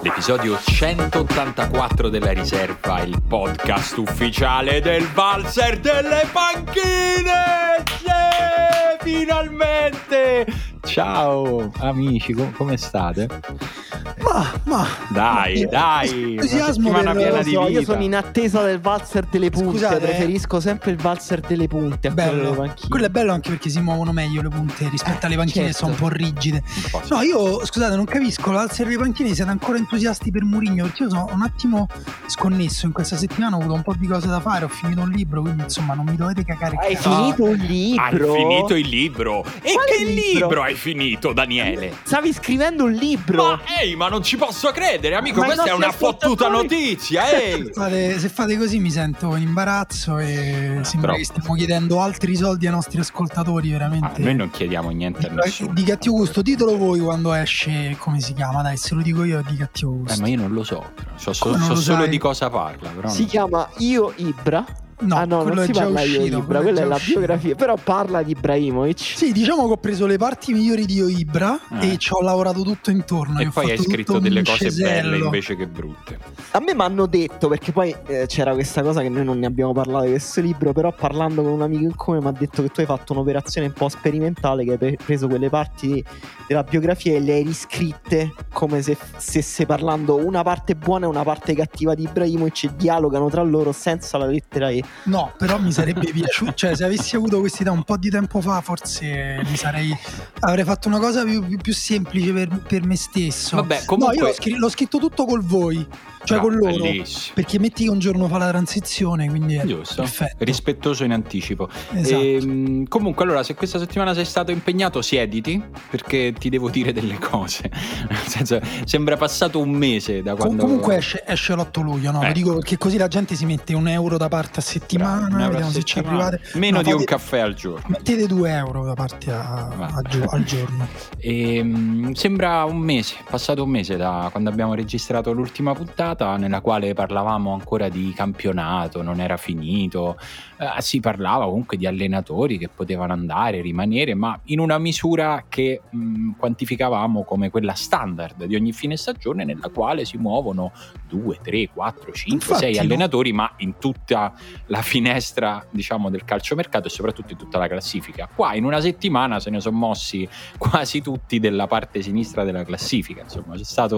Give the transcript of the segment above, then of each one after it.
L'episodio 184 della riserva, il podcast ufficiale del Valzer delle panchine! Sì, finalmente! Ciao amici, com- come state? Ma, ma Dai, dai! entusiasmo Una per- piena lo di so, vita. Io sono in attesa del valzer delle punte. Scusate, eh. Preferisco sempre il valzer delle punte a quello delle bello. Quello è bello anche perché si muovono meglio le punte rispetto alle panchine che certo. sono un po' rigide. Un po' sì. No, io scusate, non capisco l'alzare delle panchine, siete ancora entusiasti per Murigno perché io sono un attimo sconnesso in questa settimana, ho avuto un po' di cose da fare, ho finito un libro, quindi insomma non mi dovete cagare Hai cazzo. finito un Hai libro? finito il libro? E Quale che libro? libro? hai finito, Daniele? Stavi scrivendo un libro? Ma ehi, ma non ci posso credere, amico, Ma questa è una fottuta notizia, ehi! Se fate, se fate così mi sento in imbarazzo e sembra troppo. che stiamo chiedendo altri soldi ai nostri ascoltatori, Ah, veramente. noi non chiediamo niente a Di- nessuno. Di cattivo gusto, ditelo voi quando esce, come si chiama, dai, se lo dico io di cattivo gusto. Eh, ma io non lo so, so, so- so lo solo sai? di cosa parla. Però si chiama Io Ibra. No, ah no, quello non è si già parla Io uscito, Ibra, quello è quella è la uscito. biografia. Però parla di Ibrahimovic. Sì, diciamo che ho preso le parti migliori di Io Ibra Eh. e ci ho lavorato tutto intorno. E poi hai scritto delle cose cesello. belle invece che brutte. A me mi hanno detto, perché poi eh, c'era questa cosa che noi non ne abbiamo parlato di questo libro, però parlando con un amico in comune mi ha detto che tu hai fatto un'operazione un po' sperimentale, che hai pre- preso quelle parti della biografia e le hai riscritte come se stesse parlando una parte buona e una parte cattiva di Ibrahimovic e dialogano tra loro senza la lettera E. No, però mi sarebbe piaciuto. Cioè, se avessi avuto questa idea un po' di tempo fa, forse mi sarei. Avrei fatto una cosa più, più- semplice per, per me stesso. Vabbè, comunque- No, io l'ho, scri- l'ho scritto tutto col voi, cioè Ah, con loro. Bellissimo. Perché metti che un giorno fa la transizione, quindi è Giusto, perfetto. rispettoso in anticipo. Esatto. Ehm, comunque, allora, se questa settimana sei stato impegnato, siediti perché ti devo dire delle cose. Nel senso, sembra passato un mese da quando. comunque esce, esce l'8 luglio, no? Lo Ecco. dico perché così la gente si mette un euro da parte a settimana. Un euro a vediamo se ci arrivate. Meno No, di un fate- caffè al giorno. Mettete 2 euro da parte a- a gio- al giorno. Ehm, sembra un mese, passato un mese da quando abbiamo registrato l'ultima puntata, nella quale parlavamo ancora di campionato, non era finito. Eh, si parlava comunque di allenatori che potevano andare, rimanere, ma in una misura che mh, quantificavamo come quella standard di ogni fine stagione, nella quale si muovono 2, 3, 4, 5, Infatti, 6 no? allenatori, ma in tutta la finestra, diciamo, del calciomercato e soprattutto in tutta la classifica. Qua in una settimana se ne sono mossi quasi tutti della parte sinistra della classifica. Insomma, c'è stata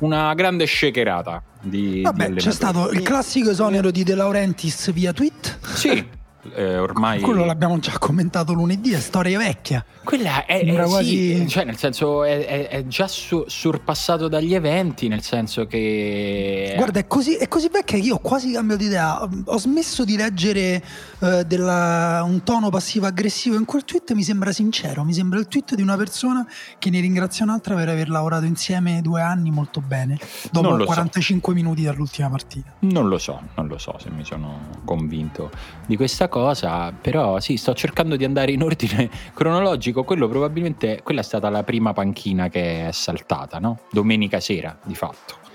una grande shakerata di, di Vabbè, allenatori. c'è stato il classico esonero di De Laurentiis via tweet. Sì, eh, ormai Quello l'abbiamo già commentato lunedì, è storia vecchia. Quella è, è- quasi- sì, cioè nel senso è, è- è già su- surpassato dagli eventi, nel senso che Guarda, è così, è così vecchia che io ho quasi cambiato idea. Ho smesso di leggere eh, della- un tono passivo-aggressivo in quel tweet. Mi sembra sincero. Mi sembra il tweet di una persona che ne ringrazia un'altra per aver lavorato insieme due anni molto bene. Dopo Non lo so. 45 minuti dall'ultima partita. Non lo so, non lo so se mi sono convinto di questa cosa, però sì, sto cercando di andare in ordine cronologico. Quello probabilmente, quella è stata la prima panchina che è saltata, no? Domenica sera, di fatto.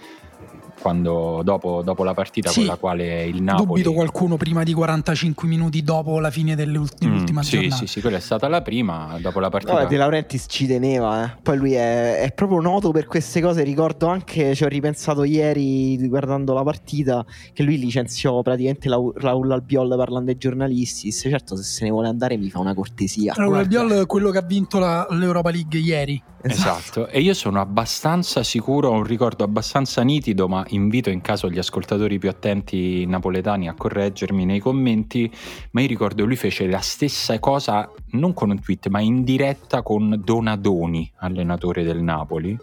Quando, dopo, dopo la partita Sì. con la quale il Napoli... Dubito qualcuno prima di 45 minuti dopo la fine dell'ultima Mm, sì, giornata. sì, sì, quella è stata la prima, dopo la partita... Guarda, De Laurentiis ci teneva, eh. Poi lui è, è proprio noto per queste cose. Ricordo anche, ci ho ripensato ieri guardando la partita, che lui licenziò praticamente Raul Albiol parlando ai giornalisti. Disse, certo, se se ne vuole andare mi fa una cortesia. Guarda. Albiol è quello che ha vinto la- l'Europa League ieri. Esatto. e io sono abbastanza sicuro, ho un ricordo abbastanza nitido, ma invito in caso gli ascoltatori più attenti napoletani a correggermi nei commenti, ma io ricordo lui fece la stessa cosa, non con un tweet, ma in diretta con Donadoni, allenatore del Napoli,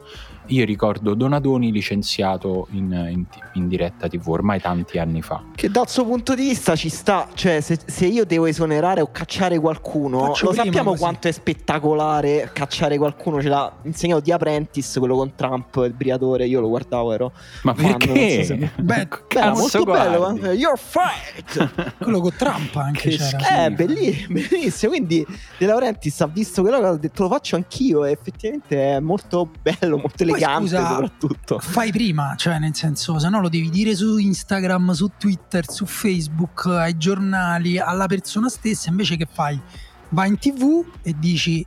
io ricordo Donadoni licenziato in, in, in, diretta TV ormai tanti anni fa. Che dal suo punto di vista ci sta, cioè se, se io devo esonerare o cacciare qualcuno, Faccio lo sappiamo così. quanto è spettacolare cacciare qualcuno, ce l'ha insegnato di Apprentice, quello con Trump, il briatore, io lo guardavo ero... Ma perché? So se... Beh, era molto guardi. bello, you're fired! quello con Trump anche che c'era. Eh, bellissimo, bellissimo, quindi De Laurentiis ha visto quello che ha detto lo faccio anch'io e effettivamente è molto bello, molto elegante elegante scusa, soprattutto. Fai prima, cioè nel senso, se no lo devi dire su Instagram, su Twitter, su Facebook, ai giornali, alla persona stessa, invece che fai? Vai in tv e dici,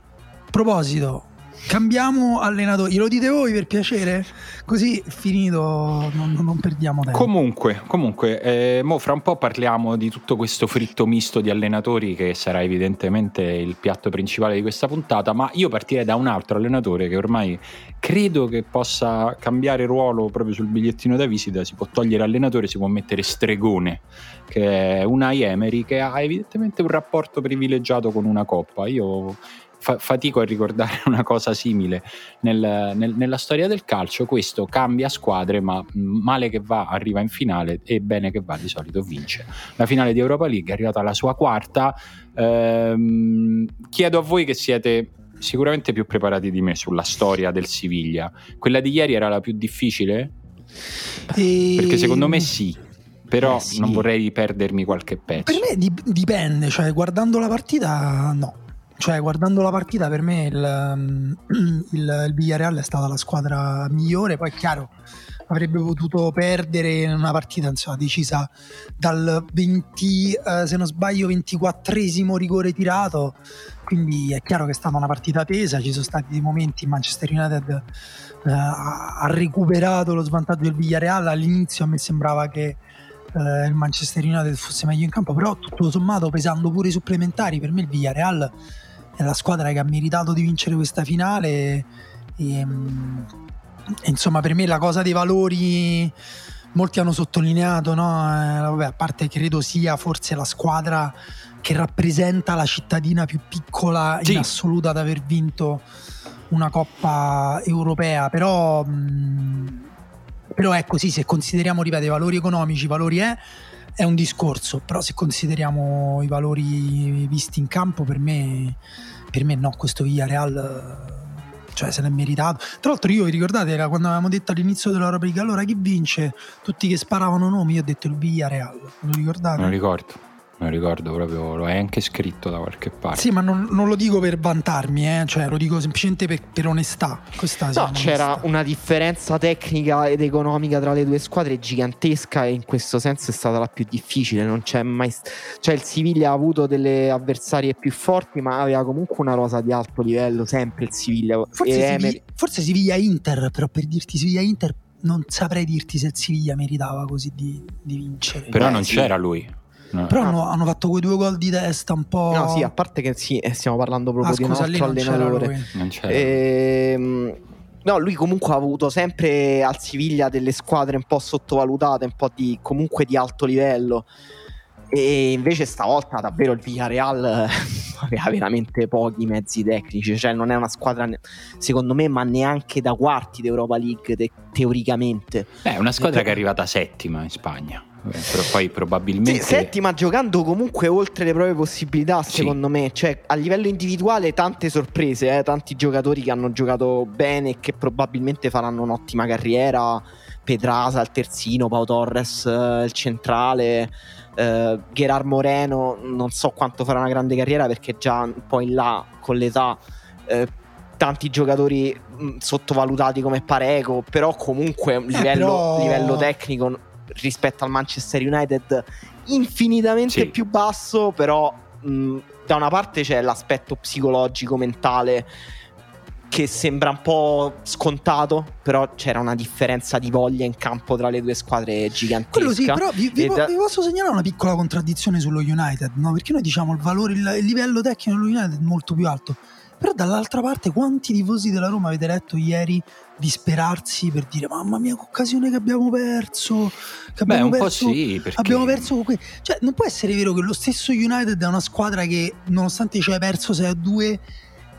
proposito, Cambiamo allenatore, glielo dite voi per piacere? Così finito, non, non perdiamo tempo. Comunque, comunque eh, mo fra un po' parliamo di tutto questo fritto misto di allenatori che sarà evidentemente il piatto principale di questa puntata, ma io partirei da un altro allenatore che ormai credo che possa cambiare ruolo proprio sul bigliettino da visita, si può togliere allenatore, si può mettere stregone, che è una Emery che ha evidentemente un rapporto privilegiato con una coppa. Io fa- fatico a ricordare una cosa simile nel, nel, nella storia del calcio. Questo cambia squadre, ma male che va arriva in finale e bene che va di solito vince. La finale di Europa League è arrivata alla sua quarta. Ehm, chiedo a voi che siete sicuramente più preparati di me sulla storia del Siviglia. Quella di ieri era la più difficile? E... Perché secondo me sì però eh sì. non vorrei perdermi qualche pezzo. Per me dipende, cioè guardando la partita no. Cioè, guardando la partita, per me il, il, il Villarreal è stata la squadra migliore. Poi è chiaro, avrebbe potuto perdere in una partita insomma, decisa dal 20, eh, se non sbaglio, 24esimo rigore tirato. Quindi è chiaro che è stata una partita tesa. Ci sono stati dei momenti in Manchester United eh, ha recuperato lo svantaggio del Villarreal. All'inizio a me sembrava che eh, il Manchester United fosse meglio in campo, però tutto sommato, pesando pure i supplementari, per me il Villarreal è la squadra che ha meritato di vincere questa finale. E, e, insomma, per me la cosa dei valori, molti hanno sottolineato, no? eh, vabbè, a parte credo sia forse la squadra che rappresenta la cittadina più piccola sì. in assoluto ad aver vinto una coppa europea, però, mh, però è così, se consideriamo, ripeto, i valori economici, i valori è è un discorso, però se consideriamo i valori visti in campo, per me, per me no, questo Villarreal cioè se l'è meritato. Tra l'altro io vi ricordate quando avevamo detto all'inizio dell'Europa League allora chi vince? Tutti che sparavano nomi, io ho detto il Villarreal, lo ricordate? Non ricordo non ricordo proprio, lo hai anche scritto da qualche parte. Sì, ma non, non lo dico per vantarmi, eh? cioè lo dico semplicemente per, per onestà. Questa no, c'era onestà. una differenza tecnica ed economica tra le due squadre gigantesca e in questo senso è stata la più difficile. Non c'è mai. Cioè, il Siviglia ha avuto delle avversarie più forti, ma aveva comunque una rosa di alto livello, sempre il Siviglia. Forse, Siviglia, Emery... forse Siviglia Inter, però per dirti Siviglia Inter non saprei dirti se il Siviglia meritava così di, di vincere. Però Beh, non sì. c'era lui. No. Però hanno, hanno, fatto quei due gol di testa un po'. No, sì, a parte che sì, eh, stiamo parlando proprio ah, di scusa, un altro allenatore. Ehm, no, lui comunque ha avuto sempre al Siviglia delle squadre un po' sottovalutate, un po' di comunque di alto livello. E invece stavolta davvero il Villarreal aveva veramente pochi mezzi tecnici, cioè non è una squadra secondo me, ma neanche da quarti d'Europa League te- teoricamente. È una squadra che è arrivata settima in Spagna. Eh, però poi probabilmente sì, settima giocando comunque oltre le proprie possibilità secondo sì. me cioè a livello individuale tante sorprese eh? tanti giocatori che hanno giocato bene e che probabilmente faranno un'ottima carriera Pedrasa il terzino Pau Torres eh, il centrale eh, Gerard Moreno non so quanto farà una grande carriera perché già un po' in là con l'età eh, tanti giocatori mh, sottovalutati come Pareco però comunque un livello, però... livello tecnico rispetto al Manchester United infinitamente sì. più basso, però mh, da una parte c'è l'aspetto psicologico, mentale che sembra un po' scontato, però c'era una differenza di voglia in campo tra le due squadre gigantesca. Quello sì, però vi, vi, da... vi posso segnalare una piccola contraddizione sullo United, no? Perché noi diciamo il valore, il, il livello tecnico dello United è molto più alto Però dall'altra parte quanti tifosi della Roma avete letto ieri disperarsi per dire mamma mia che occasione che abbiamo perso che Beh, abbiamo un perso, po' sì, perché... abbiamo perso con que- cioè non può essere vero che lo stesso United è una squadra che nonostante ci hai perso 6 a 2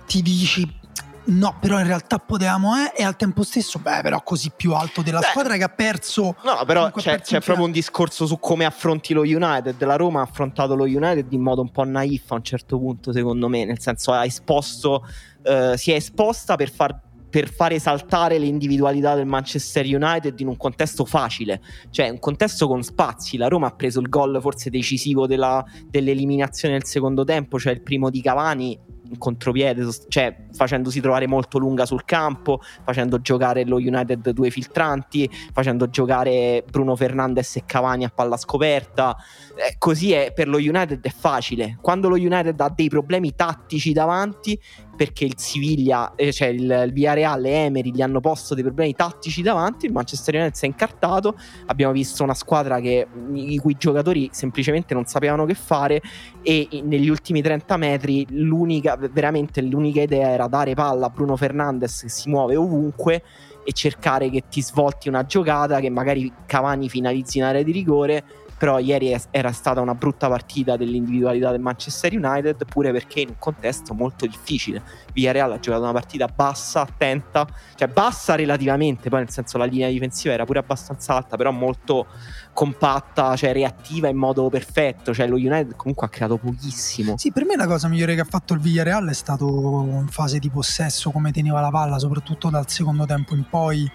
ti dici no però in realtà potevamo eh, e al tempo stesso beh però così più alto della Beh, squadra che ha perso No, però c'è, c'è proprio un discorso su come affronti lo United. La Roma ha affrontato lo United in modo un po' naif a un certo punto, secondo me. Nel senso, ha esposto, eh, si è esposta per far, per far esaltare le individualità del Manchester United in un contesto facile, cioè un contesto con spazi. La Roma ha preso il gol forse decisivo della- dell'eliminazione del secondo tempo, cioè il primo di Cavani in contropiede, cioè facendosi trovare molto lunga sul campo, facendo giocare lo United due filtranti, facendo giocare Bruno Fernandes e Cavani a palla scoperta. Eh, così è, per lo United è facile. Quando lo United ha dei problemi tattici davanti, perché il Siviglia, eh, cioè il, il Villarreal e Emery gli hanno posto dei problemi tattici davanti, il Manchester United si è incartato. Abbiamo visto una squadra che, i cui giocatori semplicemente non sapevano che fare e negli ultimi 30 metri l'unica, veramente l'unica idea era dare palla a Bruno Fernandes che si muove ovunque e cercare che ti svolti una giocata che magari Cavani finalizzi in area di rigore però ieri era stata una brutta partita dell'individualità del Manchester United pure perché in un contesto molto difficile. Villarreal ha giocato una partita bassa, attenta cioè bassa relativamente poi nel senso la linea difensiva era pure abbastanza alta però molto compatta, cioè reattiva in modo perfetto. Cioè lo United comunque ha creato pochissimo. Sì, per me la cosa migliore che ha fatto il Villarreal è stato in fase di possesso, come teneva la palla, soprattutto dal secondo tempo in poi,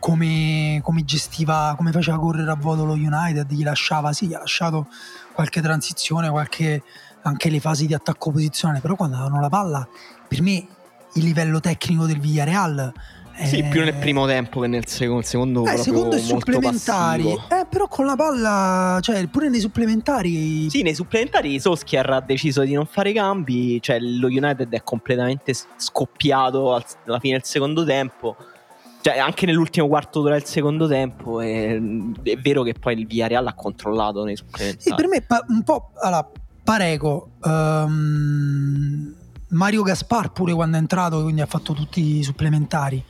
come, come gestiva, come faceva correre a vuoto lo United, gli lasciava, sì, gli ha lasciato qualche transizione, qualche, anche le fasi di attacco posizionale, però quando avevano la palla, per me il livello tecnico del Villarreal. Sì, più nel primo tempo che nel secondo, secondo Eh, secondo molto supplementari, eh, però con la palla, cioè pure nei supplementari Sì, nei supplementari Solskjaer ha deciso di non fare cambi, cioè lo United è completamente scoppiato al- alla fine del secondo tempo. Cioè, anche nell'ultimo quarto d'ora del secondo tempo è, è vero che poi il Villarreal ha controllato nei supplementari. Sì, per me pa- un po' allora, Pareco, ehm, Mario Gaspar pure quando è entrato, quindi ha fatto tutti i supplementari.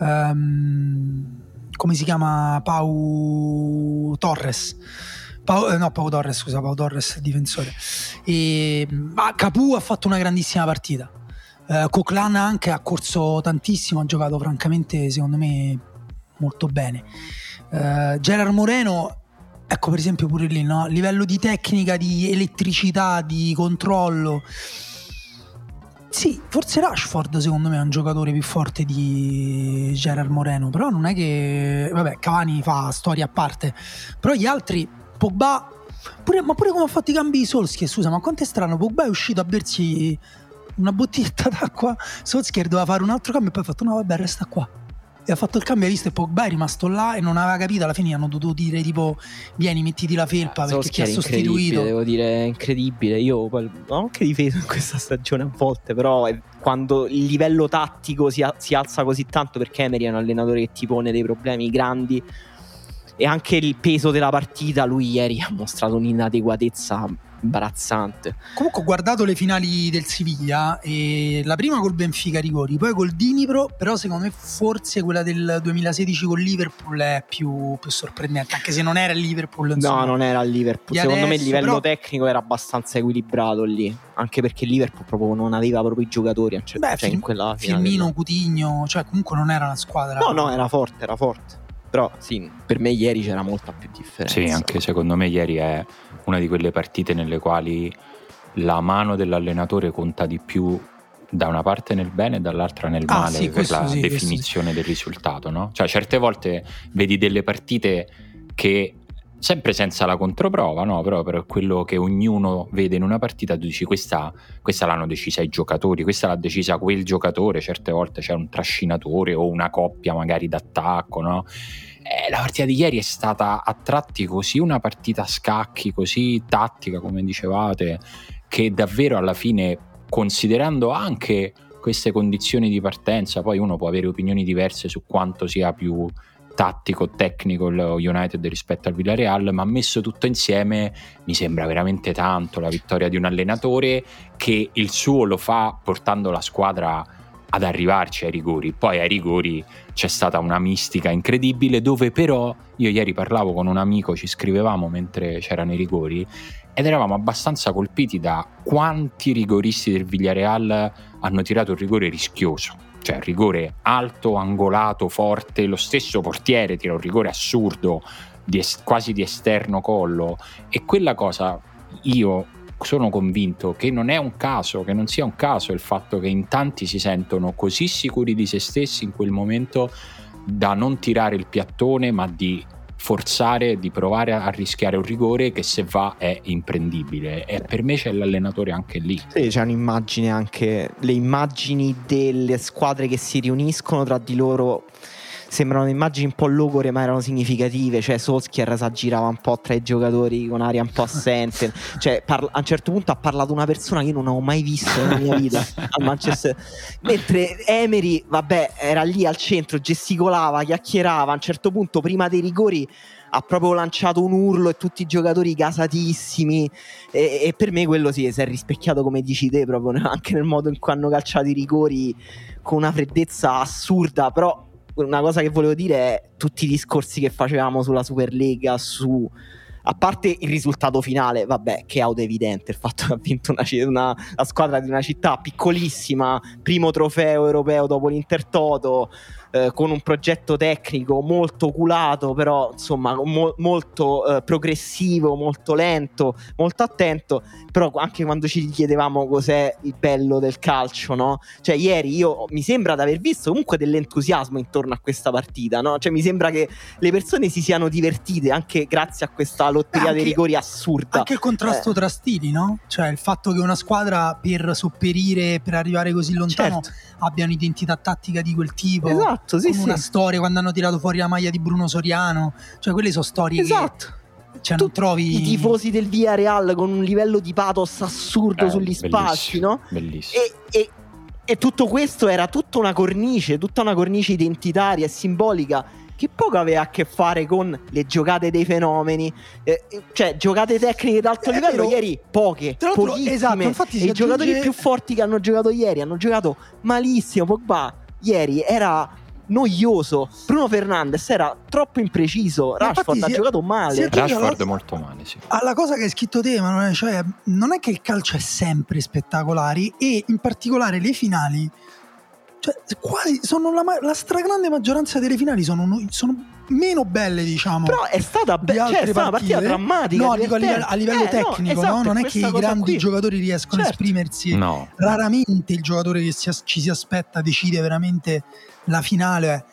Ehm, come si chiama? Pau Torres. Pau, eh, no, Pau Torres, scusa, Pau Torres, difensore. E, ma Capu ha fatto una grandissima partita. Eh, Coquelin anche ha corso tantissimo, ha giocato francamente, secondo me, molto bene. Eh, Gerard Moreno ecco per esempio pure lì no? livello di tecnica di elettricità di controllo sì forse Rashford secondo me è un giocatore più forte di Gerard Moreno però non è che vabbè Cavani fa storia a parte però gli altri Pogba pure, ma pure come ha fatto i cambi Solskjaer scusa ma quanto è strano Pogba è uscito a bersi una bottiglietta d'acqua Solskjaer doveva fare un altro cambio e poi ha fatto no vabbè resta qua e ha fatto il cambio, ha visto e Pogba è rimasto là e non aveva capito, alla fine hanno dovuto dire tipo vieni mettiti la felpa perché ti ha sostituito. devo dire, è incredibile. Io ho anche difeso in questa stagione a volte, però è- quando il livello tattico si, a- si alza così tanto perché Emery è un allenatore che ti pone dei problemi grandi e anche il peso della partita, lui ieri ha mostrato un'inadeguatezza imbarazzante. Comunque ho guardato le finali del Siviglia e la prima col Benfica rigori, poi col Dinipro, però secondo me forse quella del 2016 con Liverpool è più, più sorprendente, anche se non era il Liverpool. Insomma. No, non era il Liverpool. Secondo me il adesso, livello però- tecnico era abbastanza equilibrato lì. Anche perché il Liverpool proprio non aveva proprio i giocatori. Cioè, Beh, cioè Fir- in quella Firmino, là. Coutinho, cioè comunque non era una squadra. No, no, era forte, era forte. Però sì, per me ieri c'era molta più differenza. Sì, anche secondo me ieri è una di quelle partite nelle quali la mano dell'allenatore conta di più da una parte nel bene e dall'altra nel Ah, male sì, per la sì, definizione del risultato, no? Cioè certe volte vedi delle partite che sempre senza la controprova, no? Però per quello che ognuno vede in una partita tu dici questa, questa l'hanno decisa i giocatori, questa l'ha decisa quel giocatore, certe volte c'è un trascinatore o una coppia magari d'attacco, no? Eh, la partita di ieri è stata a tratti così una partita a scacchi, così tattica come dicevate, che davvero alla fine, considerando anche queste condizioni di partenza, poi uno può avere opinioni diverse su quanto sia più tattico, tecnico il United rispetto al Villarreal, ma messo tutto insieme mi sembra veramente tanto la vittoria di un allenatore che il suo lo fa portando la squadra ad arrivarci ai rigori. Poi ai rigori c'è stata una mistica incredibile dove però io ieri parlavo con un amico, ci scrivevamo mentre c'erano i rigori ed eravamo abbastanza colpiti da quanti rigoristi del Villarreal hanno tirato un rigore rischioso cioè rigore alto, angolato, forte, lo stesso portiere tira un rigore assurdo, di es- quasi di esterno collo. E quella cosa io sono convinto che non è un caso, che non sia un caso il fatto che in tanti si sentono così sicuri di se stessi in quel momento da non tirare il piattone ma di forzare, di provare a rischiare un rigore che se va è imprendibile e per me c'è l'allenatore anche lì. Sì, c'è un'immagine anche, le immagini delle squadre che si riuniscono tra di loro sembrano immagini un po' logore ma erano significative cioè Solskjaer si aggirava un po' tra i giocatori con aria un po' assente. Cioè parla- a un certo punto ha parlato una persona che io non ho mai visto nella mia vita al Manchester. Mentre Emery vabbè era lì al centro gesticolava chiacchierava a un certo punto prima dei rigori ha proprio lanciato un urlo e tutti i giocatori gasatissimi. E, e per me quello sì si è rispecchiato come dici te proprio anche nel modo in cui hanno calciato i rigori con una freddezza assurda però una cosa che volevo dire è tutti i discorsi che facevamo sulla Superlega, su a parte il risultato finale, vabbè, che autoevidente il fatto che ha vinto una, una, la squadra di una città piccolissima, primo trofeo europeo dopo l'Intertoto, eh, con un progetto tecnico molto oculato, però insomma mo- molto eh, progressivo, molto lento, molto attento, però anche quando ci chiedevamo cos'è il bello del calcio, no? Cioè ieri io mi sembra di aver visto comunque dell'entusiasmo intorno a questa partita, no? Cioè mi sembra che le persone si siano divertite anche grazie a questa lotteria anche, dei rigori assurda. Anche il contrasto eh. tra stili, no? Cioè il fatto che una squadra per sopperire, per arrivare così lontano certo. Abbia un'identità tattica di quel tipo. Esatto sì, sì. una storia quando hanno tirato fuori la maglia di Bruno Soriano. Cioè, quelle sono storie esatto. che cioè, non trovi i tifosi del Via Real con un livello di pathos assurdo eh, sugli spazi, no? Bellissimo. E, e, e tutto questo era tutta una cornice, tutta una cornice identitaria e simbolica che poco aveva a che fare con le giocate dei fenomeni, eh, cioè giocate tecniche d'alto eh, livello. Ieri poche, pochissime. Esatto, infatti i giocatori più forti che hanno giocato ieri hanno giocato malissimo. Pogba ieri era noioso. Bruno Fernandes era troppo impreciso. Rashford ha giocato male. Rashford è molto male, sì. Alla cosa che hai scritto te, Emanuele, cioè non è che il calcio è sempre spettacolare e in particolare le finali. Cioè, quasi sono la, la stragrande maggioranza delle finali sono, sono meno belle, diciamo. Però è stata, be- cioè, è stata una partita drammatica. No, dico a livello, a livello eh, tecnico, no, esatto, no? non è che i grandi qui. giocatori riescono certo. a esprimersi. No. Raramente il giocatore che si, ci si aspetta decide veramente la finale.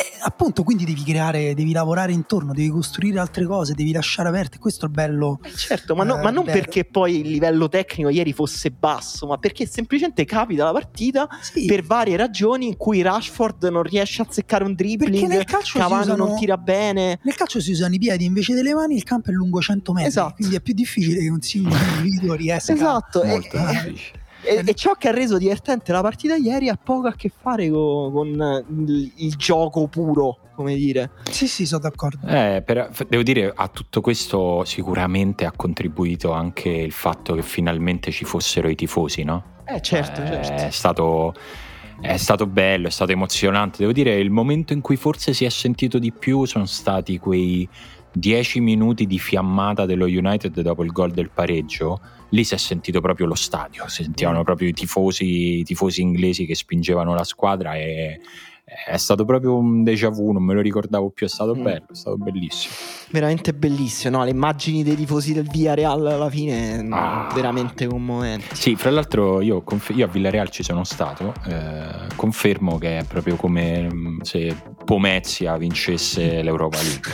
E appunto, quindi devi creare, devi lavorare intorno, devi costruire altre cose, devi lasciare aperte. Questo è il bello. Eh certo, ma, no, eh, ma non bello. perché poi il livello tecnico ieri fosse basso, ma perché semplicemente capita la partita sì. per varie ragioni in cui Rashford non riesce a azzeccare un dribbling, nel calcio Cavani usano, non tira bene. Nel calcio si usano i piedi invece delle mani, il campo è lungo 100 metri, esatto. quindi è più difficile che un singolo individuo riesca. Esatto, Molto e, difficile e, e, ciò che ha reso divertente la partita ieri ha poco a che fare con, con il, il, gioco puro, come dire. Sì, sì, sono d'accordo. Eh, per, devo dire, a tutto questo sicuramente ha contribuito anche il fatto che finalmente ci fossero i tifosi, no? Eh, certo, eh, certo. È stato... È stato bello, è stato emozionante. Devo dire, il momento in cui forse si è sentito di più sono stati quei 10 minuti di fiammata dello United dopo il gol del pareggio lì si è sentito proprio lo stadio, si sentivano mm. proprio i tifosi, i tifosi inglesi che spingevano la squadra e è stato proprio un déjà vu, non me lo ricordavo più, è stato mm. bello, è stato bellissimo. Veramente bellissimo, no? le immagini dei tifosi del Villarreal alla fine ah. veramente commoventi. Sì, fra l'altro io, io, a Villarreal ci sono stato, eh, confermo che è proprio come mm, se Pomezia vincesse l'Europa League.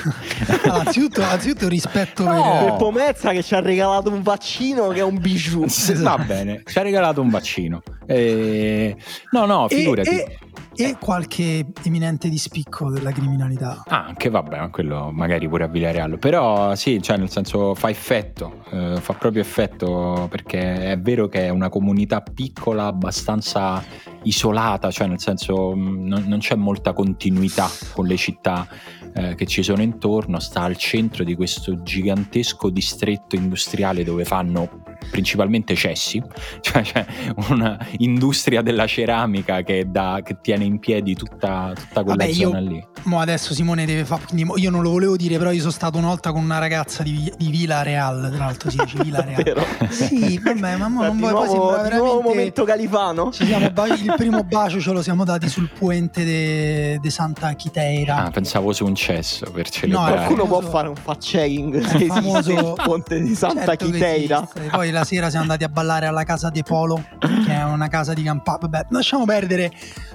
allora, anzitutto, anzitutto rispetto no, per Pomezia che ci ha regalato un vaccino che è un bijou. Va bene, ci ha regalato un vaccino. Eh, no, no, figurati. E, e e qualche eminente di spicco della criminalità. Ah, anche vabbè, quello magari pure a Villarreal. Però sì, cioè nel senso fa effetto, eh, fa proprio effetto perché è vero che è una comunità piccola, abbastanza isolata, cioè nel senso mm, non, non c'è molta continuità con le città eh, che ci sono intorno, sta al centro di questo gigantesco distretto industriale dove fanno principalmente cessi, cioè c'è un'industria della ceramica che, da, che tiene in piedi tutta, tutta quella Vabbè, zona io, lì. Mo adesso Simone deve fare. Io non lo volevo dire, però io sono stato una volta con una ragazza di, di Villa Real. Tra l'altro si dice Villa Real. sì, vabbè, ma mo non vuoi poi sembra veramente. nuovo momento califano. Ci siamo, il primo bacio ce lo siamo dati sul puente di de Santa Chiteira. Ah, pensavo su un cesso per celebrare. No, qualcuno può fare un fact checking se famoso il ponte di Santa certo Chiteira. Poi la sera siamo andati a ballare alla casa De Polo, che è una casa di campagna. Vabbè, lasciamo perdere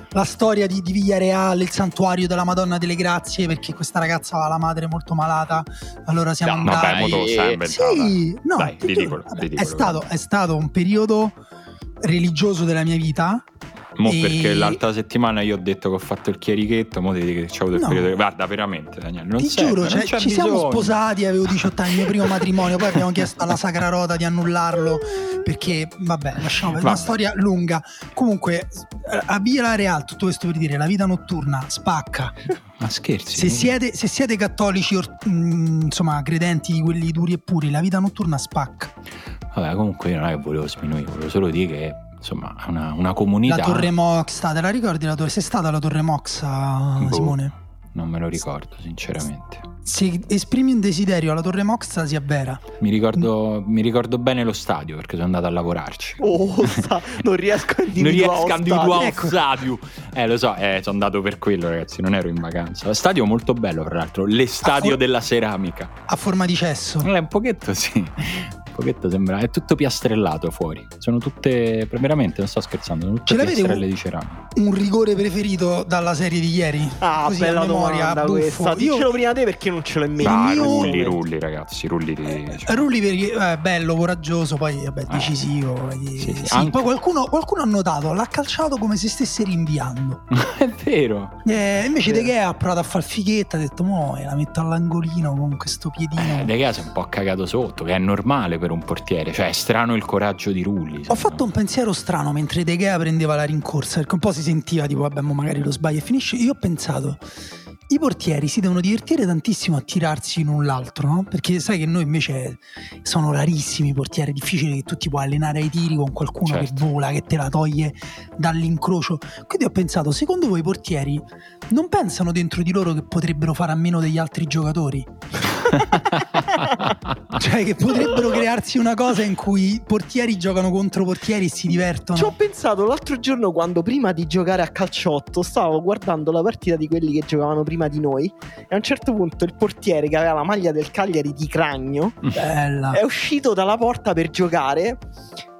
la storia di, di Villareal, il santuario della Madonna delle Grazie, perché questa ragazza aveva la madre molto malata. Allora siamo no, andati. Vabbè. Sì, no, Dai, ridicolo, vabbè, ridicolo. È, stato, è stato un periodo religioso della mia vita Mo e... perché l'altra settimana io ho detto che ho fatto il chierichetto, mo dico che c'è avuto il no. periodo. Guarda, veramente, Daniele. Non ti serve, giuro, cioè, ci bisogno. siamo sposati, avevo 18 anni, il mio primo matrimonio, poi abbiamo chiesto alla Sacra Rota di annullarlo perché, vabbè, lasciamo per una storia lunga. Comunque, a Via La Real, tutto questo per dire, la vita notturna spacca. Ma scherzi? Se siete, se siete cattolici, or, mh, insomma, credenti di quelli duri e puri, la vita notturna spacca. Vabbè, comunque io non è che volevo sminuire, volevo solo dire che insomma una, una comunità. La Torre Moxa, te la ricordi? La torre, sei stata alla Torre Moxa, boh, Simone? Non me lo ricordo, sinceramente. Se esprimi un desiderio alla Torre Moxa si avvera. Mi ricordo, mi ricordo bene lo stadio perché sono andato a lavorarci. Oh, sta, non riesco a individuare. non riesco a individuare ecco. stadio. Eh, lo so, eh, sono andato per quello, ragazzi. Non ero in vacanza. Stadio molto bello, tra l'altro. L'estadio for- della ceramica. A forma di cesso. Eh, un pochetto, sì pochetto sembra è tutto piastrellato fuori. Sono tutte veramente non sto scherzando sono tutte piastrelle di ceramica. un rigore preferito dalla serie di ieri? Ah Così bella a memoria domanda questa. Diccelo io... prima te perché non ce l'ho in mente. ah, rulli rulli ragazzi rulli di cioè. rulli perché è eh, bello coraggioso poi vabbè eh. decisivo sì, sì, sì. Anche... poi qualcuno, qualcuno, ha notato l'ha calciato come se stesse rinviando. È vero. Eh, invece De Gea ha provato a fare fighetta ha detto mo la metto all'angolino con questo piedino. Eh, De Gea si è un po' cagato sotto che è normale per un portiere cioè è strano il coraggio di Rulli ho fatto un pensiero strano mentre De Gea prendeva la rincorsa perché un po' si sentiva tipo vabbè magari lo sbaglio e finisce. Io ho pensato i portieri si devono divertire tantissimo a tirarsi l'un l'altro, no? Perché sai che noi invece sono rarissimi i portieri, è difficile che tu ti puoi allenare ai tiri con qualcuno certo. che vola, che te la toglie dall'incrocio. Quindi ho pensato, secondo voi i portieri non pensano dentro di loro che potrebbero fare a meno degli altri giocatori? cioè che potrebbero crearsi una cosa in cui portieri giocano contro portieri e si divertono. Ci ho pensato l'altro giorno quando prima di giocare a calciotto stavo guardando la partita di quelli che giocavano prima di noi e a un certo punto il portiere che aveva la maglia del Cagliari di Cragno Bella. è uscito dalla porta per giocare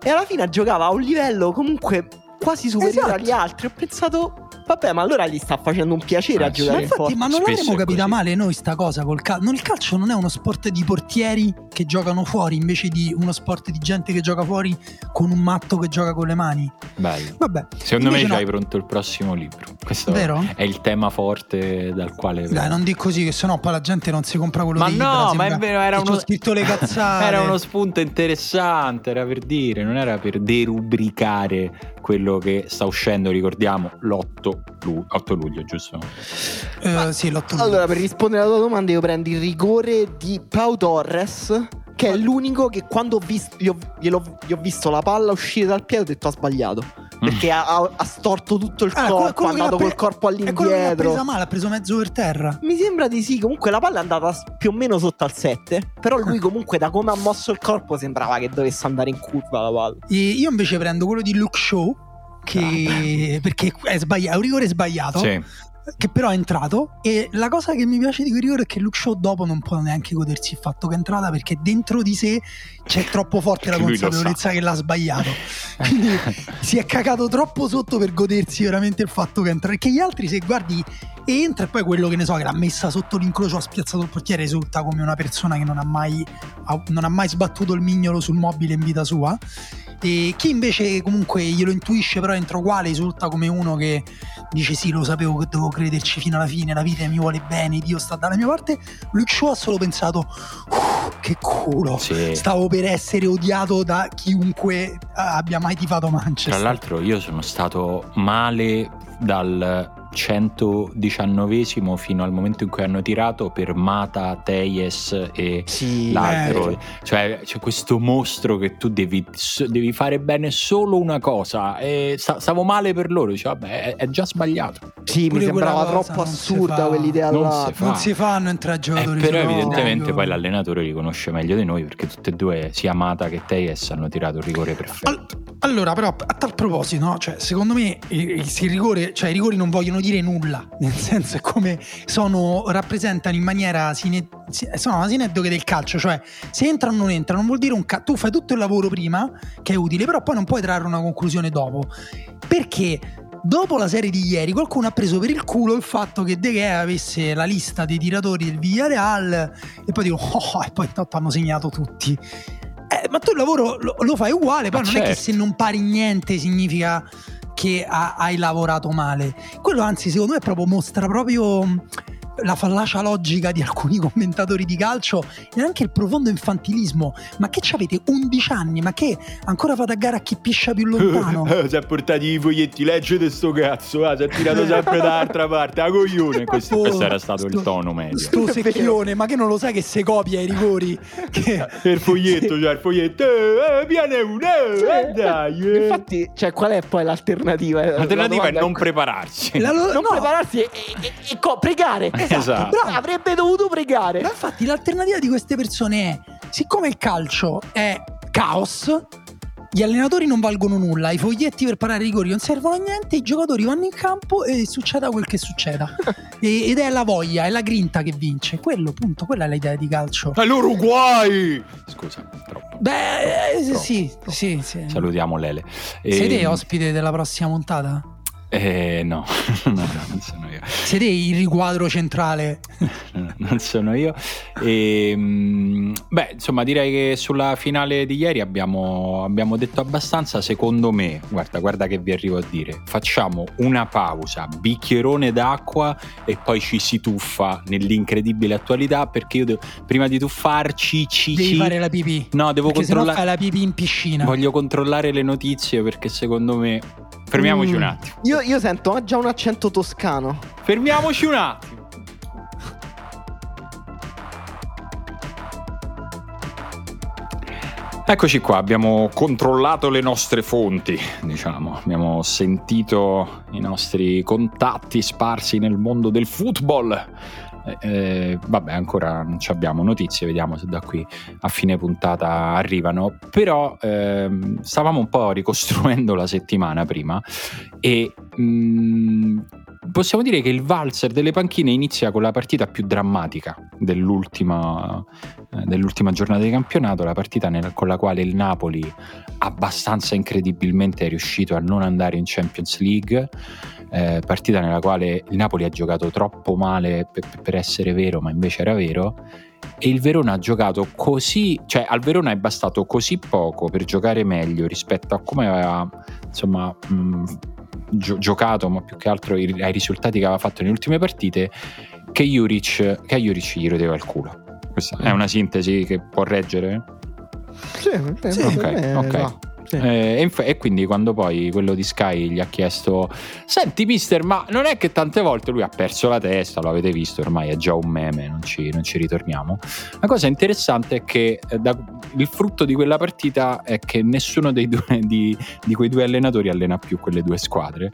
e alla fine giocava a un livello comunque quasi superiore esatto. agli altri. Ho pensato Vabbè, ma allora gli sta facendo un piacere ah, a giocare ma infatti, Ma non l'avremmo capita male noi sta cosa col calcio. il calcio non è uno sport di portieri che giocano fuori invece di uno sport di gente che gioca fuori con un matto che gioca con le mani. Bello. Vabbè. Secondo me no. hai pronto il prossimo libro. Questo Vero? è il tema forte dal quale. Dai, non di così, che sennò poi la gente non si compra quello ma di no, Libra. Ma è vero, era uno scritto le cazzate. era uno spunto interessante, era per dire, non era per derubricare quello che sta uscendo, ricordiamo, l'8 luglio, 8 luglio giusto? Uh, sì, l'8 luglio. Allora, per rispondere alla tua domanda, io prendo il rigore di Pau Torres, che è l'unico che quando ho visto, gli ho, gli ho visto la palla uscire dal piede ho detto ha sbagliato. Perché ha, ha, storto tutto il allora, corpo, è andato col corpo all'indietro. Ha presa male, ha preso mezzo per terra. Mi sembra di sì. Comunque la palla è andata più o meno sotto al 7. Però lui, comunque, da come ha mosso il corpo, sembrava che dovesse andare in curva la palla. E io invece prendo quello di Luke Show che, perché è sbagliato, è un rigore sbagliato. Sì. Che però è entrato e la cosa che mi piace di quel rigore è che Luke Shaw dopo non può neanche godersi il fatto che è entrata perché dentro di sé c'è troppo forte la consapevolezza che l'ha sbagliato. Quindi si è cagato troppo sotto per godersi veramente il fatto che entra perché gli altri se guardi entra e poi quello che ne so che l'ha messa sotto l'incrocio ha spiazzato il portiere risulta come una persona che non ha mai, non ha mai sbattuto il mignolo sul mobile in vita sua e chi invece comunque glielo intuisce però entra uguale risulta come uno che dice sì, lo sapevo che dovevo crederci fino alla fine, la vita mi vuole bene, Dio sta dalla mia parte. Luke Shaw ha solo pensato, che culo, Sì. stavo per essere odiato da chiunque abbia mai tifato Manchester. Tra l'altro io sono stato male dal 119esimo fino al momento in cui hanno tirato per Mata, Teyes e Sì, l'altro. eh. Cioè c'è questo mostro che tu devi, devi fare bene solo una cosa e sta- stavo male per loro. Dice, vabbè, è, è già sbagliato. sì, mi Pure sembrava quella cosa troppo assurda quell'idea Non là. si non si fanno entrare Eh, giocatori però solo- evidentemente No. poi l'allenatore li conosce meglio di noi perché tutte e due, sia Mata che Teyes, hanno tirato il rigore perfetto. Al- allora, però, a tal proposito, no? cioè, secondo me il, il- il rigore, cioè, i rigori non vogliono dire nulla, nel senso è come sono, rappresentano in maniera sine, si- sono una sineddoche del calcio, cioè se entrano o non entrano non vuol dire un cazzo, tu fai tutto il lavoro prima che è utile, però poi non puoi trarre una conclusione dopo, perché dopo la serie di ieri qualcuno ha preso per il culo il fatto che De Gea avesse la lista dei tiratori del Villarreal e poi dico, oh, e poi intanto hanno segnato tutti. Eh, ma tu il lavoro lo, lo fai uguale, poi Ma non è che certo. se non pari niente significa che ha- hai lavorato male. Quello anzi secondo me proprio mostra proprio la fallacia logica di alcuni commentatori di calcio e anche il profondo infantilismo. Ma che avete 11 anni? Ma che ancora fate a gara a chi piscia più lontano? si è portati i foglietti, leggete sto cazzo, ah, si è tirato sempre dall'altra parte, a coglione. Questo, Oh, questo era stato il sto- tono medio. Sto secchione, ma che non lo sai che se copia i rigori? Che... Il foglietto, cioè il foglietto, eh, eh, viene uno, eh, dai. eh. Infatti, cioè, qual è poi l'alternativa? L'alternativa La è non prepararsi. La lo- non no, prepararsi e, e- e co- pregare. Esatto. bravo. Avrebbe dovuto pregare. Ma infatti l'alternativa di queste persone è, siccome il calcio è caos, gli allenatori non valgono nulla, i foglietti per parare i rigori non servono a niente, i giocatori vanno in campo e succeda quel che succeda. E- ed è la voglia, è la grinta che vince. Quello, punto, quella è l'idea di calcio. È l'Uruguay! Scusa, troppo. Beh, eh, Troppo, sì, troppo. sì, sì. Salutiamo Lele. Siete Ehm, ospite della prossima puntata? Eh, no, no, no, non sono io. Siete il riquadro centrale? No, non sono io. E, beh, insomma, direi che sulla finale di ieri abbiamo, abbiamo detto abbastanza. Secondo me, guarda, guarda che vi arrivo a dire. Facciamo una pausa, bicchierone d'acqua e poi ci si tuffa nell'incredibile attualità. Perché io devo- prima di tuffarci, ci, Devi ci- fare la pipì. no, devo Perché controllare. fai la pipì in piscina. Voglio controllare le notizie perché secondo me. Fermiamoci Mm. un attimo. Io, io sento già un accento toscano. Fermiamoci un attimo. Eccoci qua, abbiamo controllato le nostre fonti, diciamo, abbiamo sentito i nostri contatti sparsi nel mondo del football. Eh, eh, vabbè, ancora non abbiamo notizie, vediamo se da qui a fine puntata arrivano. Però ehm, stavamo un po' ricostruendo la settimana prima e mh, possiamo dire che il valzer delle panchine inizia con la partita più drammatica dell'ultima, eh, dell'ultima giornata di campionato, la partita nel- con la quale il Napoli abbastanza incredibilmente è riuscito a non andare in Champions League. eh, partita nella quale il Napoli ha giocato troppo male per, per essere vero, ma invece era vero. E il Verona ha giocato così, cioè al Verona è bastato così poco per giocare meglio rispetto a come aveva insomma mh, gio- giocato, ma più che altro i- ai risultati che aveva fatto nelle ultime partite, che Juric, che a Juric gli rodeva il culo. Questa è una sintesi che può reggere? Sì, Sì, ok, ok. Sì. Eh, e, e quindi quando poi quello di Sky gli ha chiesto senti mister ma non è che tante volte lui ha perso la testa lo avete visto ormai è già un meme non ci, non ci ritorniamo la cosa interessante è che eh, da- il frutto di quella partita è che nessuno dei due, di, di quei due allenatori allena più quelle due squadre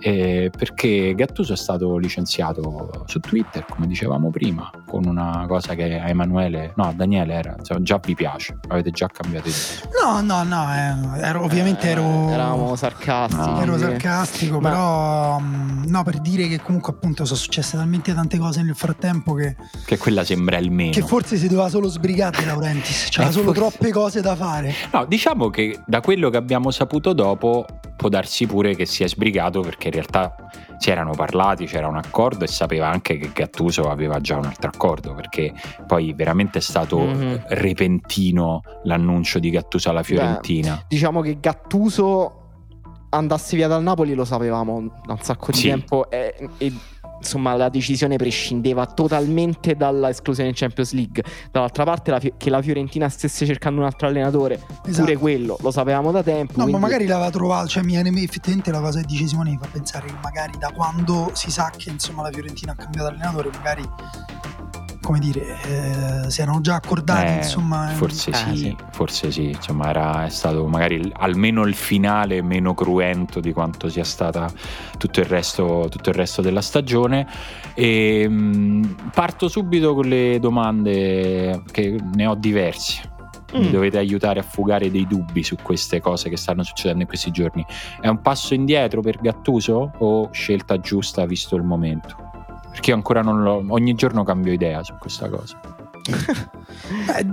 eh, perché Gattuso è stato licenziato su Twitter come dicevamo prima con una cosa che a Emanuele no a Daniele era insomma, già vi piace avete già cambiato idea No, no, no, eh, ero- ovviamente ero... Eh, Eravamo sarcastici. No. Ero sarcastico, Ma- però mm, no, per dire che comunque appunto sono successe talmente tante cose nel frattempo che, che quella sembra il meno che forse si doveva solo sbrigare Laurentiis, c'era Eh, solo forse- troppe cose da fare. No, diciamo che da quello che abbiamo saputo dopo può darsi pure che si è sbrigato perché in realtà si erano parlati, c'era un accordo e sapeva anche che Gattuso aveva già un altro accordo perché poi veramente è stato Mhm. repentino l'annuncio di Gattuso alla Fiorentina. Diciamo che Gattuso andasse via dal Napoli lo sapevamo da un sacco di Sì. tempo e, e, insomma la decisione prescindeva totalmente dalla esclusione in Champions League. Dall'altra parte la che la Fiorentina stesse cercando un altro allenatore, Esatto. pure quello lo sapevamo da tempo. No, quindi- ma magari l'aveva trovato, cioè mi viene effettivamente la cosa che dice Simone mi fa pensare che magari da quando si sa che insomma la Fiorentina ha cambiato allenatore, magari come dire, eh, si erano già accordati, Eh, insomma. forse Eh, sì, sì. forse sì, insomma era, è stato magari il- almeno il finale meno cruento di quanto sia stata tutto il resto, tutto il resto della stagione. E, mh, parto subito con le domande che ne ho diverse. Mi Mm. dovete aiutare a fugare dei dubbi su queste cose che stanno succedendo in questi giorni. È un passo indietro per Gattuso o scelta giusta visto il momento? Perché io ancora non l'ho. Ogni giorno cambio idea su questa cosa. È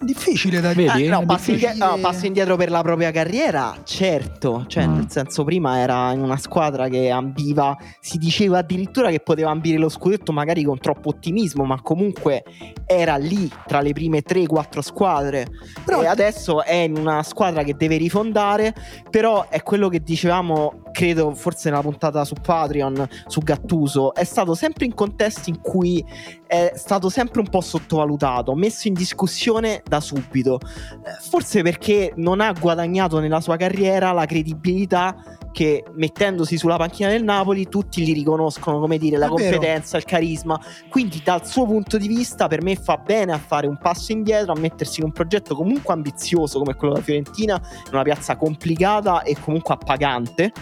difficile da Vedi? Eh, no, passo, difficile. indie- no, passo indietro per la propria carriera, certo. Cioè, Mm. nel senso, prima era in una squadra che ambiva, si diceva addirittura che poteva ambire lo scudetto, magari con troppo ottimismo, ma comunque era lì tra le prime 3-4 squadre. Però- e adesso è in una squadra che deve rifondare. Però è quello che dicevamo, credo, forse nella puntata su Patreon, su Gattuso. È stato sempre in contesti in cui è stato sempre un po' sottovalutato, messo in discussione da subito. Eh, Forse perché non ha guadagnato nella sua carriera la credibilità che mettendosi sulla panchina del Napoli tutti gli riconoscono, come dire, la È vero. competenza, il carisma. Quindi dal suo punto di vista per me fa bene a fare un passo indietro, a mettersi in un progetto comunque ambizioso come quello della Fiorentina, in una piazza complicata e comunque appagante.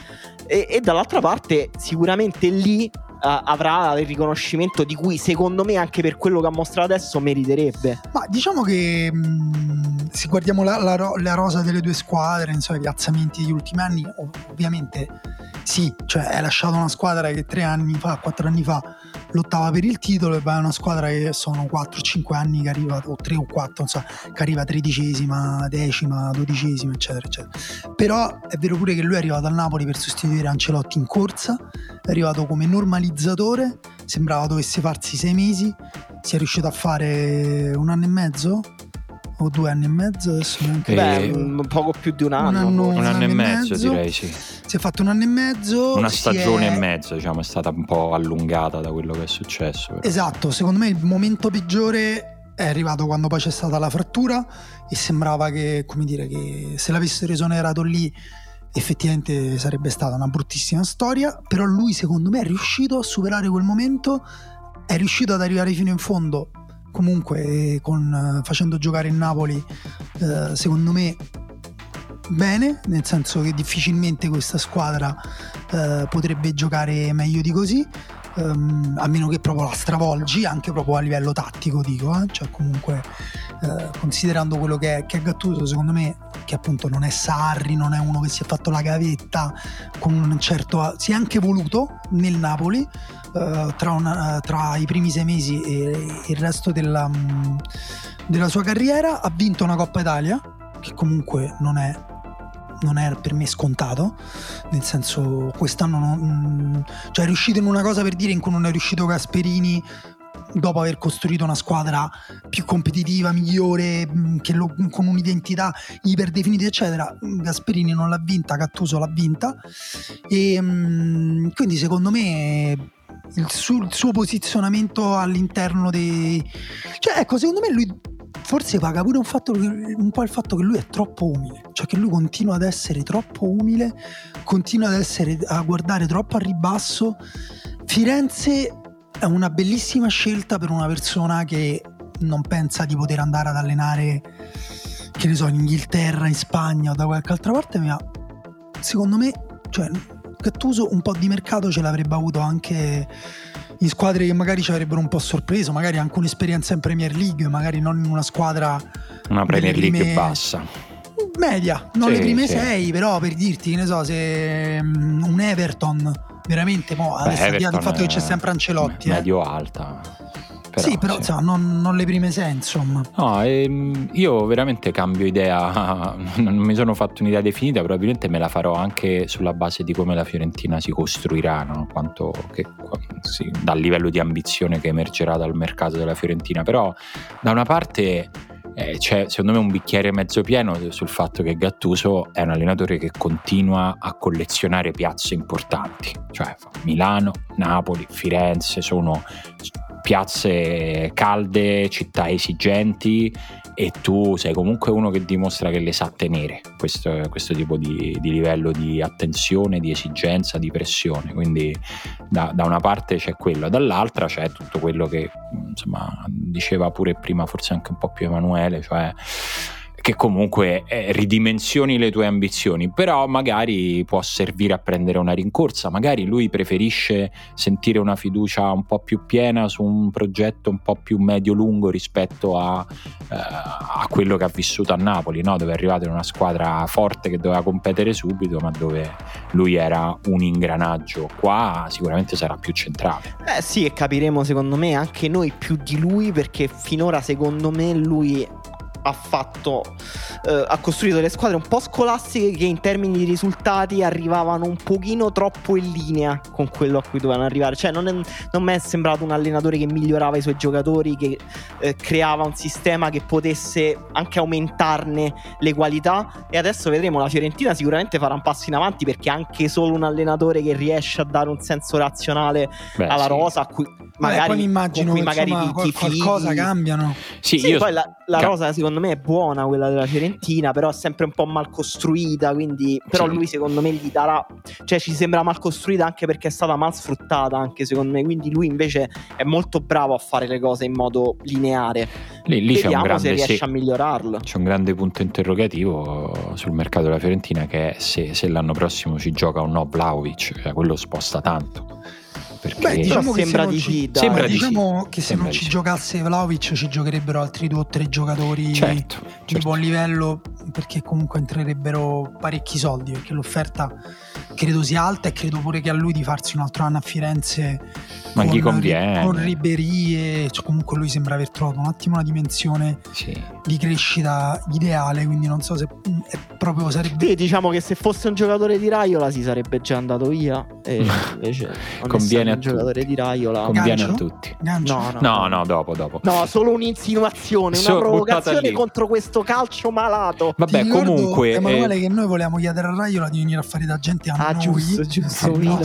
E, e dall'altra parte sicuramente lì avrà il riconoscimento di cui secondo me anche per quello che ha mostrato adesso meriterebbe. Ma diciamo che mh, se guardiamo la, la la rosa delle due squadre, insomma, i piazzamenti degli ultimi anni, ov- ovviamente sì, cioè hai lasciato una squadra che tre anni fa, quattro anni fa lottava per il titolo e vai a una squadra che sono 4-5 anni che arriva, o 3 o 4, insomma, che arriva tredicesima, decima, dodicesima, eccetera, eccetera. Però è vero pure che lui è arrivato al Napoli per sostituire Ancelotti in corsa, è arrivato come normalizzatore, sembrava dovesse farsi sei mesi, si è riuscito a fare un anno e mezzo o due anni e mezzo adesso neanche Eh, Beh, un poco più di un anno. anno- forse. Un anno e mezzo, mezzo. direi sì. Si è fatto un anno e mezzo Una stagione è- e mezzo, diciamo, è stata un po' allungata da quello che è successo. però. esatto secondo me il momento peggiore è arrivato quando poi c'è stata la frattura e sembrava che come dire che se l'avessero esonerato lì effettivamente sarebbe stata una bruttissima storia però lui secondo me è riuscito a superare quel momento è riuscito ad arrivare fino in fondo comunque eh, con, eh, facendo giocare il Napoli eh, secondo me bene nel senso che difficilmente questa squadra eh, potrebbe giocare meglio di così ehm, a meno che proprio la stravolgi anche proprio a livello tattico dico eh? cioè comunque eh, considerando quello che è, che è Gattuso secondo me che appunto non è Sarri non è uno che si è fatto la gavetta con un certo si è anche voluto nel Napoli eh, tra, una- tra i primi sei mesi e il resto della, mm, della sua carriera ha vinto una Coppa Italia che comunque non è non è per me scontato, nel senso quest'anno non, cioè è riuscito in una cosa per dire in cui non è riuscito Gasperini dopo aver costruito una squadra più competitiva, migliore, che lo- con un'identità iperdefinita, eccetera. Gasperini non l'ha vinta, Gattuso l'ha vinta. E mh, quindi secondo me il suo, il suo posizionamento all'interno dei... Cioè ecco, secondo me lui forse paga pure un, fatto, un po' il fatto che lui è troppo umile, cioè che lui continua ad essere troppo umile, continua ad essere a guardare troppo a ribasso. Firenze è una bellissima scelta per una persona che non pensa di poter andare ad allenare, che ne so, in Inghilterra, in Spagna o da qualche altra parte, ma secondo me, cioè, Gattuso un po' di mercato ce l'avrebbe avuto anche in squadre che magari ci avrebbero un po' sorpreso, magari anche un'esperienza in Premier League, magari non in una squadra Una Premier delle League prime- bassa. media, non Sì, le prime sì. sei, però per dirti, che ne so, se mm, un Everton veramente, mo, Beh, adesso Everton fatto che c'è sempre Ancelotti, eh. Medio alta. Però, sì, però sì. insomma, non, non le prime sei, insomma. No, ehm, io veramente cambio idea, non mi sono fatto un'idea definita, probabilmente me la farò anche sulla base di come la Fiorentina si costruirà, no? Quanto che, sì, dal livello di ambizione che emergerà dal mercato della Fiorentina. Però da una parte eh, c'è secondo me un bicchiere mezzo pieno sul fatto che Gattuso è un allenatore che continua a collezionare piazze importanti, cioè Milano, Napoli, Firenze sono piazze calde, città esigenti e tu sei comunque uno che dimostra che le sa tenere questo, questo tipo di, di, livello di attenzione, di esigenza, di pressione. Quindi da, da, una parte c'è quello, dall'altra c'è tutto quello che insomma, diceva pure prima, forse anche un po' più Emanuele, cioè che comunque eh, ridimensioni le tue ambizioni, però magari può servire a prendere una rincorsa, magari lui preferisce sentire una fiducia un po' più piena su un progetto un po' più medio-lungo rispetto a, eh, a quello che ha vissuto a Napoli, no? dove è arrivato in una squadra forte che doveva competere subito, ma dove lui era un ingranaggio. Qua sicuramente sarà più centrale. Eh sì, e capiremo secondo me anche noi più di lui perché finora secondo me lui ha fatto eh, ha costruito delle squadre un po' scolastiche che in termini di risultati arrivavano un pochino troppo in linea con quello a cui dovevano arrivare. Cioè non, è, non mi è sembrato un allenatore che migliorava i suoi giocatori che eh, creava un sistema che potesse anche aumentarne le qualità. E adesso vedremo la Fiorentina sicuramente farà un passo in avanti perché anche solo un allenatore che riesce a dare un senso razionale Beh, alla sì. rosa a cui magari, Vabbè, poi immagino cui magari insomma, ti, ti qualcosa cambiano. Sì, sì io... poi la, la Cap- rosa secondo me è buona quella della Fiorentina, però è sempre un po' mal costruita, quindi però sì. lui secondo me gli darà cioè ci sembra mal costruita anche perché è stata mal sfruttata anche secondo me, quindi lui invece è molto bravo a fare le cose in modo lineare. Lì, lì Vediamo c'è un grande, se riesce sì, a migliorarlo. C'è un grande punto interrogativo sul mercato della Fiorentina che è se, se l'anno prossimo ci gioca o no Vlaovic, cioè quello sposta tanto perché Beh, diciamo sembra di sì. Sembra diciamo di che se non ci giocasse Vlaovic ci giocherebbero altri due o tre giocatori certo, di certo. buon livello perché comunque entrerebbero parecchi soldi perché l'offerta credo sia alta e credo pure che a lui di farsi un altro anno a Firenze ma gli conviene con Ribery cioè comunque lui sembra aver trovato un attimo una dimensione sì. di crescita ideale quindi non so se è proprio sarebbe sì, diciamo che se fosse un giocatore di Raiola si sarebbe già andato via e invece conviene un giocatore di Raiola. Conviene Gancio? a tutti. Gancio? no no, no no dopo dopo. No solo un'insinuazione una so, provocazione contro questo calcio malato. Vabbè comunque Emanuele eh... che noi volevamo chiedere a Raiola di venire a fare da gente a ah noi. giusto giusto Vino,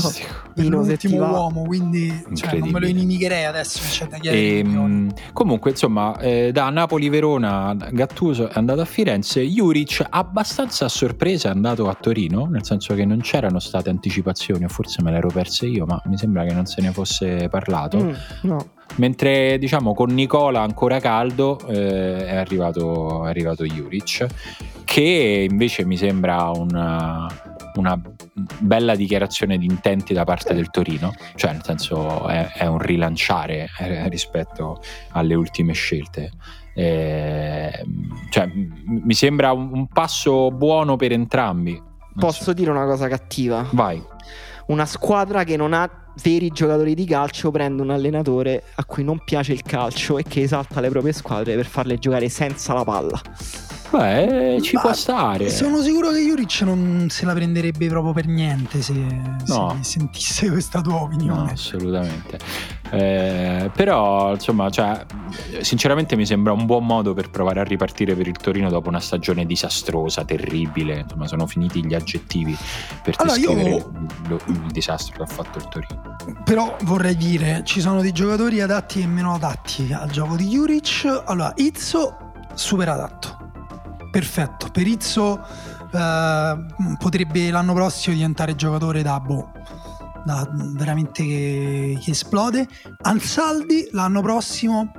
per l'ultimo uomo quindi cioè, non me lo inimicherei adesso c'è da chiedere e, ehm, comunque insomma eh, da Napoli-Verona Gattuso è andato a Firenze Juric abbastanza a sorpresa è andato a Torino nel senso che non c'erano state anticipazioni o forse me l'ero perse io ma mi sembra che non se ne fosse parlato mm, no mentre diciamo con Nicola ancora caldo eh, è, arrivato, è arrivato Juric che invece mi sembra una, una bella dichiarazione di intenti da parte del Torino, cioè nel senso è, è un rilanciare eh, rispetto alle ultime scelte. Eh, cioè, mi sembra un, un, passo buono per entrambi. Non Posso so. dire una cosa cattiva? Vai. Una squadra che non ha veri giocatori di calcio prende un allenatore a cui non piace il calcio e che esalta le proprie squadre per farle giocare senza la palla. Beh, ci Ma può stare. Sono sicuro che Juric non se la prenderebbe proprio per niente se, no. se sentisse questa tua opinione. No, assolutamente. Eh, però, insomma, cioè, sinceramente mi sembra un buon modo per provare a ripartire per il Torino dopo una stagione disastrosa, terribile. Insomma, sono finiti gli aggettivi per allora, descrivere io... il, il disastro che ha fatto il Torino. Però vorrei dire, ci sono dei giocatori adatti e meno adatti al gioco di Juric. Allora, Izzo super adatto perfetto. Perizzo eh, potrebbe l'anno prossimo diventare giocatore da boh, da veramente che, che, esplode. Ansaldi l'anno prossimo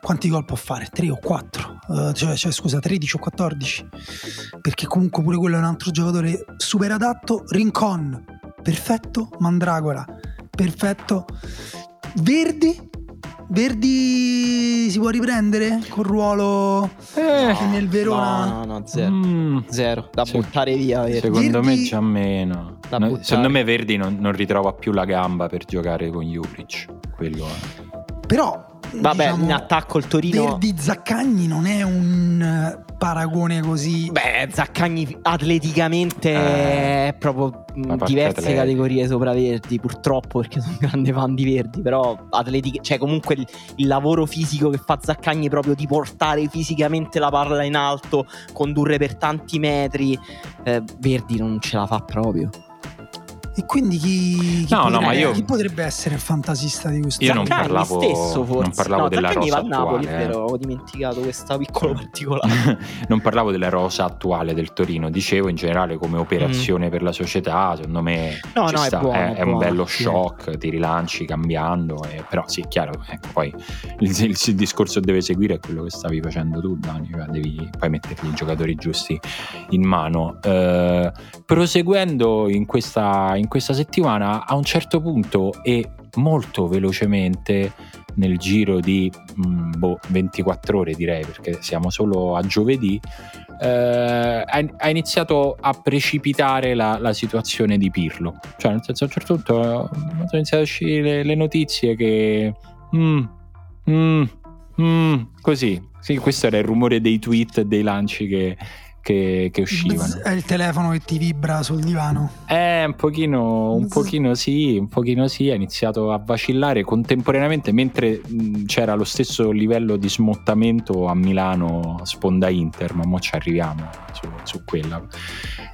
quanti gol può fare? 3 o 4? Uh, cioè, cioè, scusa, 13 o 14? Perché comunque pure quello è un altro giocatore super adatto. Rincon, perfetto. Mandragora, perfetto. Verdi, Verdi si può riprendere col ruolo eh, nel Verona? No, no, no zero. Mm. zero. Da Se, buttare via. Verdi. Secondo Verdi... me già meno. No, secondo me Verdi non, non, ritrova più la gamba per giocare con Juric. Quello è. Però Vabbè, diciamo, in attacco il Torino. Verdi Zaccagni non è un eh, paragone così. Beh, Zaccagni atleticamente Eh, è proprio parte diverse atletica. categorie sopra Verdi, purtroppo, perché sono un grande fan di Verdi, però atletica, cioè comunque il, il lavoro fisico che fa Zaccagni proprio di portare fisicamente la palla in alto, condurre per tanti metri, eh, Verdi non ce la fa proprio. E quindi chi, chi No, no, potrebbe, ma io- chi potrebbe essere il fantasista di questo? Io non Zaccagni parlavo- stesso forse. non parlavo no, della Zaccagni rosa Napoli, attuale, è vero, eh. ho dimenticato questo piccolo particolare. non parlavo della rosa attuale del Torino, dicevo in generale come operazione per la società, secondo me Mm. No, no, è sta, buono, è un buono, bello sì. shock, ti rilanci cambiando, e- però sì, è chiaro, ecco, poi il, il- il discorso deve seguire è quello che stavi facendo tu, Dani, cioè devi poi mettergli i giocatori giusti in mano. Eh, proseguendo in questa, in questa settimana, a un certo punto e molto velocemente nel giro di mm, boh, 24 ore direi perché siamo solo a giovedì eh, ha, iniziato a precipitare la, la situazione di Pirlo. Cioè nel senso a un certo punto eh, sono iniziate a uscire le, le notizie che mm, mm, mm, così. Sì, questo era il rumore dei tweet e dei lanci che, che, che uscivano È il telefono che ti vibra sul divano. eh, un pochino, un pochino sì, un pochino sì, ha iniziato a vacillare contemporaneamente mentre mh, c'era lo stesso livello di smottamento a Milano sponda Inter, ma mo ci arriviamo su, su quella.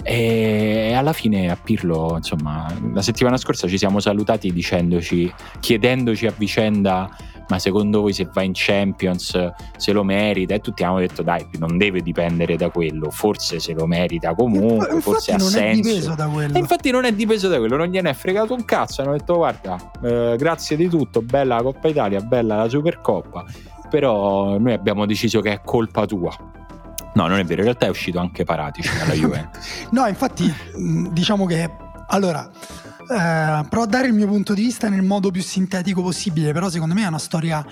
E alla fine a Pirlo, insomma, la settimana scorsa ci siamo salutati dicendoci, chiedendoci a vicenda ma secondo voi se va in Champions se lo merita e tutti abbiamo detto dai non deve dipendere da quello forse se lo merita comunque Infatti forse ha non è senso dipeso da quello. e infatti non è dipeso da quello, non gliene è fregato un cazzo. Hanno detto: Guarda, eh, grazie di tutto, bella la Coppa Italia, bella la Supercoppa. Però noi abbiamo deciso che è colpa tua. No, non è vero, in realtà è uscito anche Paratici dalla Juventus. No, infatti, diciamo che allora. Eh, a dare il mio punto di vista nel modo più sintetico possibile, però secondo me è una storia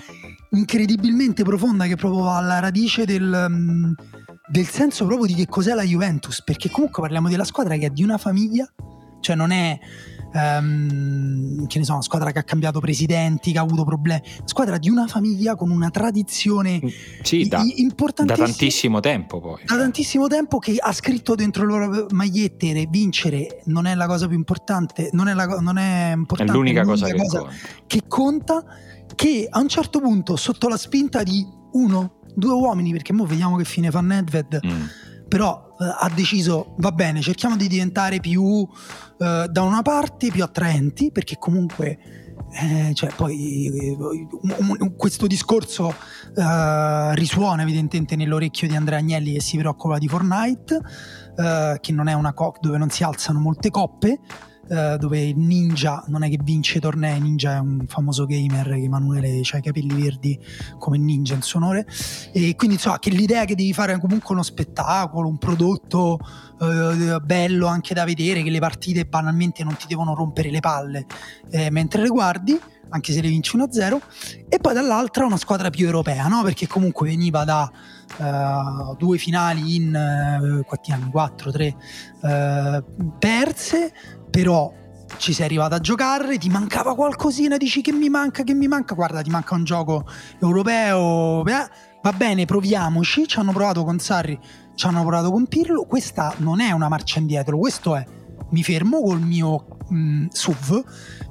incredibilmente profonda che proprio va alla radice del, mh, del senso proprio di che cos'è la Juventus, perché comunque parliamo della squadra che è di una famiglia, cioè non è ehm, che ne so, una squadra che ha cambiato presidenti, che ha avuto problemi, squadra di una famiglia con una tradizione Sì, da, i- da importantissima tantissimo tempo poi. da tantissimo tempo che ha scritto dentro le loro magliette vincere non è la cosa più importante, non è, la non è È importante, l'unica cosa che cosa conta. che conta, che a un certo punto sotto la spinta di uno, due uomini, perché mo vediamo che fine fa Nedved, Mm. Però eh, ha deciso va bene, cerchiamo di diventare più eh, da una parte più attraenti, perché comunque eh, cioè, poi eh, questo discorso eh, risuona evidentemente nell'orecchio di Andrea Agnelli che si preoccupa di Fortnite, eh, che non è una co- dove non si alzano molte coppe. Eh, dove ninja non è che vince i tornei, ninja è un famoso gamer che Emanuele ha i capelli verdi come ninja in suo onore e quindi insomma che l'idea che devi fare comunque uno spettacolo, un prodotto eh, bello anche da vedere, che le partite banalmente non ti devono rompere le palle eh, mentre le guardi, anche se le vinci 1-0, e poi dall'altra una squadra più europea, no? perché comunque veniva da eh, due finali in eh, quanti anni? 4, 3 eh, perse, però ci sei arrivato a giocare, ti mancava qualcosina, dici che mi manca, che mi manca, guarda ti manca un gioco europeo, eh, va bene proviamoci, ci hanno provato con Sarri, ci hanno provato con Pirlo, questa non è una marcia indietro, questo è mi fermo col mio mh, SUV,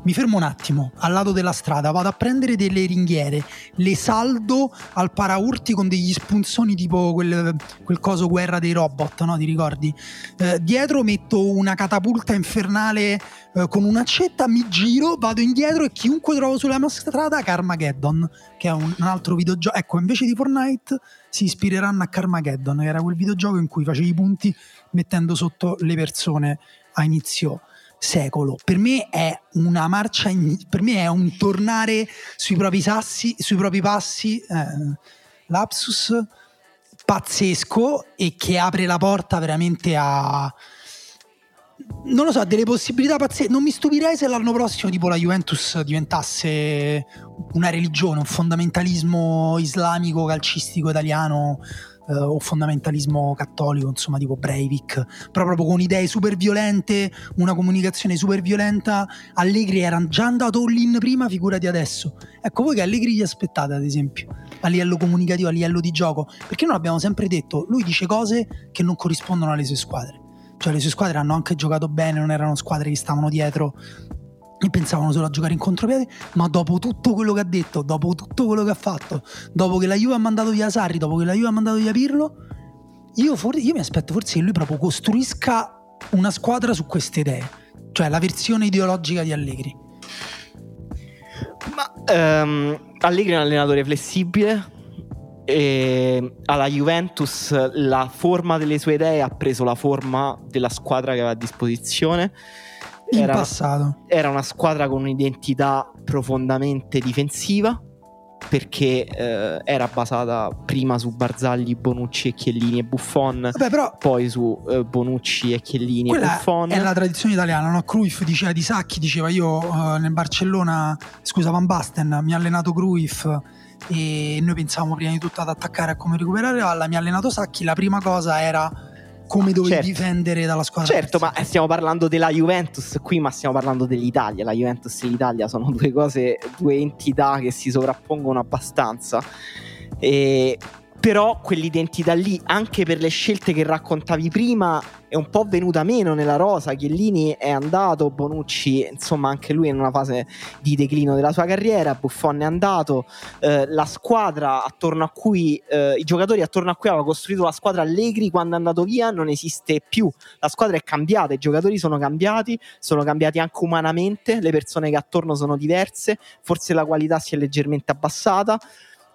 mi fermo un attimo al lato della strada, vado a prendere delle ringhiere, le saldo al paraurti con degli spunzoni tipo quel, quel coso guerra dei robot, no? Ti ricordi? Eh, dietro metto una catapulta infernale eh, con un'accetta, mi giro, vado indietro e chiunque trovo sulla mia strada Carmageddon, che è un, un altro videogioco. Ecco, invece di Fortnite si ispireranno a Carmageddon, che era quel videogioco in cui facevi i punti mettendo sotto le persone a inizio secolo. Per me è una marcia, in- per me è un tornare sui propri sassi, sui propri passi, eh, lapsus pazzesco e che apre la porta veramente a non lo so, delle possibilità pazzesche. Non mi stupirei se l'anno prossimo tipo la Juventus diventasse una religione, un fondamentalismo islamico calcistico italiano eh, o fondamentalismo cattolico, insomma tipo Breivik, però proprio con idee super violente, una comunicazione super violenta. Allegri era già andato all-in prima, figurati adesso. Ecco, voi che Allegri gli aspettate, ad esempio, a livello comunicativo, a livello di gioco? Perché noi abbiamo sempre detto, lui dice cose che non corrispondono alle sue squadre. Cioè le sue squadre hanno anche giocato bene, non erano squadre che stavano dietro e pensavano solo a giocare in contropiede, ma dopo tutto quello che ha detto, dopo tutto quello che ha fatto, dopo che la Juve ha mandato via Sarri, dopo che la Juve ha mandato via Pirlo, io, for- io mi aspetto forse che lui proprio costruisca una squadra su queste idee, cioè la versione ideologica di Allegri. Ma um, Allegri è un allenatore flessibile. E alla Juventus la forma delle sue idee ha preso la forma della squadra che aveva a disposizione in era, passato. Era una squadra con un'identità profondamente difensiva perché eh, era basata prima su Barzagli, Bonucci e Chiellini e Buffon, Vabbè, però, poi su eh, Bonucci e Chiellini e Buffon. È la tradizione italiana, no? Cruyff diceva di Sacchi, diceva io uh, nel Barcellona, scusa Van Basten, mi ha allenato Cruyff e noi pensavamo prima di tutto ad attaccare a come recuperare palla, mi ha allenato Sacchi, la prima cosa era come dovevi certo. difendere dalla squadra. Certo, ma stiamo parlando della Juventus qui, ma stiamo parlando dell'Italia. La Juventus e l'Italia sono due cose, due entità che si sovrappongono abbastanza. E però quell'identità lì, anche per le scelte che raccontavi prima, è un po' venuta meno nella rosa. Chiellini è andato, Bonucci, insomma, anche lui è in una fase di declino della sua carriera. Buffon è andato, eh, la squadra attorno a cui eh, i giocatori attorno a cui aveva costruito la squadra Allegri quando è andato via non esiste più. La squadra è cambiata, i giocatori sono cambiati, sono cambiati anche umanamente, le persone che attorno sono diverse, forse la qualità si è leggermente abbassata.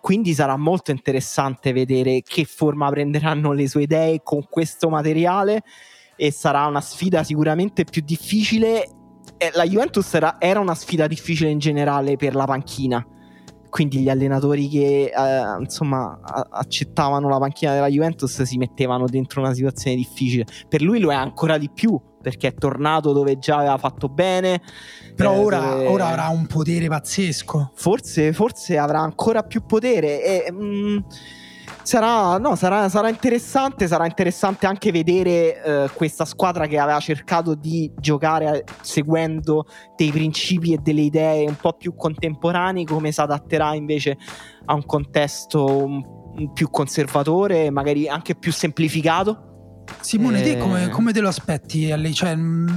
Quindi sarà molto interessante vedere che forma prenderanno le sue idee con questo materiale e sarà una sfida sicuramente più difficile. La Juventus era, era una sfida difficile in generale per la panchina. Quindi gli allenatori che eh, insomma accettavano la panchina della Juventus si mettevano dentro una situazione difficile. Per lui lo è ancora di più perché è tornato dove già aveva fatto bene. Però eh, ora, dove... ora, avrà un potere pazzesco. Forse, forse avrà ancora più potere. E, mh, mm, sarà, no, sarà, sarà, interessante. Sarà interessante anche vedere eh, questa squadra che aveva cercato di giocare seguendo dei principi e delle idee un po' più contemporanei, come si adatterà invece a un contesto un, più conservatore, magari anche più semplificato Simone, te come, eh. come, te lo aspetti? Cioè, mm,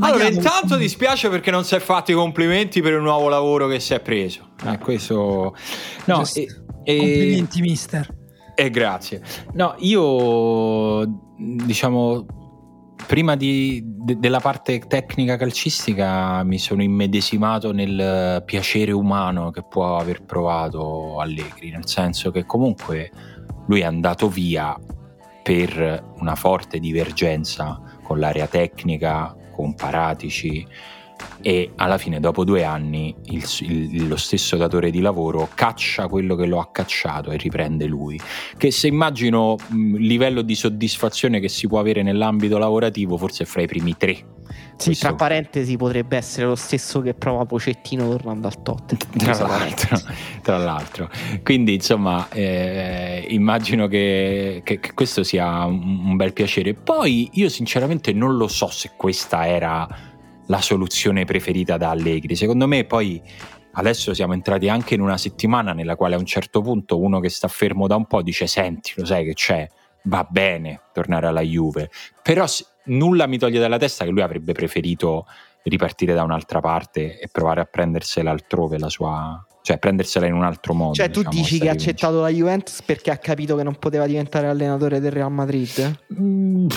allora, intanto dispiace perché non si è fatti i complimenti per il nuovo lavoro che si è preso. Eh, questo... No, e, e... Complimenti, mister. E eh, grazie. No, io diciamo prima di, de, della parte tecnica calcistica mi sono immedesimato nel piacere umano che può aver provato Allegri, nel senso che comunque lui è andato via per una forte divergenza con l'area tecnica, con Paratici e alla fine dopo due anni il, il, lo stesso datore di lavoro caccia quello che lo ha cacciato e riprende lui che se immagino il livello di soddisfazione che si può avere nell'ambito lavorativo forse è fra i primi tre sì, Questo... tra parentesi potrebbe essere lo stesso che prova Pocettino tornando al tot. Tra l'altro, tra l'altro, Quindi insomma eh, immagino che, che, che, questo sia un, un bel piacere. Poi io sinceramente non lo so se questa era la soluzione preferita da Allegri. Secondo me poi adesso siamo entrati anche in una settimana nella quale a un certo punto uno che sta fermo da un po' dice senti, lo sai che c'è, va bene tornare alla Juve, però nulla mi toglie dalla testa che lui avrebbe preferito ripartire da un'altra parte e provare a prendersela altrove la sua cioè prendersela in un altro modo. Cioè, tu diciamo, dici che ha accettato la Juventus perché ha capito che non poteva diventare allenatore del Real Madrid? Mm,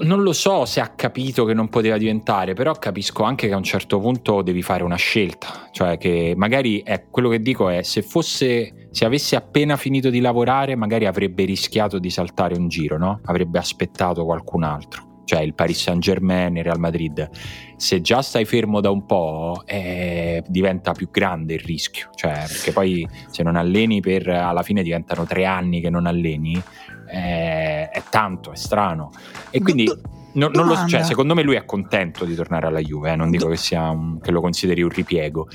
non lo so se ha capito che non poteva diventare, però capisco anche che a un certo punto devi fare una scelta. Cioè, che magari è quello che dico è se fosse, se avesse appena finito di lavorare, magari avrebbe rischiato di saltare un giro, no? Avrebbe aspettato qualcun altro cioè il Paris Saint Germain, il Real Madrid, se già stai fermo da un po' eh, diventa più grande il rischio, cioè, perché poi se non alleni per alla fine diventano tre anni che non alleni, eh, è tanto, è strano. E quindi... No, non lo, cioè, secondo me lui è contento di tornare alla Juve, eh, non dico che, un, che lo consideri un ripiego,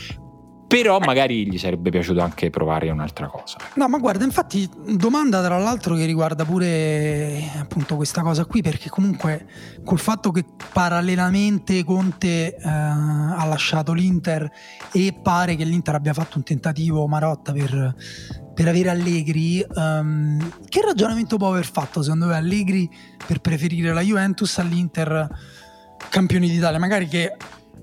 però magari gli sarebbe piaciuto anche provare un'altra cosa. No, ma guarda, infatti, domanda tra l'altro che riguarda pure appunto questa cosa qui, perché comunque col fatto che parallelamente Conte eh, ha lasciato l'Inter e pare che l'Inter abbia fatto un tentativo Marotta per, per avere Allegri, um, che ragionamento può aver fatto secondo me Allegri per preferire la Juventus all'Inter campioni d'Italia? Magari che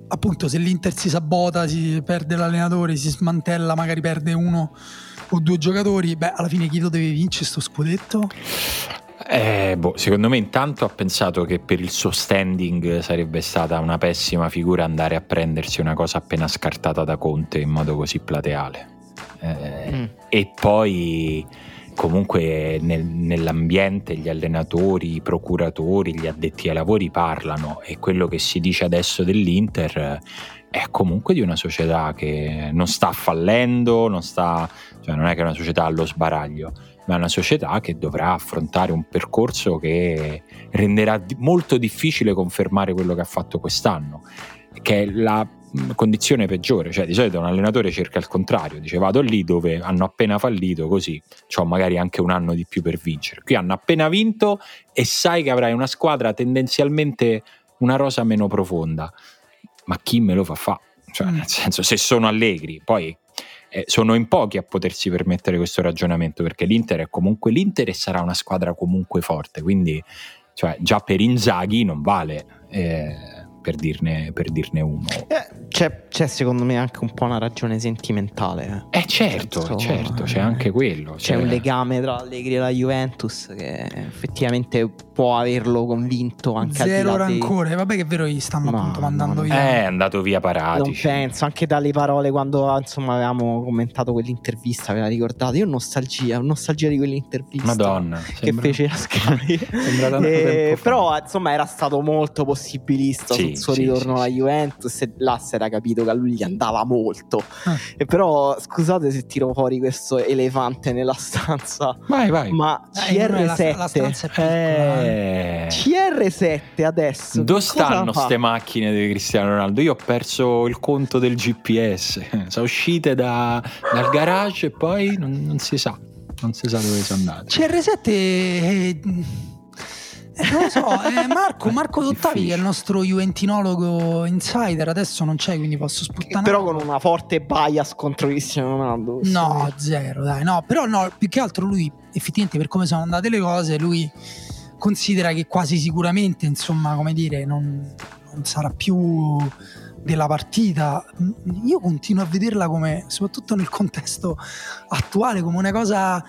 appunto se l'Inter si sabota, si perde l'allenatore, si smantella, magari perde uno o due giocatori, beh alla fine chi lo deve vincere sto scudetto? Eh, boh, secondo me intanto ha pensato che per il suo standing sarebbe stata una pessima figura andare a prendersi una cosa appena scartata da Conte in modo così plateale. Eh, mm. E poi comunque nel, nell'ambiente gli allenatori, i procuratori, gli addetti ai lavori parlano e quello che si dice adesso dell'Inter è comunque di una società che non sta fallendo, non, sta, cioè non è che è una società allo sbaraglio, ma è una società che dovrà affrontare un percorso che renderà molto difficile confermare quello che ha fatto quest'anno, che è la condizione peggiore, cioè di solito un allenatore cerca il contrario, dice vado lì dove hanno appena fallito così ho magari anche un anno di più per vincere. Qui hanno appena vinto e sai che avrai una squadra tendenzialmente una rosa meno profonda. Ma chi me lo fa fa? Cioè, nel senso, se sono allegri, poi eh, sono in pochi a potersi permettere questo ragionamento perché l'Inter è comunque l'Inter e sarà una squadra comunque forte, quindi cioè, già per Inzaghi non vale. Eh, per dirne, per dirne uno. Eh, c'è, c'è, secondo me anche un po' una ragione sentimentale. Eh, eh certo, senso, certo, c'è anche quello. C'è, c'è un legame tra Allegri e la Juventus che effettivamente può averlo convinto anche Zero rancore, di... vabbè che è vero gli stanno no, appunto mandando via. È andato via Paratici. Non penso, anche dalle parole quando insomma avevamo commentato quell'intervista, ve la ricordate? Io ho nostalgia, ho nostalgia di quell'intervista. Madonna. Che sembra... fece la Sky. eh, però insomma era stato molto possibilista sì, sul suo sì, ritorno sì, alla Juventus e là si era capito che a lui gli andava molto. Ah. E però scusate se tiro fuori questo elefante nella stanza. Vai, vai. Ma CR7 eh, la, la stanza è piccola. Eh, eh. CR7 adesso. Dove stanno queste macchine di Cristiano Ronaldo? Io ho perso il conto del GPS. Sono uscite da, dal garage e poi non, non, si sa. Non si sa dove sono andate. CR7 eh, non lo so, eh, Marco, Marco Dottavi che è il nostro Juventinologo insider, adesso non c'è quindi posso sputtare. Però con una forte bias contro Cristiano Ronaldo. No, zero, dai, no, però no, più che altro lui effettivamente per come sono andate le cose, lui considera che quasi sicuramente, insomma, come dire, non, non sarà più della partita. Io continuo a vederla come, soprattutto nel contesto attuale, come una cosa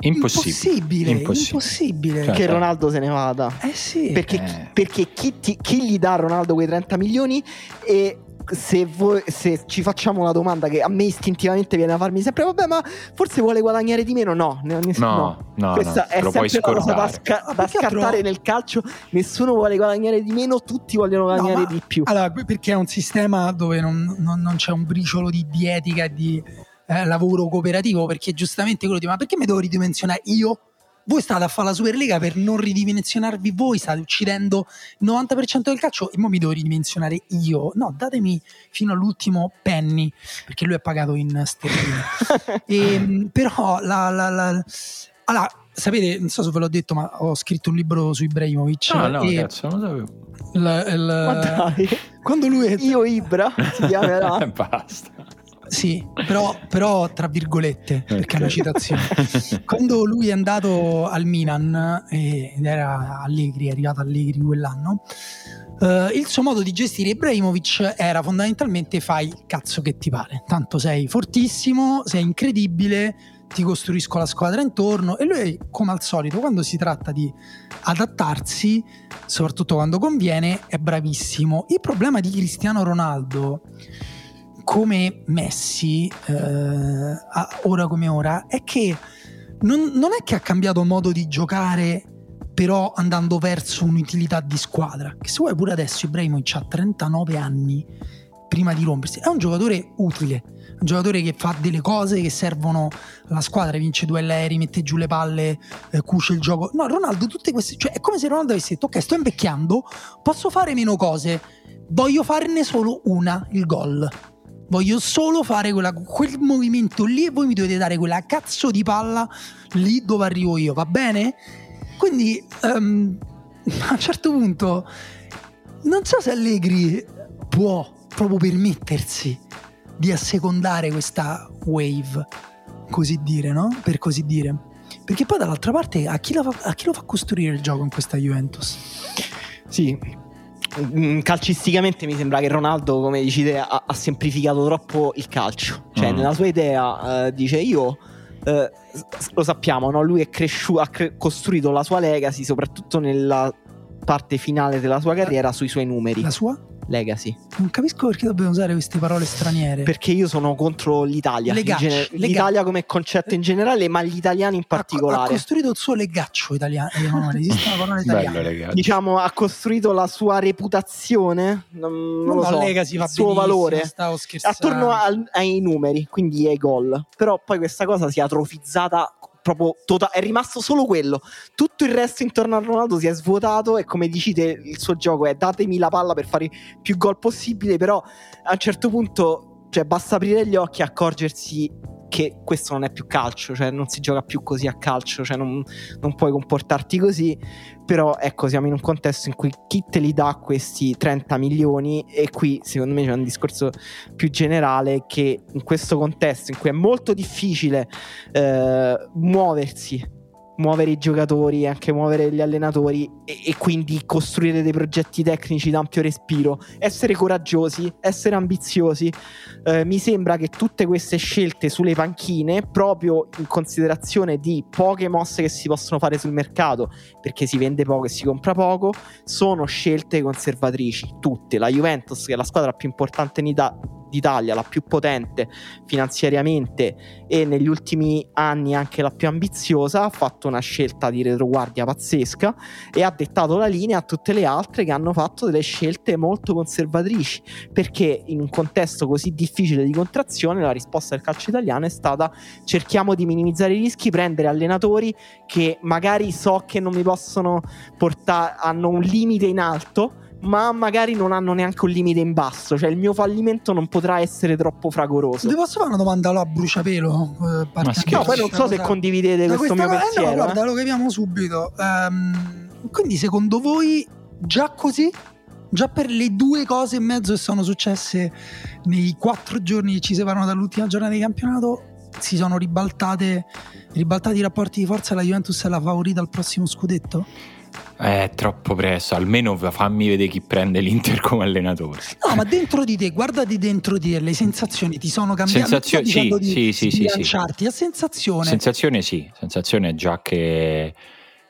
impossibile, impossibile, impossibile. Cioè, che Ronaldo se ne vada. Eh sì. Perché, eh. perché chi, ti, chi, gli dà a Ronaldo quei 30 milioni e se, voi, se, ci facciamo una domanda che a me istintivamente viene a farmi sempre, vabbè, ma forse vuole guadagnare di meno? No, no, no, no questa no, è sempre una cosa da, sca- da scattare nel calcio. Nessuno vuole guadagnare di meno, tutti vogliono guadagnare no, di più. Allora, perché è un sistema dove non, non, non c'è un briciolo di, di etica e di eh, lavoro cooperativo, perché giustamente quello ti ma perché mi devo ridimensionare io? voi state a fare la Superlega per non ridimensionarvi voi, state uccidendo il 90% del calcio e ora mi devo ridimensionare io. No, datemi fino all'ultimo penny, perché lui è pagato in sterline. e, ehm, però la, la, la, allora, sapete, non so se ve l'ho detto, ma ho scritto un libro su Ibrahimovic. Ah, no, e cazzo, non lo sapevo. Ma dai. Quando lui è... Io Ibra si chiamerà. Basta. Sì, però, però, tra virgolette, perché è una citazione. Quando lui è andato al Milan ed era Allegri, è arrivato Allegri quell'anno, eh, il suo modo di gestire Ibrahimovic era fondamentalmente fai il cazzo che ti pare. Tanto sei fortissimo, sei incredibile, ti costruisco la squadra intorno e lui, come al solito, quando si tratta di adattarsi, soprattutto quando conviene, è bravissimo. Il problema di Cristiano Ronaldo come Messi, eh, ora come ora, è che non, non è che ha cambiato modo di giocare però andando verso un'utilità di squadra. Che se vuoi pure adesso Ibrahimovic ha 39 anni prima di rompersi, è un giocatore utile, un giocatore che fa delle cose che servono alla squadra, vince duelli aerei, mette giù le palle, eh, cuce il gioco. No, Ronaldo, tutte queste, cioè è come se Ronaldo avesse detto ok, sto invecchiando, posso fare meno cose, voglio farne solo una, il gol Voglio solo fare quella- quel movimento lì e voi mi dovete dare quella cazzo di palla lì dove arrivo io, va bene? Quindi ehm, a un certo punto non so se Allegri può proprio permettersi di assecondare questa wave, così dire, no? Per così dire. Perché poi dall'altra parte a chi, fa- a chi lo fa costruire il gioco in questa Juventus? Sì. Mm, Calcisticamente mi sembra che Ronaldo, come dici te, ha, ha semplificato troppo il calcio. Cioè, Mm. nella sua idea, eh, dice io. eh, lo sappiamo, no? lui è cresciuto, ha cre- costruito la sua legacy, soprattutto nella parte finale della sua carriera, sui suoi numeri. La sua? Legacy. Non capisco perché dobbiamo usare queste parole straniere. Perché io sono contro l'Italia. in Legacci, gene- legacci. L'Italia come concetto in generale, ma gli italiani in Ha co- Ha, particolare. costruito il suo legaccio italiano. eh, no, non esiste una parola italiana. Bello, diciamo, ha costruito la sua reputazione. Non, non No, lo so, Legacy il suo valore. Stavo scherzando. attorno al- ai numeri, quindi ai gol. Però poi questa cosa si è atrofizzata proprio tota- è rimasto solo quello. Tutto il resto intorno a Ronaldo si è svuotato e come dici il suo gioco è datemi la palla per fare più gol possibile, però a un certo punto cioè, basta aprire gli occhi e accorgersi che questo non è più calcio, cioè non si gioca più così a calcio, cioè non, non puoi comportarti così, però ecco siamo in un contesto in cui chi te li dà questi 30 milioni? E qui secondo me c'è un discorso più generale che in questo contesto in cui è molto difficile eh, muoversi, muovere i giocatori, anche muovere gli allenatori e, e quindi costruire dei progetti tecnici d'ampio respiro, essere coraggiosi, essere ambiziosi. Eh, mi sembra che tutte queste scelte sulle panchine, proprio in considerazione di poche mosse che si possono fare sul mercato, perché si vende poco e si compra poco, sono scelte conservatrici, tutte. La Juventus, che è la squadra più importante in Ita- d'Italia, la più potente finanziariamente e negli ultimi anni anche la più ambiziosa, ha fatto una scelta di retroguardia pazzesca e ha dettato la linea a tutte le altre che hanno fatto delle scelte molto conservatrici, perché in un contesto così difficile di contrazione la risposta del calcio italiano è stata cerchiamo di minimizzare i rischi, prendere allenatori che magari so che non mi possono portare, hanno un limite in alto, ma magari non hanno neanche un limite in basso, cioè il mio fallimento non potrà essere troppo fragoroso. Ti posso fare una domanda allora, a bruciapelo? Eh, No, poi non so se condividete da questo mio questa cosa- eh, pensiero. no, guarda, eh. lo capiamo subito. Ehm, quindi, secondo voi, già così, già per le due cose e mezzo che sono successe nei quattro giorni che ci separano dall'ultima giornata di campionato, si sono ribaltate, ribaltati i rapporti di forza e la Juventus è la favorita al prossimo scudetto? È troppo presto, almeno fammi vedere chi prende l'Inter come allenatore. No, ma dentro di te, guardati dentro di te, le sensazioni ti sono cambiate. Dicendo sì, di sì, sì, sì, sì. sbilanciarti, a sensazione. Sensazione sì, sensazione già che,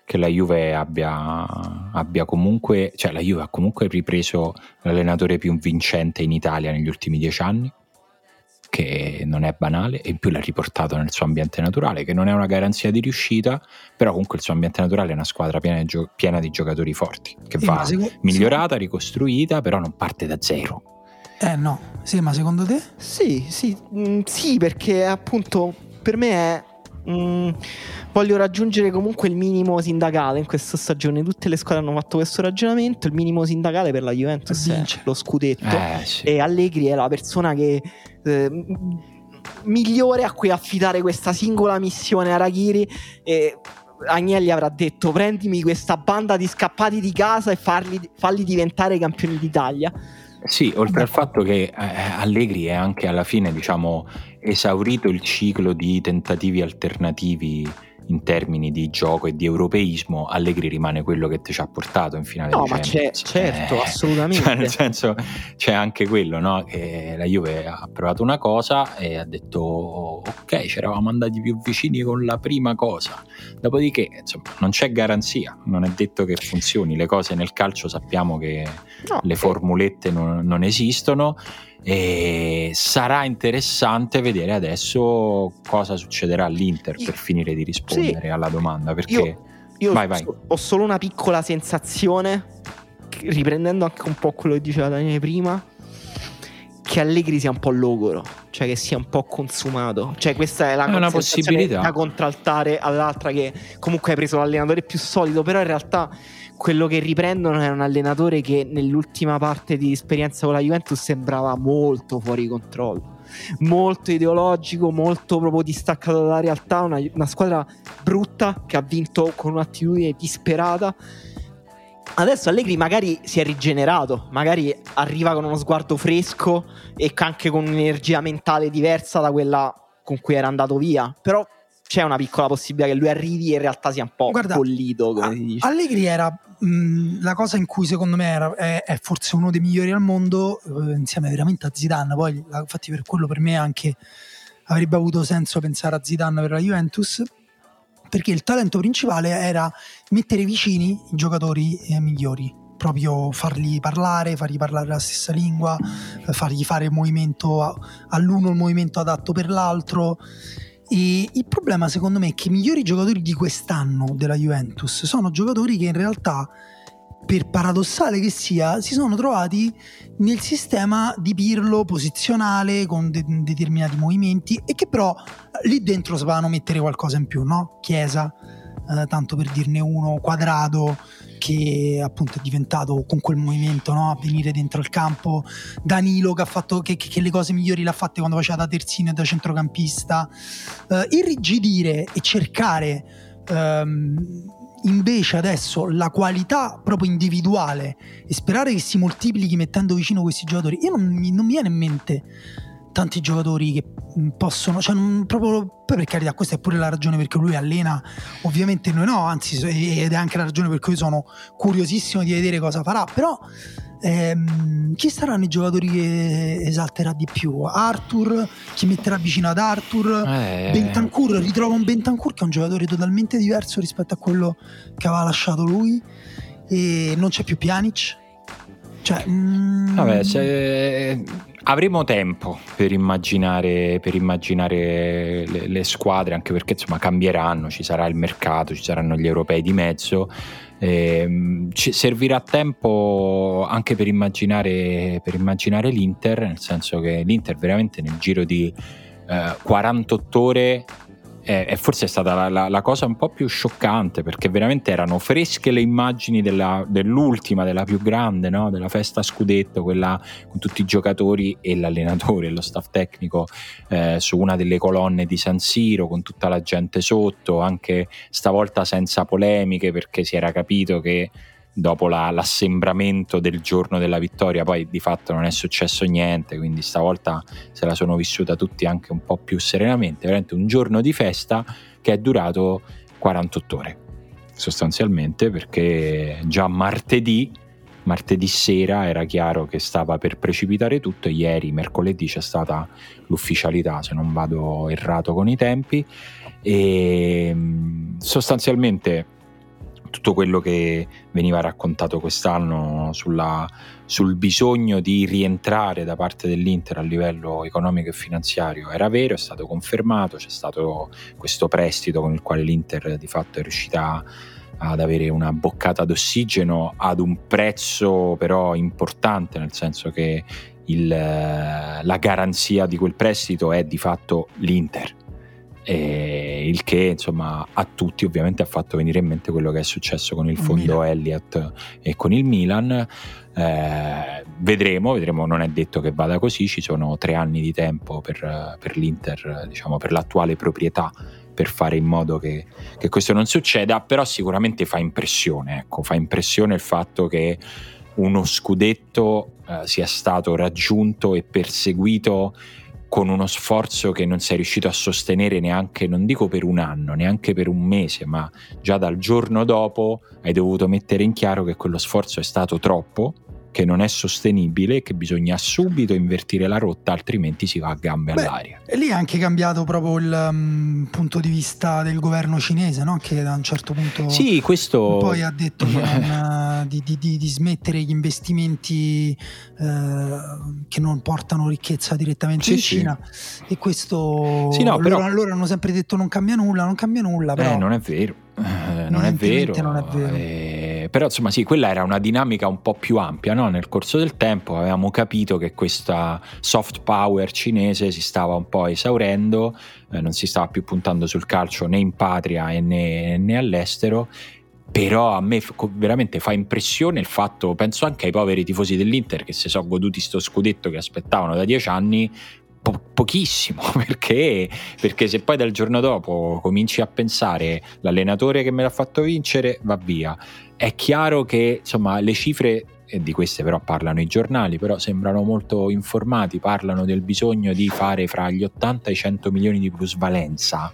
che la Juve abbia, abbia comunque, cioè la Juve ha comunque ripreso l'allenatore più vincente in Italia negli ultimi dieci anni, che non è banale, e in più l'ha riportato nel suo ambiente naturale, che non è una garanzia di riuscita, però comunque il suo ambiente naturale è una squadra piena di, gio- piena di giocatori forti, che Sì, va seco- migliorata, ricostruita, però non parte da zero. Eh no, sì, ma secondo te? Sì, sì, mm, sì, perché appunto per me è. Mm, voglio raggiungere comunque il minimo sindacale in questa stagione. Tutte le squadre hanno fatto questo ragionamento. Il minimo sindacale per la Juventus è lo scudetto. Eh sì. E Allegri è la persona che. eh, migliore a cui affidare questa singola missione a Raghiri. E Agnelli avrà detto: prendimi questa banda di scappati di casa e farli, falli diventare campioni d'Italia. Sì, oltre al fatto che eh, Allegri è anche alla fine, diciamo, esaurito il ciclo di tentativi alternativi in termini di gioco e di europeismo, Allegri rimane quello che ti ci ha portato in finale No, di ma c'è, certo, Eh, assolutamente. Cioè, nel senso, c'è anche quello, no? Che la Juve ha provato una cosa e ha detto: Ok, ci eravamo andati più vicini con la prima cosa. Dopodiché, insomma, non c'è garanzia, non è detto che funzioni. Le cose nel calcio sappiamo che No, le formulette non, non esistono e sarà interessante vedere adesso cosa succederà all'Inter per finire di rispondere Sì. alla domanda perché Io- Io Vai, vai. ho solo una piccola sensazione, riprendendo anche un po' quello che diceva Daniele prima, che Allegri sia un po' logoro, cioè che sia un po' consumato. Cioè questa è la È una possibilità. da contraltare all'altra che comunque hai preso l'allenatore più solido, però in realtà quello che riprendono è un allenatore che nell'ultima parte di esperienza con la Juventus sembrava molto fuori controllo molto ideologico, molto proprio distaccato dalla realtà, una, una squadra brutta che ha vinto con un'attitudine disperata. Adesso Allegri magari si è rigenerato, magari arriva con uno sguardo fresco e anche con un'energia mentale diversa da quella con cui era andato via. Però c'è una piccola possibilità che lui arrivi e in realtà sia un po' Guarda, bollito, come si dice. Allegri era mh, la cosa in cui secondo me era, è, è, forse uno dei migliori al mondo, eh, insieme veramente a Zidane. Poi, infatti, per quello per me anche avrebbe avuto senso pensare a Zidane per la Juventus. Perché il talento principale era mettere vicini i giocatori eh, migliori, proprio farli parlare, fargli parlare la stessa lingua, fargli fare il movimento all'uno il movimento adatto per l'altro e il problema secondo me è che i migliori giocatori di quest'anno della Juventus sono giocatori che in realtà, per paradossale che sia, si sono trovati nel sistema di Pirlo posizionale con de- determinati movimenti e che però lì dentro sapevano mettere qualcosa in più, no? Chiesa, eh, tanto per dirne uno, quadrato che appunto è diventato con quel movimento no? a venire dentro il campo Danilo che ha fatto che, che, le cose migliori l'ha fatte quando faceva da terzino e da centrocampista uh, irrigidire e cercare um, invece adesso la qualità proprio individuale e sperare che si moltiplichi mettendo vicino questi giocatori io non non mi viene in mente tanti giocatori che mm, possono, cioè non, proprio poi per carità, questa è pure la ragione perché lui allena, ovviamente noi no, anzi, ed è anche la ragione per cui sono curiosissimo di vedere cosa farà. Però ehm, chi saranno i giocatori che esalterà di più? Arthur, chi metterà vicino ad Arthur? Eh. Bentancur, ritrova un Bentancur che è un giocatore totalmente diverso rispetto a quello che aveva lasciato lui. E non c'è più Pjanic. Cioè, mm... Vabbè, se avremo tempo per immaginare, per immaginare le, le, squadre, anche perché insomma cambieranno, ci sarà il mercato, ci saranno gli europei di mezzo. Eh, ci servirà tempo anche per immaginare, per immaginare l'Inter, nel senso che l'Inter veramente nel giro di eh, 48 ore e forse è stata la, la, la, cosa un po' più scioccante perché veramente erano fresche le immagini della, dell'ultima, della più grande, no? della festa scudetto, quella con tutti i giocatori e l'allenatore e lo staff tecnico eh, su una delle colonne di San Siro con tutta la gente sotto, anche stavolta senza polemiche perché si era capito che dopo la, l'assembramento del giorno della vittoria, poi di fatto non è successo niente, quindi stavolta se la sono vissuta tutti anche un po' più serenamente, veramente un giorno di festa che è durato 48 ore sostanzialmente perché già martedì martedì sera era chiaro che stava per precipitare tutto. Ieri mercoledì c'è stata l'ufficialità se non vado errato con i tempi. E sostanzialmente tutto quello che veniva raccontato quest'anno sulla, sul bisogno di rientrare da parte dell'Inter a livello economico e finanziario era vero, è stato confermato, c'è stato questo prestito con il quale l'Inter di fatto è riuscita ad avere una boccata d'ossigeno ad un prezzo però importante, nel senso che il, la garanzia di quel prestito è di fatto l'Inter e il che insomma a tutti ovviamente ha fatto venire in mente quello che è successo con il fondo Milan. Elliott e con il Milan eh, vedremo, vedremo, non è detto che vada così, ci sono tre anni di tempo per, per l'Inter, diciamo per l'attuale proprietà per fare in modo che, che, questo non succeda, però sicuramente fa impressione, ecco, fa impressione il fatto che uno scudetto eh, sia stato raggiunto e perseguito con uno sforzo che non sei riuscito a sostenere neanche, non dico per un anno, neanche per un mese, ma già dal giorno dopo hai dovuto mettere in chiaro che quello sforzo è stato troppo che non è sostenibile, che bisogna subito invertire la rotta, altrimenti si va a gambe Beh, all'aria. E lì è anche cambiato proprio il um, punto di vista del governo cinese, no? che da un certo punto sì, questo... poi ha detto non, uh, di, di, di, di, smettere gli investimenti uh, che non portano ricchezza direttamente sì, in Cina. Sì. E questo sì, no, però... loro, loro, hanno sempre detto non cambia nulla, non cambia nulla. Però... Eh, non è vero. Eh, non, è vero, non è vero. Eh, però insomma sì, quella era una dinamica un po' più ampia, no? nel corso del tempo avevamo capito che questa soft power cinese si stava un po' esaurendo, eh, non si stava più puntando sul calcio né in patria né, né all'estero però a me veramente fa impressione il fatto, penso anche ai poveri tifosi dell'Inter che si sono goduti sto scudetto che aspettavano da dieci anni, po- pochissimo, perché, perché se poi dal giorno dopo cominci a pensare l'allenatore che me l'ha fatto vincere, va via. È chiaro che insomma le cifre e di queste però parlano i giornali, però sembrano molto informati, parlano del bisogno di fare fra gli 80 e i 100 milioni di plusvalenza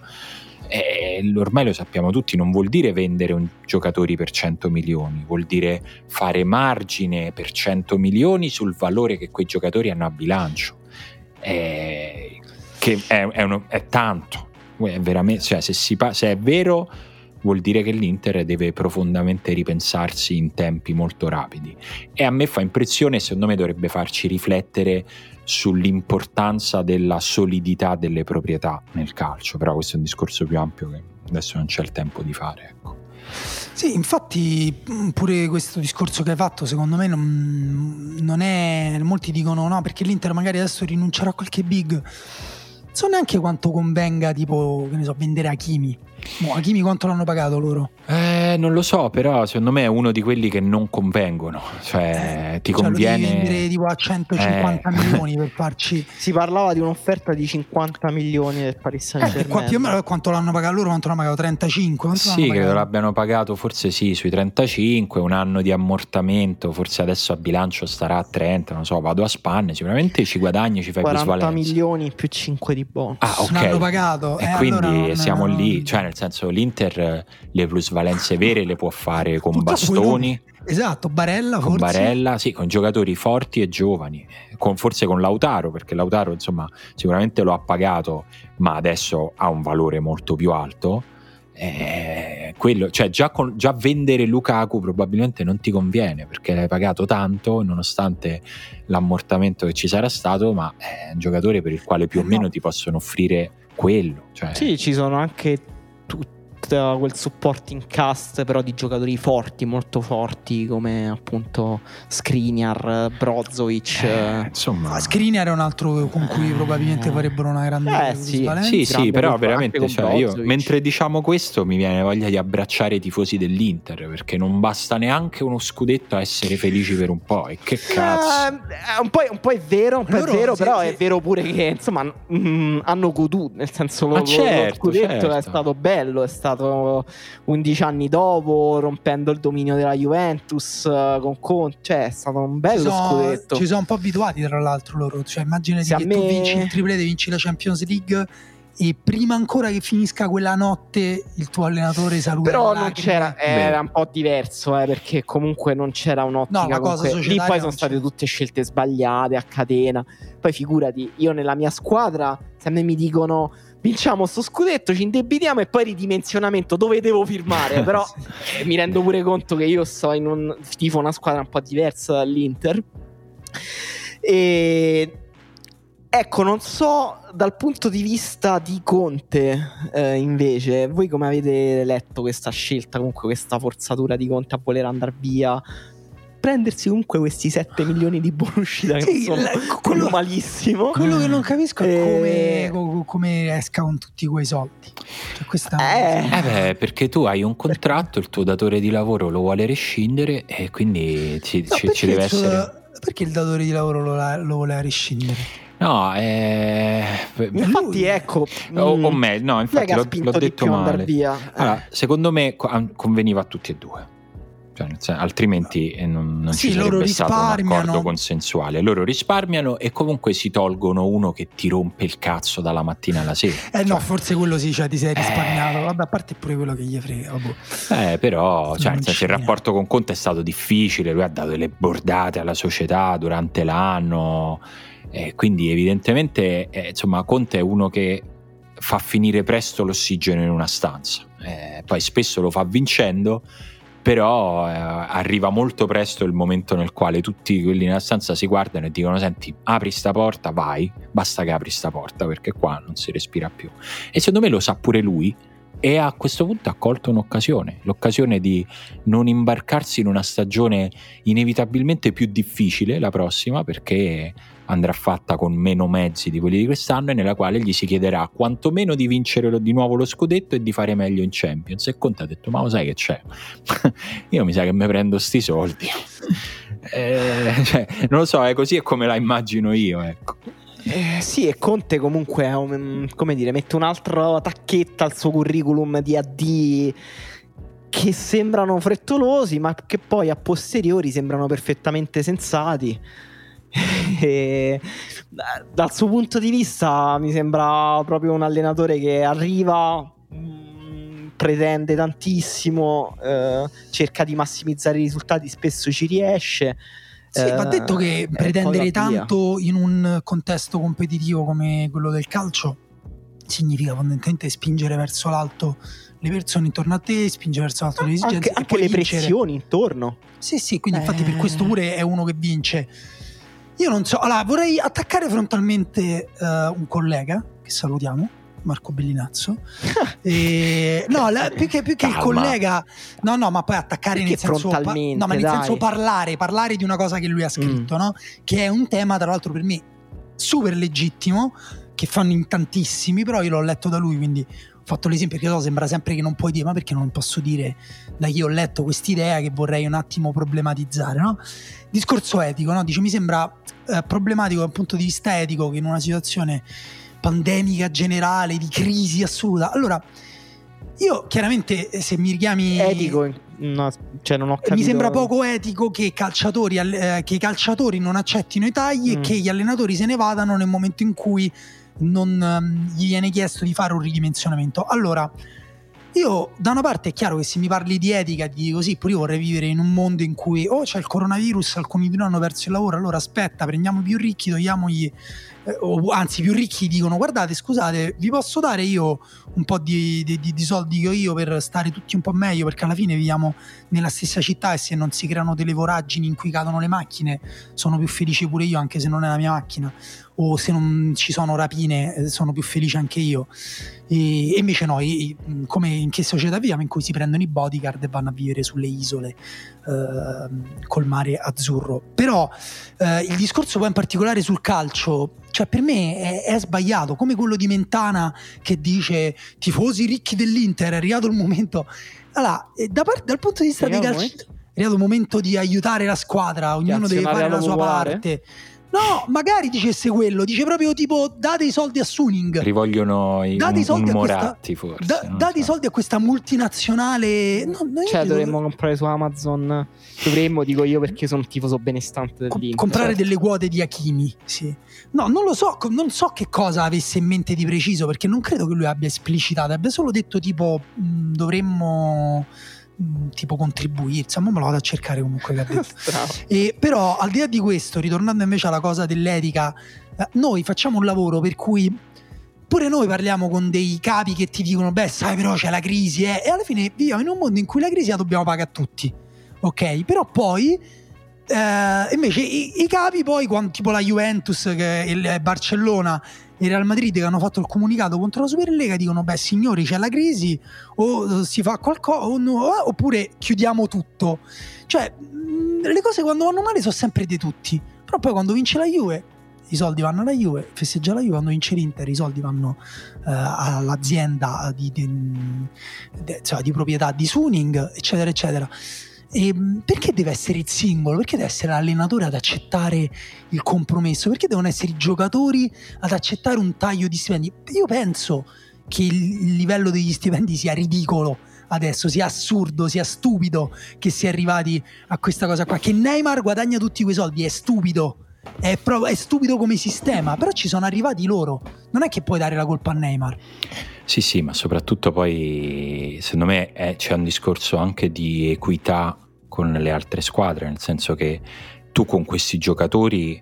eh, ormai lo sappiamo tutti, non vuol dire vendere un, giocatori per 100 milioni, vuol dire fare margine per 100 milioni sul valore che quei giocatori hanno a bilancio, eh, che è, è, uno, è tanto, è cioè, se, si, se è vero vuol dire che l'Inter deve profondamente ripensarsi in tempi molto rapidi e a me fa impressione, secondo me dovrebbe farci riflettere sull'importanza della solidità delle proprietà nel calcio, però questo è un discorso più ampio che adesso non c'è il tempo di fare. Ecco. Sì, infatti pure questo discorso che hai fatto secondo me non, non è... molti dicono no perché l'Inter magari adesso rinuncerà a qualche big, non so neanche quanto convenga tipo, che ne so, vendere Hakimi Mo, Hakimi quanto l'hanno pagato loro? Eh, non lo so, però secondo me è uno di quelli che non convengono. Cioè, eh, ti cioè conviene. Lo vendere tipo a 150 eh. milioni per farci. Si parlava di un'offerta di 50 milioni del Paris Saint Germain. Eh, qua, più o meno quanto l'hanno pagato loro? Quanto l'hanno pagato? 35? Quanto sì, credo l'abbiano pagato forse sì, sui 35, un anno di ammortamento. Forse adesso a bilancio starà a 30, non so, vado a spanne. Sicuramente ci guadagni, ci fai 40 milioni più 5 di bonus. Ah, ok. L'hanno pagato. E eh, quindi allora siamo non... lì. Cioè, nel senso l'Inter le plusvalenze vere le può fare con Purtroppo Bastoni. Esatto, Barella con forse. Barella, sì, con giocatori forti e giovani, con, forse con Lautaro, perché Lautaro insomma sicuramente lo ha pagato, ma adesso ha un valore molto più alto. Eh, quello, cioè già, con, già, vendere Lukaku probabilmente non ti conviene perché l'hai pagato tanto nonostante l'ammortamento che ci sarà stato, ma è un giocatore per il quale più o eh meno ti possono offrire quello. Cioè... Sì, ci sono anche tudo tutti quel supporting cast però di giocatori forti, molto forti come appunto Skriniar, Brozovic. Eh, insomma, Skriniar è un altro con cui eh, probabilmente farebbero una grande eh, sì, sì, sì, però veramente cioè, io, mentre diciamo questo mi viene voglia di abbracciare i tifosi dell'Inter perché non basta neanche uno scudetto a essere felici per un po' e che cazzo. Eh, un, po', un, po', è vero, un po' è vero, però sì. è vero pure che insomma mh, mm, hanno goduto, nel senso lo, certo, lo scudetto certo. è stato bello, è stato stato 11 anni dopo, rompendo il dominio della Juventus uh, con Conte, cioè è stato un bello ci sono, scudetto. Ci sono un po' abituati tra l'altro loro, cioè immaginati Se che me... tu vinci il triplete, vinci la Champions League e prima ancora che finisca quella notte il tuo allenatore saluta però non c'era era un po' diverso eh, perché comunque non c'era un'ottica no, comunque, lì poi sono state tutte scelte sbagliate a catena. Poi figurati io nella mia squadra se a me mi dicono vinciamo sto scudetto, ci indebitiamo e poi ridimensionamento dove devo firmare. Però eh, mi rendo pure conto che io sto in un tifo una squadra un po' diversa dall'Inter. E ecco, non so dal punto di vista di Conte, eh, invece, voi come avete letto questa scelta, comunque questa forzatura di Conte a voler andare via? Prendersi comunque questi 7 milioni di buona uscita che sì, sono quello, malissimo. Quello che non capisco è come, eh, come esca con tutti quei soldi. Cioè, questa eh, eh beh, perché tu hai un contratto, il tuo datore di lavoro lo vuole rescindere e quindi ci, no, ci, ci deve essere... Suo, perché il datore di lavoro lo, lo voleva rescindere? No, eh, infatti, ecco, o, o meglio, no, infatti l'ho, l'ho detto male. Allora, secondo me conveniva a tutti e due. Cioè, altrimenti eh, non, non sì, ci sarebbe stato un accordo consensuale. Loro risparmiano e comunque si tolgono uno che ti rompe il cazzo dalla mattina alla sera. Eh cioè, no, forse quello sì, cioè ti sei risparmiato. Eh, Vabbè, a parte pure quello che gli frega. Boh. Eh, però, cioè, senso, il rapporto con Conte è stato difficile. Lui ha dato delle bordate alla società durante l'anno. Eh, quindi, evidentemente, eh, insomma, Conte è uno che fa finire presto l'ossigeno in una stanza. Eh, poi spesso lo fa vincendo però eh, arriva molto presto il momento nel quale tutti quelli nella stanza si guardano e dicono senti apri sta porta vai basta che apri sta porta perché qua non si respira più. E secondo me lo sa pure lui e a questo punto ha colto un'occasione, l'occasione di non imbarcarsi in una stagione inevitabilmente più difficile la prossima perché andrà fatta con meno mezzi di quelli di quest'anno e nella quale gli si chiederà quantomeno di vincere di nuovo lo scudetto e di fare meglio in Champions. E Conte ha detto: Ma lo sai che c'è? Io mi sa che mi prendo sti soldi. eh, cioè, non lo so, è così è come la immagino io. Ecco. Eh, sì, e Conte comunque un, come dire, mette un'altra tacchetta al suo curriculum di AD che sembrano frettolosi, ma che poi a posteriori sembrano perfettamente sensati. e, dal suo punto di vista mi sembra proprio un allenatore che arriva mm, pretende tantissimo eh, cerca di massimizzare i risultati spesso ci riesce sì, va detto che eh, pretendere tanto in un contesto competitivo come quello del calcio significa fondamentalmente spingere verso l'alto le persone intorno a te, spingere verso l'alto le esigenze. Anche, anche le vincere. pressioni intorno. Sì, sì, quindi eh. infatti per questo pure è uno che vince. Io non so, allora vorrei attaccare frontalmente uh, un collega, che salutiamo, Marco Bellinazzo. e, no, la, più che, più che il collega, no, no, ma poi attaccare Perché nel senso, pa- no, ma nel dai. senso parlare, parlare di una cosa che lui ha scritto, mm. no? Che è un tema, tra l'altro, per me super legittimo, che fanno in tantissimi, però io l'ho letto da lui, quindi fatto l'esempio perché so, sembra sempre che non puoi dire, ma perché non posso dire da chi ho letto quest'idea che vorrei un attimo problematizzare, no? Discorso etico, no? Dice, mi sembra eh, problematico dal punto di vista etico che in una situazione pandemica generale, di crisi assoluta. Allora, io chiaramente eh, se mi richiami etico, no, cioè non ho capito. Mi sembra poco etico che, calciatori, eh, che i calciatori non accettino i tagli mm. e che gli allenatori se ne vadano nel momento in cui non um, gli viene chiesto di fare un ridimensionamento. Allora, io da una parte è chiaro che se mi parli di etica, di così, pure io vorrei vivere in un mondo in cui oh c'è il coronavirus, alcuni di noi hanno perso il lavoro, allora aspetta, prendiamo i più ricchi, togliamogli eh, o anzi i più ricchi dicono guardate scusate vi posso dare io un po' di, di, di, soldi che ho io per stare tutti un po' meglio perché alla fine viviamo nella stessa città e se non si creano delle voragini in cui cadono le macchine sono più felice pure io anche se non è la mia macchina o se non ci sono rapine eh, sono più felice anche io. E, e invece no come in che società viviamo in cui si prendono i bodyguard e vanno a vivere sulle isole eh, col mare azzurro. Però eh, il discorso poi in particolare sul calcio cioè per me è, è, sbagliato, come quello di Mentana che dice tifosi ricchi dell'Inter, è arrivato il momento... Allora, da par- dal punto di vista dei calci... È arrivato il momento di aiutare la squadra, ognuno deve fare la sua parte. No, magari dicesse quello, dice proprio tipo date i soldi a Suning. Rivogliono i, date un, i soldi un Moratti questa, forse. Da, date so. i soldi a questa multinazionale. No, cioè dovremmo comprare su Amazon. Dovremmo, dico io perché sono tifoso benestante dell'Inter. comprare certo. delle quote di Hakimi, sì. No, non lo so, non so che cosa avesse in mente di preciso perché non credo che lui abbia esplicitato, abbia solo detto tipo mh, dovremmo Mm, tipo contribuire, insomma me lo vado a cercare comunque che ha detto. e, però al di là di questo, ritornando invece alla cosa dell'etica, eh, noi facciamo un lavoro per cui pure noi parliamo con dei capi che ti dicono beh sai però c'è la crisi eh? e alla fine viviamo in un mondo in cui la crisi la dobbiamo pagare a tutti, ok? Però poi eh, invece i, i, capi poi, quando, tipo la Juventus, che il Barcellona e il Real Madrid che hanno fatto il comunicato contro la Superlega dicono beh signori c'è la crisi o eh, si fa qualcosa no, eh, oppure chiudiamo tutto. Cioè mm, le cose quando vanno male sono sempre di tutti, però poi quando vince la Juve i soldi vanno alla Juve, festeggia la Juve, quando vince l'Inter i soldi vanno uh, all'azienda di, di, di, cioè, di proprietà di Suning, eccetera, eccetera. E ehm, perché deve essere il singolo? Perché deve essere l'allenatore ad accettare il compromesso? Perché devono essere i giocatori ad accettare un taglio di stipendi? Io penso che il livello degli stipendi sia ridicolo adesso, sia assurdo, sia stupido che si è arrivati a questa cosa qua. Che Neymar guadagna tutti quei soldi è stupido. È, pro- è stupido come sistema, però ci sono arrivati loro. Non è che puoi dare la colpa a Neymar. Sì, sì, ma soprattutto poi secondo me è, c'è un discorso anche di equità con le altre squadre, nel senso che tu con questi giocatori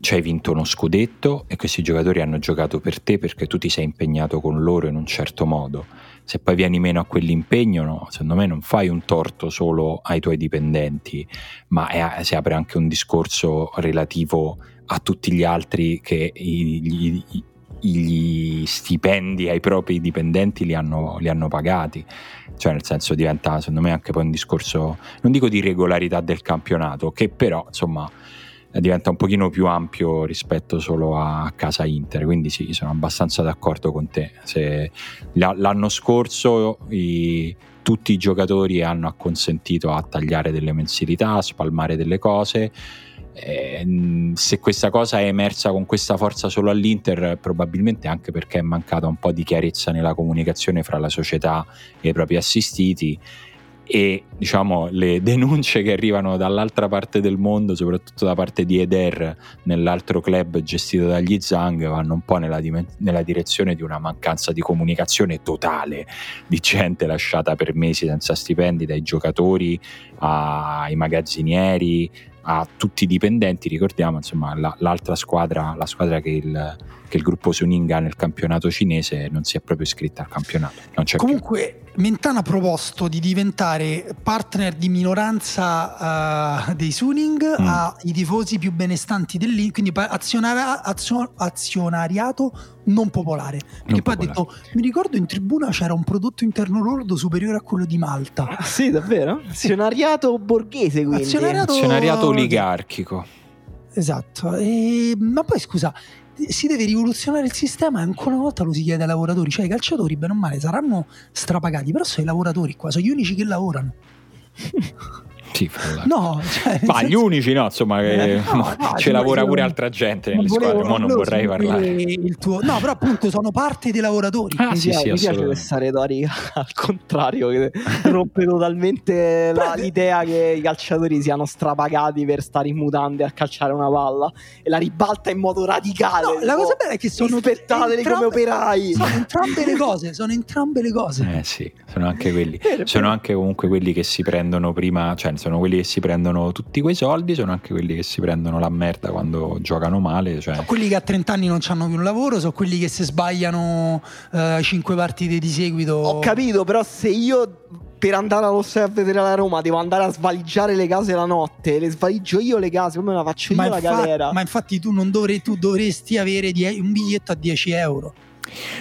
ci hai vinto uno scudetto e questi giocatori hanno giocato per te perché tu ti sei impegnato con loro in un certo modo. Se poi vieni meno a quell'impegno, no, secondo me non fai un torto solo ai tuoi dipendenti, ma è, si apre anche un discorso relativo a tutti gli altri che i, gli, gli stipendi ai propri dipendenti li hanno, li hanno pagati. Cioè, nel senso, diventa secondo me anche poi un discorso, non dico di regolarità del campionato, che però insomma diventa un pochino più ampio rispetto solo a casa Inter. Quindi sì, sono abbastanza d'accordo con te. Se l'anno scorso i, tutti i giocatori hanno acconsentito a tagliare delle mensilità, a spalmare delle cose eh, se questa cosa è emersa con questa forza solo all'Inter, probabilmente anche perché è mancata un po' di chiarezza nella comunicazione fra la società e i propri assistiti e diciamo le denunce che arrivano dall'altra parte del mondo, soprattutto da parte di Eder nell'altro club gestito dagli Zang, vanno un po' nella, nella, direzione di una mancanza di comunicazione totale di gente lasciata per mesi senza stipendi, dai giocatori ai magazzinieri a tutti i dipendenti, ricordiamo insomma la, l'altra squadra, la squadra che il, che il gruppo Suninga nel campionato cinese non si è proprio iscritta al campionato. Comunque più. Mentana ha proposto di diventare partner di minoranza uh, dei Suning mm. ai tifosi più benestanti dell'Inter, quindi azionara, azio, azionariato non popolare. Perché non poi popolare. ha detto, mi ricordo in tribuna c'era un prodotto interno lordo superiore a quello di Malta. Ah, sì, davvero? Azionariato borghese quindi. Azionariato, azionariato oligarchico. Esatto. E, ma poi scusa, si deve rivoluzionare il sistema e ancora una volta lo si chiede ai lavoratori, cioè i calciatori bene o male saranno strapagati, però sono i lavoratori qua, sono gli unici che lavorano. Sì, no, cioè, ma senso... gli unici no, insomma, eh, no, no, ci lavora pure altra gente nelle volevo, squadre, ma non vorrei parlare. Tuo... No, però appunto sono parte dei lavoratori. Ah, mi sì, piace, sì, mi piace questa retorica al contrario, che rompe totalmente la, l'idea che i calciatori siano strapagati per stare in mutande a calciare una palla e la ribalta in modo radicale. No, la cosa bella è che sono spettateli come operai. Sono entrambe le cose, sono entrambe le cose. Eh sì, sono anche quelli. Sono anche comunque quelli che si prendono prima, cioè sono quelli che si prendono tutti quei soldi, sono anche quelli che si prendono la merda quando giocano male. Cioè... Sono quelli che a 30 anni non hanno più un lavoro, sono quelli che se sbagliano uh, 5 partite di seguito. Ho capito, però se io per andare allo stadio a vedere la Roma devo andare a svaligiare le case la notte, le svaliggio io le case, come la faccio io ma la galera. Ma infatti tu non dovrei, tu dovresti avere die- un biglietto a 10 euro.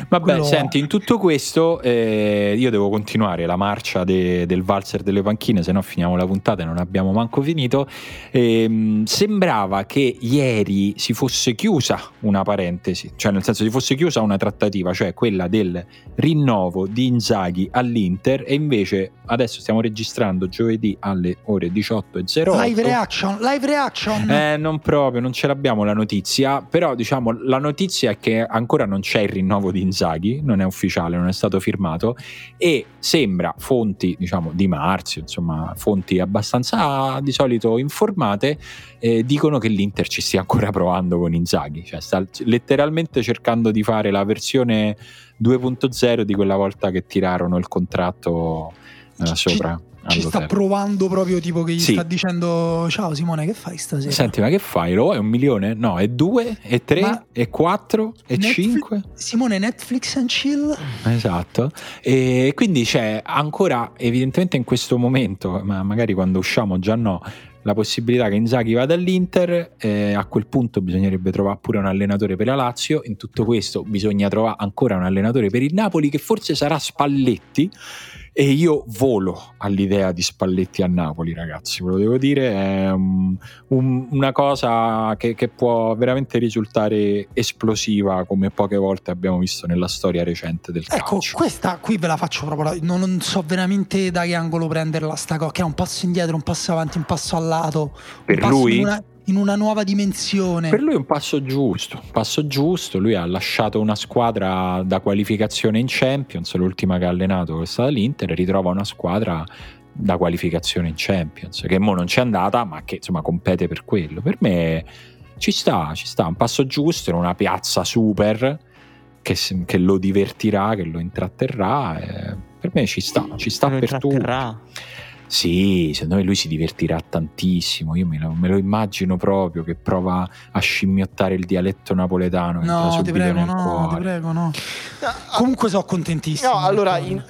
Vabbè, Quello... senti, in tutto questo eh, io devo continuare la marcia de, del valzer delle panchine, se no finiamo la puntata e non abbiamo manco finito. Eh, sembrava che ieri si fosse chiusa una parentesi, cioè nel senso si fosse chiusa una trattativa, cioè quella del rinnovo di Inzaghi all'Inter e invece adesso stiamo registrando giovedì alle ore 18.08. Live reaction, live reaction. Eh, non proprio, non ce l'abbiamo la notizia, però diciamo la notizia è che ancora non c'è il rinnovo rinnovo di Inzaghi, non è ufficiale, non è stato firmato e sembra fonti diciamo di Marzio, insomma fonti abbastanza di solito informate, eh, dicono che l'Inter ci stia ancora provando con Inzaghi, cioè sta letteralmente cercando di fare la versione 2.0 di quella volta che tirarono il contratto eh, sopra ci sta provando proprio tipo che gli sì. sta dicendo ciao Simone che fai stasera? Senti ma che fai? Lo è un milione? No, è due, è tre, ma è quattro, è Netflix, cinque? Simone Netflix and chill? Esatto. E quindi c'è ancora evidentemente in questo momento, ma magari quando usciamo già no, la possibilità che Inzaghi vada all'Inter, eh, a quel punto bisognerebbe trovare pure un allenatore per la Lazio, in tutto questo bisogna trovare ancora un allenatore per il Napoli che forse sarà Spalletti e io volo all'idea di Spalletti a Napoli, ragazzi, ve lo devo dire, è um, un, una cosa che, che, può veramente risultare esplosiva come poche volte abbiamo visto nella storia recente del ecco, calcio. Ecco, questa qui ve la faccio proprio, non, non, so veramente da che angolo prenderla sta cosa, che è un passo indietro, un passo avanti, un passo al lato. Per lui? Una, in una nuova dimensione. Per lui è un passo giusto, un passo giusto. Lui ha lasciato una squadra da qualificazione in Champions, l'ultima che ha allenato è stata l'Inter, ritrova una squadra da qualificazione in Champions, che mo non c'è andata, ma che insomma compete per quello. Per me ci sta, ci sta, un passo giusto in una piazza super che, che lo divertirà, che lo intratterrà. Eh, per me ci sta, ci sta per tutto. Sì, secondo me lui si divertirà tantissimo. Io me lo, me lo, immagino proprio che prova a scimmiottare il dialetto napoletano. No, ti prego, no, cuore. ti prego, no. Comunque sono contentissimo. No, allora, in,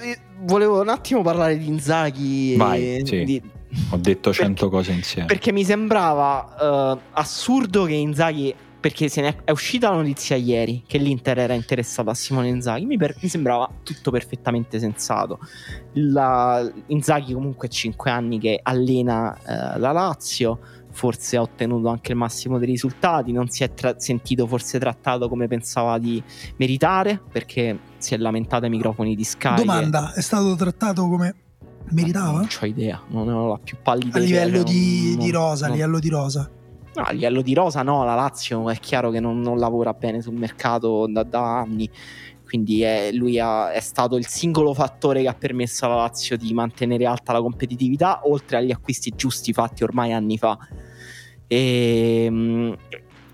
volevo un attimo parlare di Inzaghi. Vai, sì. di, ho detto cento cose insieme. Perché mi sembrava uh, assurdo che Inzaghi perché se ne è, uscita la notizia ieri che l'Inter era interessata a Simone Inzaghi, mi, per, mi sembrava tutto perfettamente sensato. La, Inzaghi comunque 5 anni che allena eh, la Lazio, forse ha ottenuto anche il massimo dei risultati, non si è tra- sentito forse trattato come pensava di meritare, perché si è lamentato ai microfoni di Sky. Domanda, è stato trattato come meritava? Non ho idea, non ho la più pallida A livello di, non- di rosa, a livello di rosa. No, a livello di rosa no, la Lazio è chiaro che non, non lavora bene sul mercato da, da anni, quindi è- lui ha- è stato il singolo fattore che ha permesso alla Lazio di mantenere alta la competitività, oltre agli acquisti giusti fatti ormai anni fa. E, mm,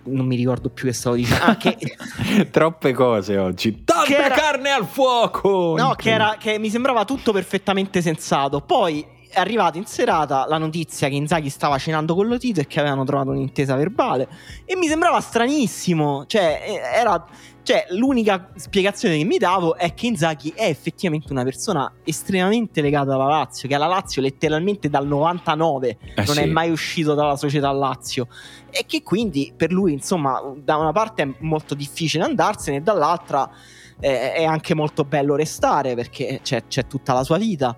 non mi ricordo più che stavo dicendo. Ah, che, Troppe cose oggi. Tanta Che era- carne al fuoco! No, che, era, che mi sembrava tutto perfettamente sensato. Poi è arrivata in serata la notizia che Inzaghi stava cenando con Lotito e che avevano trovato un'intesa verbale. E mi sembrava stranissimo. Cioè, eh, era. Cioè, l'unica spiegazione che mi davo è che Inzaghi è effettivamente una persona estremamente legata alla Lazio, che alla Lazio letteralmente dal 99 Eh non sì. è mai uscito dalla società Lazio e che quindi per lui insomma da una parte è molto difficile andarsene e dall'altra eh, è anche molto bello restare perché c'è, c'è tutta la sua vita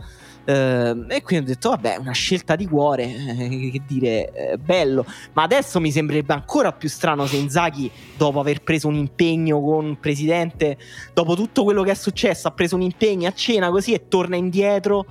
e quindi ho detto vabbè una scelta di cuore eh, che dire eh, bello ma adesso mi sembrerebbe ancora più strano se Inzaghi dopo aver preso un impegno con un presidente dopo tutto quello che è successo ha preso un impegno a cena così e torna indietro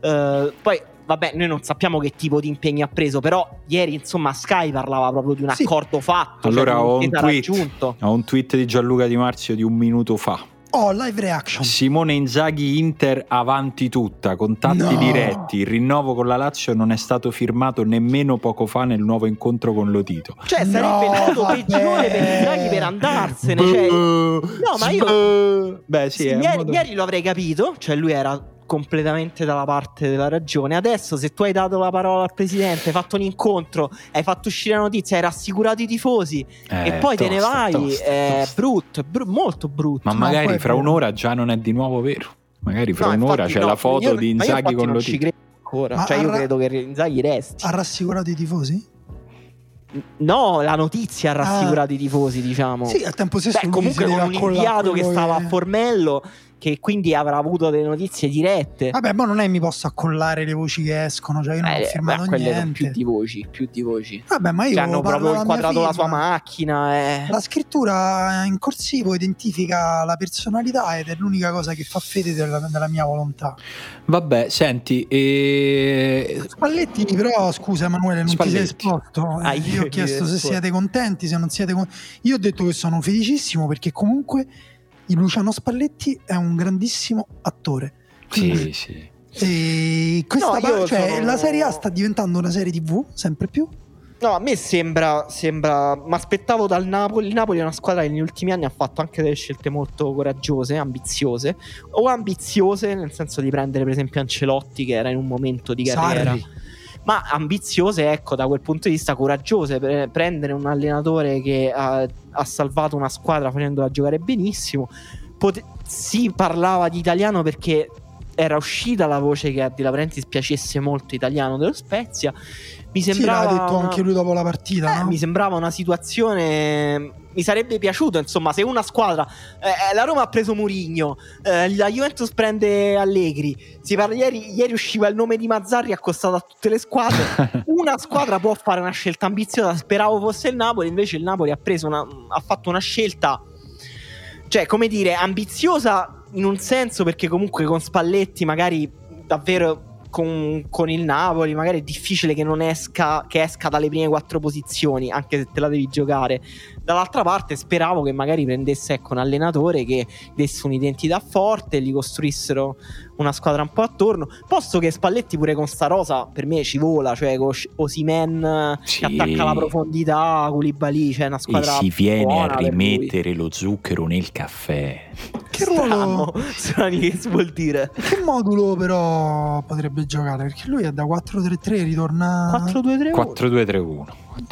eh, poi vabbè noi non sappiamo che tipo di impegni ha preso però ieri insomma Sky parlava proprio di un Sì. accordo fatto Allora cioè ho un tweet. Ho un tweet di Gianluca Di Marzio di un minuto fa. Oh, live reaction. Simone Inzaghi Inter avanti tutta, contatti No. diretti. Il rinnovo con la Lazio non è stato firmato nemmeno poco fa nel nuovo incontro con Lotito. cioè No, sarebbe il modo peggiore per Inzaghi per andarsene cioè, no, ma io- Beh, sì, Sì, è un ieri, modo- ieri lo avrei capito, cioè lui era completamente dalla parte della ragione. Adesso, se tu hai dato la parola al presidente, hai fatto un incontro, hai fatto uscire la notizia, hai rassicurato i tifosi Eh, e poi te ne tosta, vai, tosta, è tosta. brutto, è bru- molto brutto. Ma Ma magari fra un'ora già non è di nuovo vero. Magari fra No, un'ora infatti c'è no, la foto io- di ma io Inzaghi con non ci credo ancora. Ma Cioè, io arra- credo che Inzaghi resti. Ha rassicurato i tifosi? No, la notizia ha rassicurato i tifosi, diciamo. Sì, al tempo stesso Beh, comunque con un inviato che stava a Formello, che quindi avrà avuto delle notizie dirette. Vabbè, ma non è che mi posso accollare le voci che escono, cioè io non ho Eh, firmato beh, niente. più di voci, più di voci. Vabbè, ma io Che hanno proprio inquadrato la sua macchina. eh. La scrittura in corsivo identifica la personalità ed è l'unica cosa che fa fede della, della mia volontà. Vabbè, senti, e... Spalletti, però, scusa Emanuele, non ti sei Spalletti. esposto. Eh, Ah, io io ho chiesto se esposto. siete contenti, se non siete contenti. Io ho detto che sono felicissimo perché comunque Luciano Spalletti è un grandissimo attore. Sì, Quindi, sì. e questa No, pa- io cioè, sono- la Serie A sta diventando una serie TV sempre più. No, a me sembra, sembra. Mi aspettavo dal Napoli. Il Napoli è una squadra che negli ultimi anni ha fatto anche delle scelte molto coraggiose, ambiziose. O ambiziose, nel senso di prendere, per esempio, Ancelotti, che era in un momento di carriera. Sarri. Ma ambiziose, ecco, da quel punto di vista, coraggiose. Per prendere un allenatore che ha, ha salvato una squadra facendola giocare benissimo. Pote- si parlava di italiano perché era uscita la voce che a Di Laurentiis piacesse molto italiano dello Spezia. Mi Sì, sembrava. l'ha detto una- anche lui dopo la partita. eh, no? Mi sembrava una situazione. Mi sarebbe piaciuto, insomma, se una squadra. eh, la Roma ha preso Murigno, eh, la Juventus prende Allegri. Si parla, ieri, ieri usciva il nome di Mazzarri accostato a tutte le squadre. una squadra può fare una scelta ambiziosa. Speravo fosse il Napoli, invece il Napoli ha, preso una, ha fatto una scelta. Cioè, come dire, ambiziosa in un senso, perché comunque con Spalletti magari davvero. Con, con il Napoli magari è difficile che non esca che esca dalle prime quattro posizioni anche se te la devi giocare dall'altra parte speravo che magari prendesse ecco, un allenatore che desse un'identità forte gli costruissero una squadra un po' attorno posto che Spalletti pure con sta rosa per me ci vola cioè con Osimen Sì. che attacca la profondità Koulibaly cioè una E squadra si viene buona a rimettere lo zucchero nel caffè. Che ruolo, strani che si vuol dire che modulo però potrebbe giocare? Perché lui è da 4-3-3, ritorna... 4-2-3-1 4-2-3-1.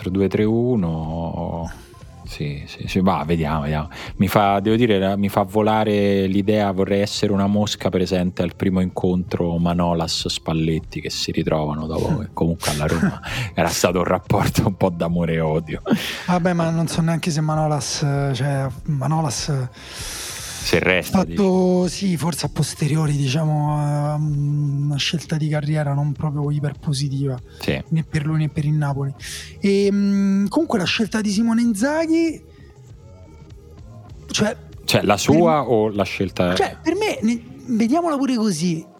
4-2-3-1. Sì, sì, sì. Va, vediamo, vediamo. Mi fa, devo dire, mi fa volare l'idea, vorrei essere una mosca presente al primo incontro Manolas Spalletti che si ritrovano dopo che comunque alla Roma era stato un rapporto un po' d'amore e odio. Vabbè, ma non so neanche se Manolas, cioè Manolas se resta fatto sì forse a posteriori diciamo una scelta di carriera non proprio iper positiva sì. né per lui né per il Napoli e comunque la scelta di Simone Inzaghi cioè, cioè la sua per, o la scelta cioè per me ne, vediamola pure così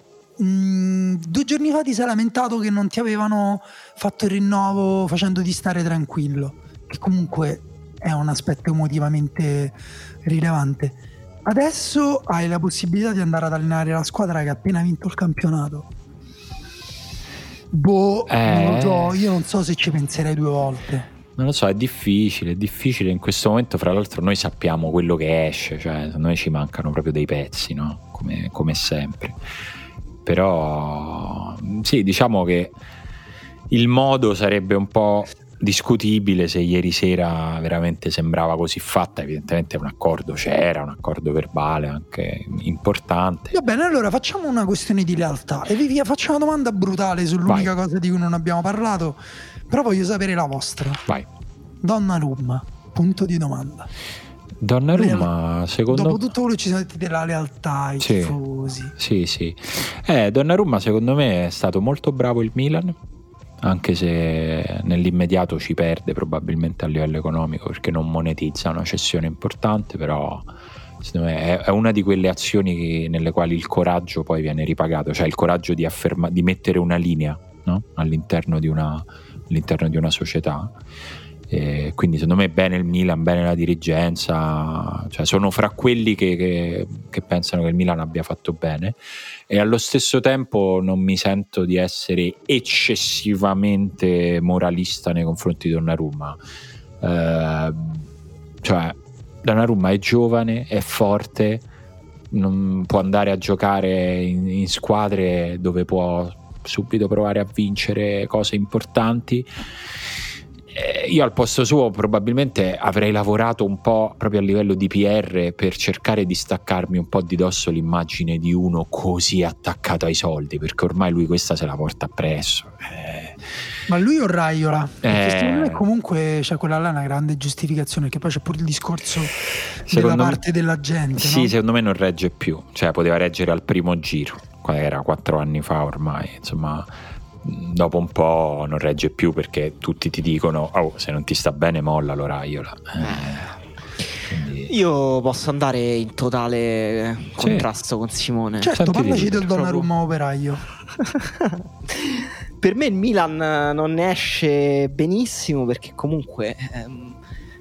Mm, due giorni fa ti sei lamentato che non ti avevano fatto il rinnovo facendoti stare tranquillo, che comunque è un aspetto emotivamente rilevante. Adesso hai la possibilità di andare ad allenare la squadra che ha appena vinto il campionato. Boh, eh... non lo so, io non so se ci penserei due volte. Non lo so, è difficile, è difficile in questo momento, fra l'altro noi sappiamo quello che esce, cioè a noi ci mancano proprio dei pezzi, no? Come, come sempre. Però sì, diciamo che il modo sarebbe un po' discutibile se ieri sera veramente sembrava così fatta, evidentemente un accordo c'era, un accordo verbale anche importante. Va bene, allora facciamo una questione di lealtà e vi faccio una domanda brutale sull'unica Vai. cosa di cui non abbiamo parlato, però voglio sapere la vostra. Vai. Donna Rum, punto di domanda. Donnarumma, secondo me. Dopo tutto quello ci siamo detti della lealtà, i sì, tifosi. Sì, sì. Eh, Donnarumma, secondo me, è stato molto bravo il Milan anche se nell'immediato ci perde probabilmente a livello economico perché non monetizza una cessione importante, però secondo me è, una di quelle azioni nelle quali il coraggio poi viene ripagato, cioè il coraggio di, afferma- di mettere una linea no? all'interno, di una, all'interno di una società e quindi secondo me bene il Milan, bene la dirigenza, cioè sono fra quelli che, che, che, pensano che il Milan abbia fatto bene e allo stesso tempo non mi sento di essere eccessivamente moralista nei confronti di Donnarumma. Eh, cioè Donnarumma è giovane, è forte, non può andare a giocare in, in squadre dove può subito provare a vincere cose importanti io al posto suo probabilmente avrei lavorato un po' proprio a livello di PR per cercare di staccarmi un po' di dosso l'immagine di uno così attaccato ai soldi, perché ormai lui questa se la porta appresso. Eh. Ma lui o Raiola? Eh. secondo me comunque cioè, quella là è una grande giustificazione, che poi c'è pure il discorso secondo della parte della gente. Sì, no? secondo me non regge più, cioè poteva reggere al primo giro, era quattro anni fa ormai, insomma dopo un po' non regge più perché tutti ti dicono oh, se non ti sta bene molla l'oraiola eh, quindi... io posso andare in totale contrasto sì. con Simone. Certo Senti parlaci del Donnarumma operaio. Per me il Milan non ne esce benissimo perché comunque ehm,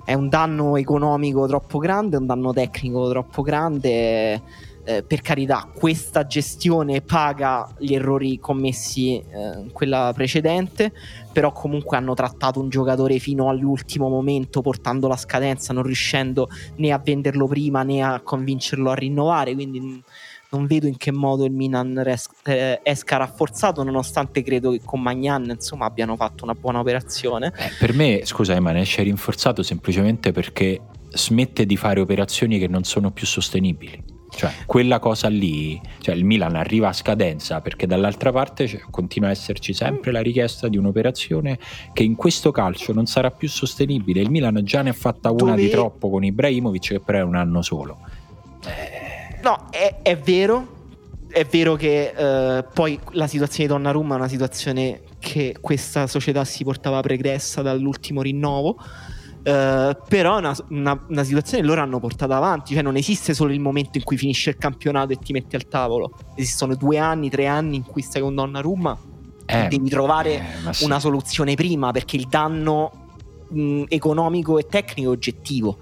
è un danno economico troppo grande un danno tecnico troppo grande eh, per carità, questa gestione paga gli errori commessi eh, quella precedente, però comunque hanno trattato un giocatore fino all'ultimo momento portando la scadenza, non riuscendo né a venderlo prima né a convincerlo a rinnovare, quindi non vedo in che modo il Milan res- eh, esca rafforzato, nonostante credo che con Magnan insomma abbiano fatto una buona operazione. Eh, per me, scusa Eman, esce rinforzato semplicemente perché smette di fare operazioni che non sono più sostenibili. Cioè, quella cosa lì, cioè il Milan arriva a scadenza perché dall'altra parte cioè, continua a esserci sempre la richiesta di un'operazione che in questo calcio non sarà più sostenibile. Il Milan già ne ha fatta una Dove... di troppo con Ibrahimovic, che però è un anno solo. No, è, è, vero. È vero che eh, poi la situazione di Donnarumma è una situazione che questa società si portava pregressa dall'ultimo rinnovo Uh, però una, una, una, situazione loro hanno portato avanti, cioè non esiste solo il momento in cui finisce il campionato e ti metti al tavolo, esistono due anni, tre anni in cui stai con Donnarumma eh, devi trovare eh, sì. una soluzione prima perché il danno mh, economico e tecnico è oggettivo.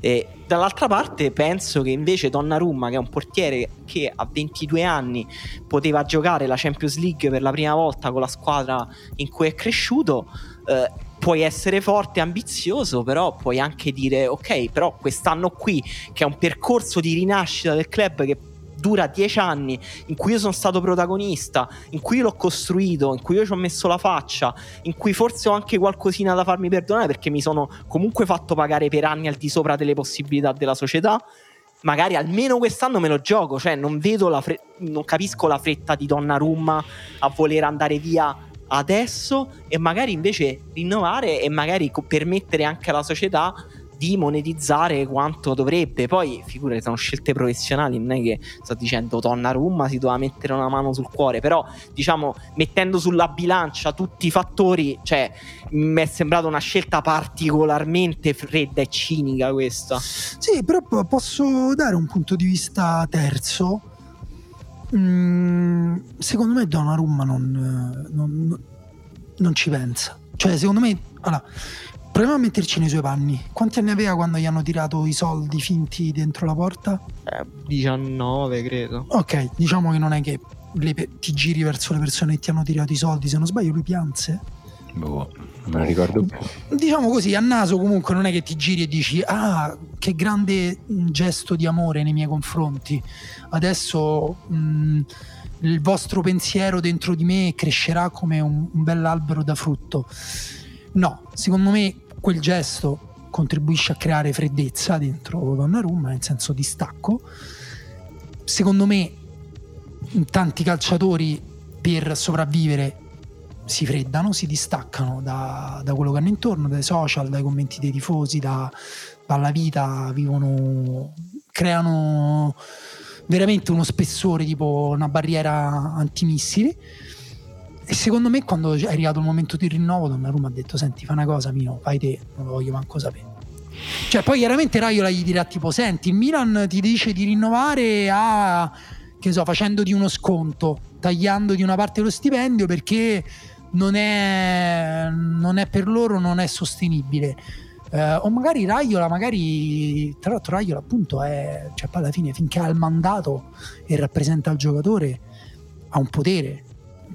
E dall'altra parte penso che invece Donnarumma, che è un portiere che a 22 anni poteva giocare la Champions League per la prima volta con la squadra in cui è cresciuto, eh, puoi essere forte e ambizioso, però puoi anche dire ok, però quest'anno qui, che è un percorso di rinascita del club che dura dieci anni, in cui io sono stato protagonista, in cui l'ho costruito, in cui io ci ho messo la faccia, in cui forse ho anche qualcosina da farmi perdonare perché mi sono comunque fatto pagare per anni al di sopra delle possibilità della società. Magari almeno quest'anno me lo gioco, cioè non vedo la fre- non capisco la fretta di Donnarumma a voler andare via adesso e magari invece rinnovare e magari permettere anche alla società di monetizzare quanto dovrebbe. Poi, figure, sono scelte professionali, non è che sto dicendo Donnarumma si doveva mettere una mano sul cuore, però diciamo mettendo sulla bilancia tutti i fattori, cioè mi è sembrata una scelta particolarmente fredda e cinica questa. Sì, però posso dare un punto di vista terzo. Mm, secondo me Donnarumma non, non, non ci pensa. Cioè, secondo me, allora, Proviamo a metterci nei suoi panni. Quanti anni aveva quando gli hanno tirato i soldi finti dentro la porta? Eh, 19, credo. Ok, diciamo che non è che le, ti giri verso le persone che ti hanno tirato i soldi, se non sbaglio lui pianse. Boh, non lo ricordo più. Diciamo così, a naso comunque non è che ti giri e dici ah, che grande gesto di amore nei miei confronti. Adesso mh, mm, il vostro pensiero dentro di me crescerà come un, un bell'albero da frutto. No, secondo me quel gesto contribuisce a creare freddezza dentro Donnarumma, nel senso di stacco. Secondo me tanti calciatori per sopravvivere si freddano, si distaccano da, da, quello che hanno intorno, dai social, dai commenti dei tifosi, da, dalla vita, vivono, creano veramente uno spessore tipo una barriera antimissili e secondo me, quando è arrivato il momento di rinnovo, Donnarumma ha detto: Senti, fa una cosa, mio, fai te, non lo voglio manco sapere. Cioè, poi chiaramente Raiola gli dirà: tipo, senti, il Milan ti dice di rinnovare a che so, facendoti uno sconto, tagliando di una parte lo stipendio perché non è, non è per loro, non è sostenibile. Uh, o magari Raiola, magari tra l'altro Raiola appunto è, cioè poi alla fine finché ha il mandato e rappresenta il giocatore ha un potere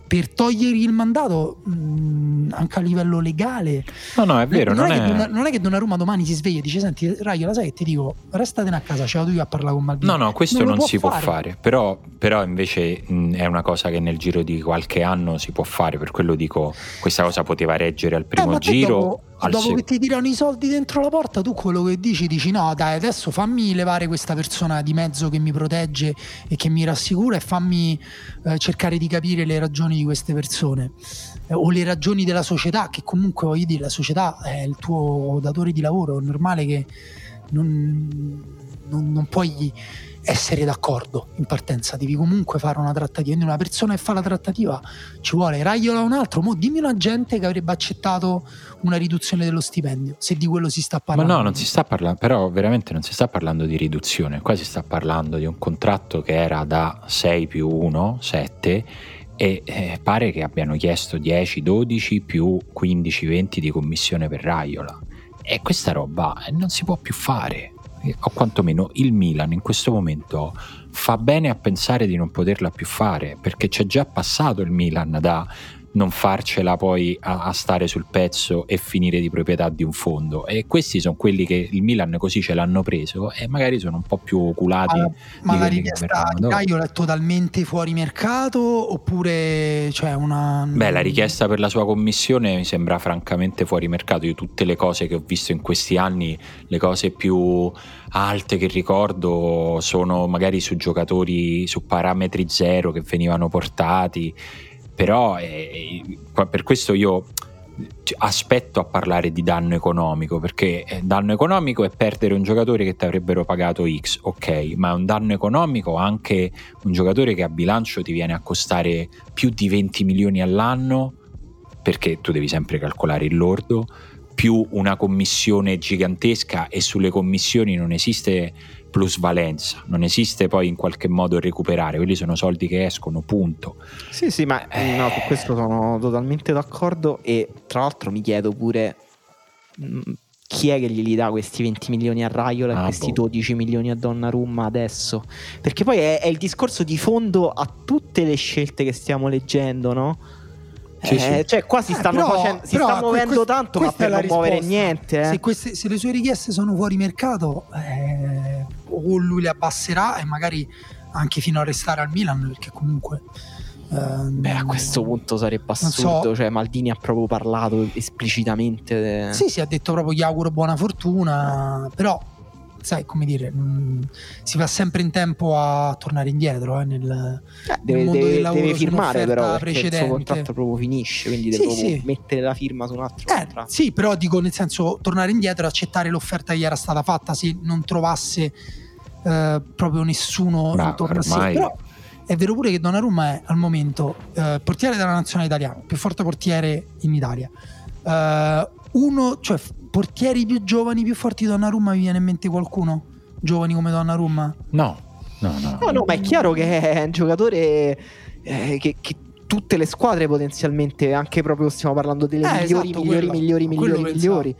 per togliergli il mandato mh, mm, anche a livello legale. No, no, è vero. Non, non, è, è... Che, non è che Donnarumma domani si sveglia e dice: Senti, Raio, la sai che ti dico, restatene a casa, ce la tu a parlare con Maldini. No, no, questo non, non si fare. può fare. Però, però invece mh, è una cosa che nel giro di qualche anno si può fare. Per quello dico, questa cosa poteva reggere al primo eh, giro. Dopo, dopo sec- che ti tirano i soldi dentro la porta, tu quello che dici, dici: No, dai, adesso fammi levare questa persona di mezzo che mi protegge e che mi rassicura e fammi eh, cercare di capire le ragioni di queste persone persone eh, o le ragioni della società, che comunque voglio dire, la società è il tuo datore di lavoro, è normale che non, non, non puoi essere d'accordo in partenza, devi comunque fare una trattativa. Quindi una persona che fa la trattativa ci vuole Raiola un altro, mo dimmi un agente che avrebbe accettato una riduzione dello stipendio, se di quello si sta parlando. Ma no, non si sta parlando, però veramente non si sta parlando di riduzione, qua si sta parlando di un contratto che era da 6 più 1, 7 e eh, pare che abbiano chiesto 10, 12 più 15, 20 di commissione per Raiola e questa roba eh, non si può più fare o quantomeno il Milan in questo momento fa bene a pensare di non poterla più fare perché c'è già passato il Milan da non farcela poi a, a, stare sul pezzo e finire di proprietà di un fondo. E questi sono quelli che il Milan così ce l'hanno preso e magari sono un po' più oculati. Ma, ma la richiesta di Caio è totalmente fuori mercato oppure c'è una... Beh, la richiesta per la sua commissione mi sembra francamente fuori mercato. Io tutte le cose che ho visto in questi anni, le cose più alte che ricordo sono magari su giocatori, su parametri zero che venivano portati però eh, per questo io aspetto a parlare di danno economico perché eh, danno economico è perdere un giocatore che ti avrebbero pagato X, ok, ma è un danno economico anche un giocatore che a bilancio ti viene a costare più di 20 milioni all'anno perché tu devi sempre calcolare il lordo più una commissione gigantesca e sulle commissioni non esiste plusvalenza, non esiste poi in qualche modo recuperare, quelli sono soldi che escono, punto. Sì, sì, ma eh... no, su questo sono totalmente d'accordo e tra l'altro mi chiedo pure mm, chi è che gli dà questi 20 milioni a Raiola ah, e questi boh. 12 milioni a Donnarumma adesso? Perché poi è, è il discorso di fondo a tutte le scelte che stiamo leggendo, no? Sì, eh, sì. Cioè, qua si eh, stanno, eh, però, facendo, si sta muovendo que- tanto, ma per non muovere niente. Eh. Se, queste, se, le sue richieste sono fuori mercato, eh, o lui le abbasserà e magari anche fino a restare al Milan perché comunque ehm, Beh, a questo punto sarebbe assurdo. So. Cioè, Maldini ha proprio parlato esplicitamente. De... Sì, sì, ha detto proprio gli auguro buona fortuna. Però sai come dire, mh, mm, si va sempre in tempo a tornare indietro eh, nel, eh, deve, nel deve, deve firmare però precedente. il suo contratto proprio finisce quindi sì, deve sì. mettere la firma su un altro eh, contratto sì però dico nel senso tornare indietro e accettare l'offerta che gli era stata fatta se non trovasse eh, proprio nessuno Ma intorno ormai... a sé però è vero pure che Donnarumma è al momento eh, portiere della nazionale italiana più forte portiere in Italia eh, uno cioè portieri più giovani, più forti di Donnarumma, vi viene in mente qualcuno? Giovani come Donnarumma? No, no, no. No, no, ma è chiaro che è un giocatore eh, che, che tutte le squadre potenzialmente, anche proprio stiamo parlando delle eh, migliori, esatto, migliori, quello, migliori, quello migliori, migliori.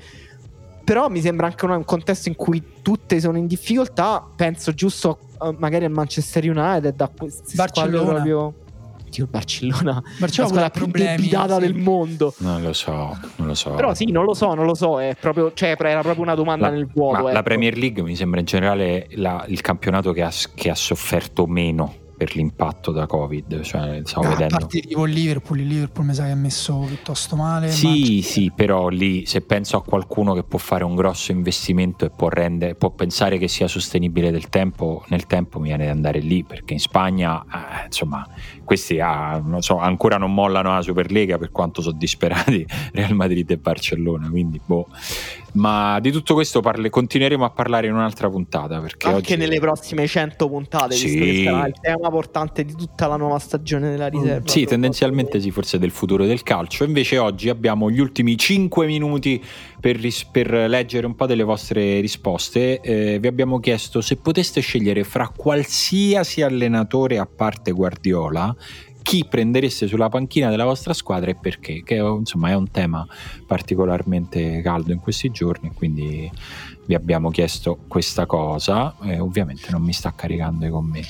Però mi sembra anche un contesto in cui tutte sono in difficoltà. Penso giusto uh, magari al Manchester United, da Barcellona. proprio Dio, il Barcellona, Barcellona la squadra più debitata sì. del mondo. Non lo so, non lo so. Però sì, non lo so, non lo so. È proprio, cioè, era proprio una domanda la, nel vuoto. Ecco. La Premier League mi sembra in generale la, il campionato che ha, che ha sofferto meno per l'impatto da Covid. Cioè, stavo ah, vedendo. A parte il Liverpool, il Liverpool mi sa che ha messo piuttosto male. Sì, sì, però lì se penso a qualcuno che può fare un grosso investimento e può, rende, può pensare che sia sostenibile del tempo, nel tempo mi viene di andare lì, perché in Spagna, eh, insomma, questi ah, non so, ancora non mollano la Superlega per quanto sono disperati Real Madrid e Barcellona, quindi boh. Ma di tutto questo parle, continueremo a parlare in un'altra puntata. Perché Anche oggi... nelle prossime 100 puntate, sì. visto che sarà il tema portante di tutta la nuova stagione della riserva. Sì, tendenzialmente sì, forse del futuro del calcio. Invece oggi abbiamo gli ultimi 5 minuti per, ris- per leggere un po' delle vostre risposte. Eh, vi abbiamo chiesto se poteste scegliere fra qualsiasi allenatore a parte Guardiola chi prendereste sulla panchina della vostra squadra e perché, che insomma è un tema particolarmente caldo in questi giorni, quindi vi abbiamo chiesto questa cosa e ovviamente non mi sta caricando i commenti.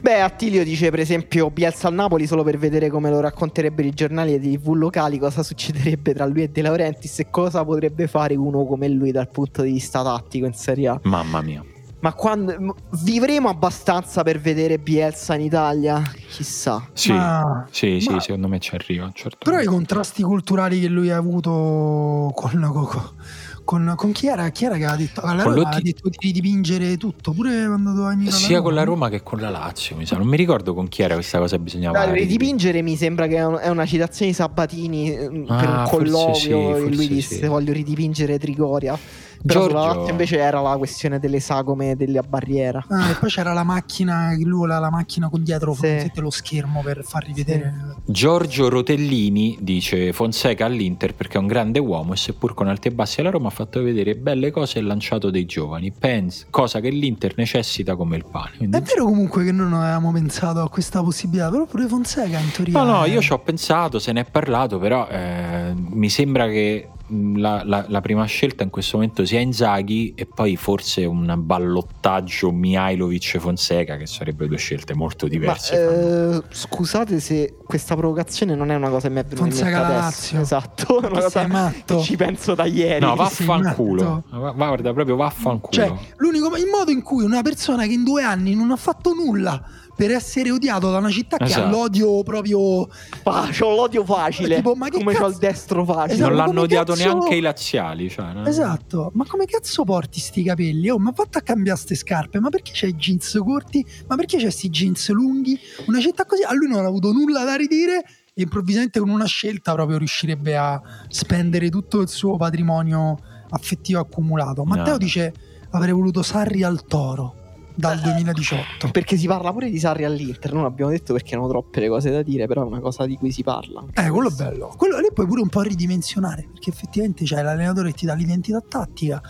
Beh, Attilio dice per esempio Bielsa al Napoli solo per vedere come lo racconterebbero i giornali e i TV locali, cosa succederebbe tra lui e De Laurentiis e cosa potrebbe fare uno come lui dal punto di vista tattico in Serie A. Mamma mia. Ma quando vivremo abbastanza per vedere Bielsa in Italia? Chissà. Sì, ma, sì, ma, sì, secondo me ci arriva. Certo. Però i contrasti culturali che lui ha avuto con, con, con, con chi, era, chi era che aveva detto? Alla Roma ha detto di dipingere tutto, pure quando doveva venire Sia Roma. con la Roma che con la Lazio, mi sa. Non mi ricordo con chi era questa cosa bisognava Dai, ridipingere mi sembra che è una citazione di Sabatini ah, per un colloquio sì, e lui disse sì. voglio ridipingere Trigoria. Però Giorgio... invece era la questione delle sagome della barriera. Ah, e poi c'era la macchina, lui voleva la macchina con dietro sì. lo schermo per far rivedere. Sì. Giorgio Rotellini dice Fonseca all'Inter perché è un grande uomo e seppur con alti e bassi alla Roma ha fatto vedere belle cose e lanciato dei giovani. Pens, cosa che l'Inter necessita come il pane. Quindi... È vero comunque che noi non avevamo pensato a questa possibilità, però pure Fonseca in teoria. No, no, io ci ho pensato, se ne è parlato, però eh, mi sembra che la, la, la, prima scelta in questo momento sia Inzaghi e poi forse un ballottaggio Mihailovic Fonseca che sarebbero due scelte molto diverse. Ma, eh, scusate se questa provocazione non è una cosa che mi è venuta Fonseca in mente Lazio. Esatto, una cosa matto. ci penso da ieri. No, vaffanculo. Va, guarda, proprio vaffanculo. Cioè, l'unico il modo in cui una persona che in due anni non ha fatto nulla per essere odiato da una città esatto. che ha l'odio proprio ah, c'ho l'odio facile tipo, ma come cazzo... c'ho il destro facile esatto, non l'hanno odiato cazzo... neanche i laziali cioè, no? esatto ma come cazzo porti sti capelli oh ma fatta a cambiare ste scarpe ma perché c'hai i jeans corti ma perché c'hai sti jeans lunghi una città così a lui non ha avuto nulla da ridire e improvvisamente con una scelta proprio riuscirebbe a spendere tutto il suo patrimonio affettivo accumulato Matteo no. dice avrei voluto Sarri al toro dal 2018. Perché si parla pure di Sarri all'Inter, non abbiamo detto perché hanno troppe le cose da dire, però è una cosa di cui si parla. Eh, quello è bello. Quello lì puoi pure un po' ridimensionare, perché effettivamente c'è l'allenatore che ti dà l'identità tattica.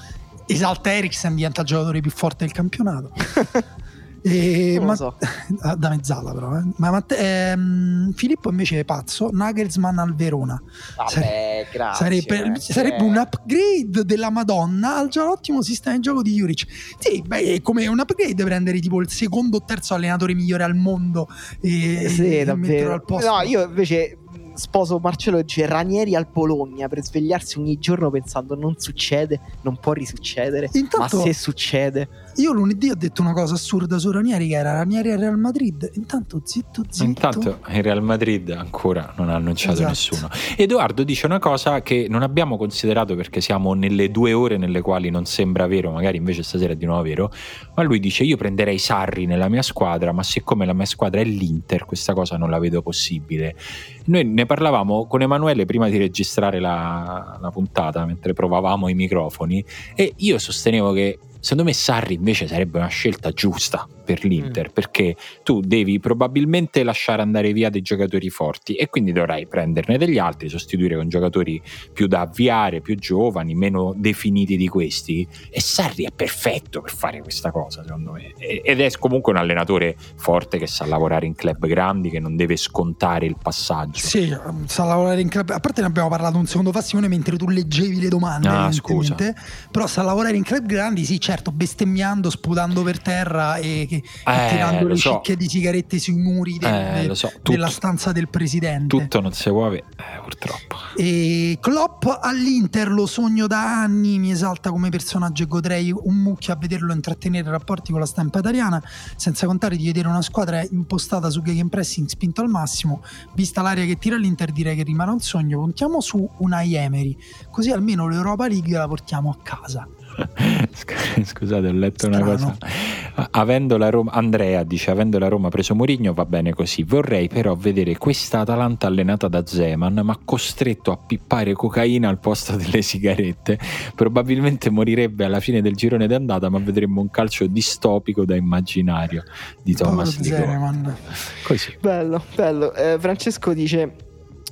Esalta Eriksen diventa il giocatore più forte del campionato. E ma, so. da mezzala però eh. ma Matte, ehm, Filippo invece è pazzo Nagelsmann al Verona Vabbè, Sare- grazie, sarebbe, grazie. sarebbe, un upgrade della Madonna al già ottimo sistema di gioco di Juric sì beh è come un upgrade prendere tipo il secondo o terzo allenatore migliore al mondo e, sì, e metterlo al posto no io invece sposo Marcello dice Ranieri al Bologna per svegliarsi ogni giorno pensando non succede, non può risuccedere, Intanto- ma se succede... Io lunedì ho detto una cosa assurda su Ranieri che era Ranieri al Real Madrid. Intanto zitto zitto. Intanto il Real Madrid ancora non ha annunciato Esatto. nessuno. Edoardo dice una cosa che non abbiamo considerato perché siamo nelle due ore nelle quali non sembra vero, magari invece stasera è di nuovo vero, ma lui dice io prenderei Sarri nella mia squadra, ma siccome la mia squadra è l'Inter, questa cosa non la vedo possibile. Noi ne parlavamo con Emanuele prima di registrare la, la puntata, mentre provavamo i microfoni, e io sostenevo che secondo me Sarri invece sarebbe una scelta giusta per l'Inter, perché tu devi probabilmente lasciare andare via dei giocatori forti e quindi dovrai prenderne degli altri, sostituire con giocatori più da avviare, più giovani, meno definiti di questi. E Sarri è perfetto per fare questa cosa, secondo me. Ed è comunque un allenatore forte che sa lavorare in club grandi, che non deve scontare il passaggio. Sì, sa lavorare in club. A parte ne abbiamo parlato un secondo fa, Simone, mentre tu leggevi le domande. Ah, evidentemente. Però sa lavorare in club grandi, sì, certo, bestemmiando, sputando per terra e, e Eh, tirando le so. cicche di sigarette sui muri del- Eh, so, tutto- della stanza del presidente. Tutto non si muove, eh, purtroppo. E Klopp all'Inter lo sogno da anni, mi esalta come personaggio e godrei un mucchio a vederlo intrattenere rapporti con la stampa italiana, senza contare di vedere una squadra impostata su gegenpressing spinto al massimo. Vista l'aria che tira l'Inter direi che rimane un sogno, puntiamo su una Emery, così almeno l'Europa League la portiamo a casa. Sc- Scusate, ho letto una Strano. cosa. Avendo la Roma, Andrea dice: Avendo la Roma preso Mourinho va bene così. Vorrei però vedere questa Atalanta allenata da Zeman, ma costretto a pippare cocaina al posto delle sigarette. Probabilmente morirebbe alla fine del girone d'andata, ma vedremmo un calcio distopico da immaginario di Thomas Ligone. Zeman. Così. Bello, bello. Eh, Francesco dice: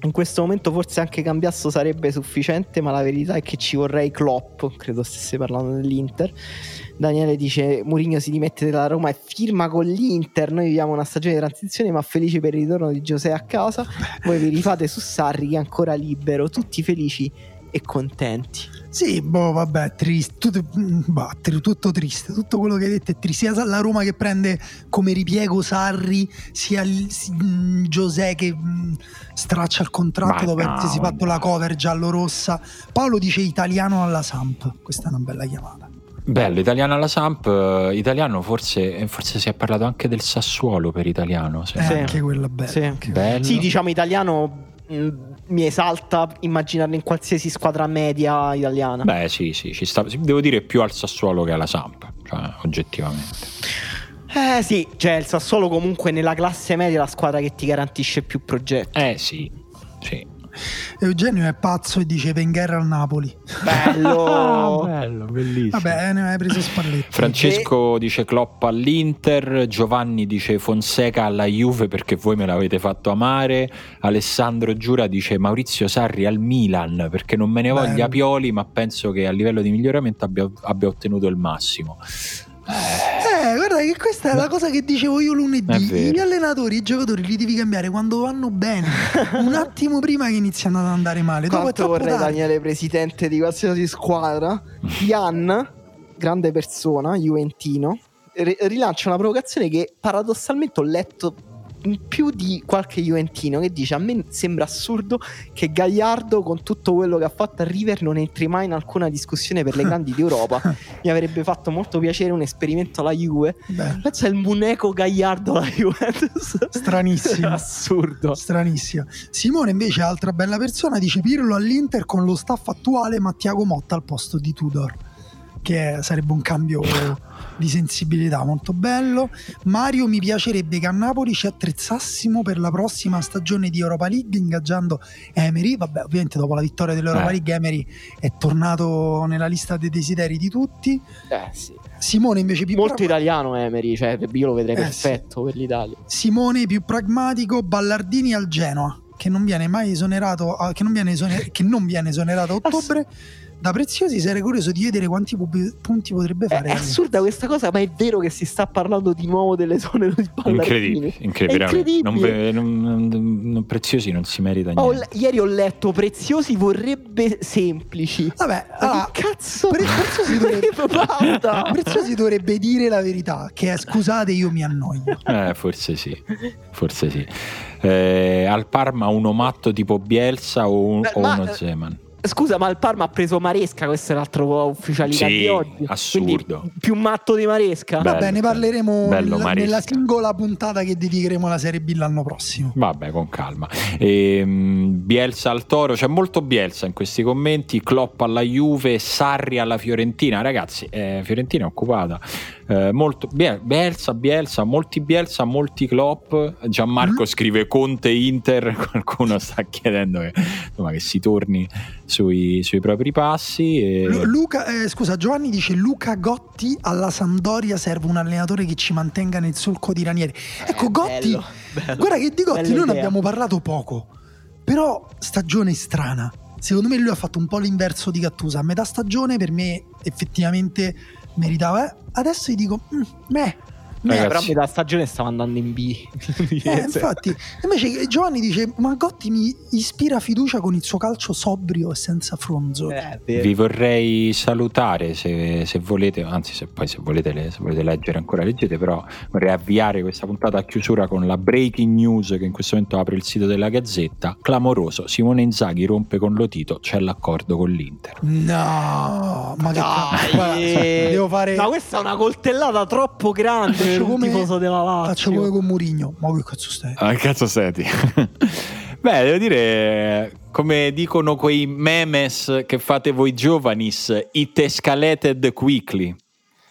In questo momento forse anche Cambiasso sarebbe sufficiente, ma la verità è che ci vorrei Klopp. Credo stesse parlando dell'Inter. Daniele dice: Mourinho si dimette dalla Roma e firma con l'Inter. Noi viviamo una stagione di transizione, ma felici per il ritorno di Giuseppe a casa. Voi vi rifate su Sarri, che è ancora libero, tutti felici e contenti. Sì, boh, vabbè, triste, tutto, mm, bah, tutto triste, tutto quello che hai detto è triste. Sia la Roma che prende come ripiego Sarri, sia il, si- mm, Giuseppe che mm, straccia il contratto Ma dopo no, essersi fatto la cover giallo-rossa. Paolo dice italiano alla Samp, questa è una bella chiamata. Bello, italiano alla Samp, eh, italiano forse, eh, forse si è parlato anche del Sassuolo per italiano. se- Eh, Sì. Anche quella bella. Sì. anche- Bello. Sì, diciamo italiano. Mi esalta immaginarlo in qualsiasi squadra media italiana. Beh, sì, sì, ci sta. Devo dire più al Sassuolo che alla Samp, cioè, oggettivamente. Eh sì, cioè il Sassuolo comunque nella classe media è la squadra che ti garantisce più progetti. Eh sì, sì. Eugenio è pazzo e dice Wenger al Napoli. Bello! bello, bellissimo. Vabbè, ne hai preso Spalletti. Francesco dice Klopp all'Inter, Giovanni dice Fonseca alla Juve perché voi me l'avete fatto amare, Alessandro Giura dice Maurizio Sarri al Milan perché non me ne voglia Bello. Pioli ma penso che a livello di miglioramento abbia, abbia ottenuto il massimo. Eh, guarda che questa è la cosa che dicevo io lunedì. Gli allenatori, i giocatori li devi cambiare quando vanno bene, un attimo prima che iniziano ad andare male. Dopo Quanto vorrei tardi. Daniele presidente di qualsiasi squadra. Ian, grande persona, Juventino, ri- rilancia una provocazione che paradossalmente ho letto più di qualche Juventino che dice a me sembra assurdo che Gagliardo con tutto quello che ha fatto a River non entri mai in alcuna discussione per le grandi d'Europa mi avrebbe fatto molto piacere un esperimento alla Juve Bello. pensa il Muneco Gagliardo alla Juventus Stranissimo. assurdo Stranissima. Simone invece, altra bella persona, dice Pirlo all'Inter con lo staff attuale ma Tiago Motta al posto di Tudor. Che sarebbe un cambio di sensibilità molto bello. Mario, mi piacerebbe che a Napoli ci attrezzassimo per la prossima stagione di Europa League ingaggiando Emery. Vabbè, ovviamente dopo la vittoria dell'Europa Eh. League Emery è tornato nella lista dei desideri di tutti. eh sì Simone invece più molto pragma- italiano Emery cioè io lo vedrei Eh, perfetto per l'Italia Simone più pragmatico, Ballardini al Genoa, che non viene mai esonerato, a- che non viene, esoner- che non viene esonerato a ottobre, da preziosi sarei curioso di vedere quanti pub- punti potrebbe fare. È assurda questa cosa, ma è vero che si sta parlando di nuovo delle zone di Incredibile, incredibile. Non, non, non, non, preziosi non si merita niente. Ho, ieri ho letto preziosi vorrebbe semplici. Vabbè, allora, che cazzo? Pre- preziosi, dovrebbe, preziosi dovrebbe dire la verità, che è scusate io mi annoio. Eh, forse sì, forse sì. Eh, al Parma uno matto tipo Bielsa o, un, Beh, o uno Zeman? Scusa, ma il Parma ha preso Maresca, questo è l'altro ufficialità sì, di oggi. Assurdo. Quindi più matto di Maresca. Bello, Vabbè, ne parleremo bello, nella, nella singola puntata che dedicheremo alla Serie B l'anno prossimo. Vabbè, con calma. E, um, Bielsa al Toro, c'è molto Bielsa in questi commenti. Klopp alla Juve, Sarri alla Fiorentina. Ragazzi, eh, Fiorentina è occupata. Eh, molto Bielsa, Bielsa, molti Bielsa, molti Klopp. Gianmarco mm. scrive Conte Inter. Qualcuno sta chiedendo che, insomma, che si torni sui, sui propri passi. E... Luca, eh, scusa, Giovanni dice Luca Gotti alla Sampdoria serve un allenatore che ci mantenga nel solco di Ranieri. Ecco, eh, Gotti, bello, bello, guarda che di Gotti noi ne abbiamo parlato poco, però stagione strana. Secondo me lui ha fatto un po' l'inverso di Gattusa. A metà stagione per me effettivamente meritava. Eh? Adesso gli dico, mm, beh, Ragazzi. però a metà stagione stava andando in B. eh, infatti, invece Giovanni dice: Ma Gotti mi ispira fiducia con il suo calcio sobrio e senza fronzo. Eh, Vi vorrei salutare se, se, volete, anzi, se poi se volete, se volete leggere ancora, leggete. Però vorrei avviare questa puntata a chiusura con la breaking news che in questo momento apre il sito della Gazzetta. Clamoroso: Simone Inzaghi rompe con Lotito, c'è l'accordo con l'Inter. No, ma che Guarda, devo fare. Ma questa è una coltellata troppo grande faccio come, tifoso della Lazio. Faccio come con Murigno. Ma che cazzo stai? Ah, che cazzo senti? Beh, devo dire, come dicono quei memes che fate voi giovanis, it escalated quickly.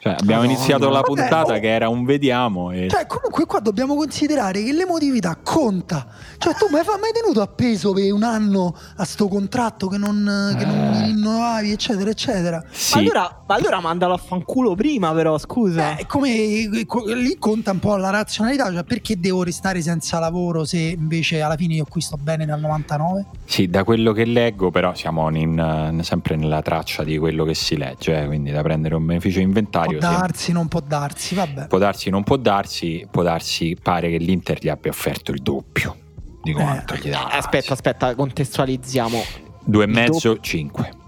Cioè, abbiamo no, iniziato no. la puntata Vabbè, oh. che era un vediamo. E... Cioè, comunque qua dobbiamo considerare che l'emotività conta. Cioè, tu mai, mai tenuto appeso per un anno a sto contratto che non, che non mi eh. rinnovavi, eccetera, eccetera. Sì. Ma, allora, ma allora mandalo a fanculo prima, però, scusa. Eh, come lì conta un po' la razionalità, cioè perché devo restare senza lavoro se invece alla fine io qui sto bene dal 99? Sì, da quello che leggo, però siamo in, sempre nella traccia di quello che si legge, eh, quindi da prendere un beneficio inventario darsi, non può darsi, vabbè. Può darsi, non può darsi, può darsi, pare che l'Inter gli abbia offerto il doppio di quanto eh, gli dà. Aspetta, aspetta, contestualizziamo. Due e mezzo, cinque.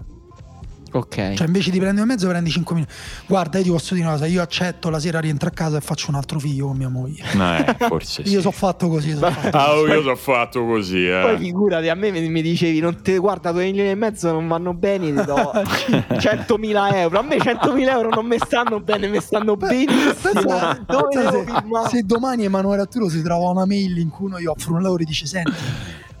Ok. Cioè, invece di prendere un mezzo, prendi 5 minuti. Guarda, io ti posso dire una cosa: io accetto la sera rientro a casa e faccio un altro figlio con mia moglie. Eh, forse io sono fatto così. So fatto ah, così. io sono fatto così. Eh. Poi figurati, a me mi dicevi: non te guarda, 2 milioni e mezzo non vanno bene, ti do 100.000 euro. A me 100.000 euro non mi stanno bene, mi stanno benissimo. Pensa, se, se, domani Emanuele Arturo si trova una mail in cui uno gli offre un lavoro e dice: Senti,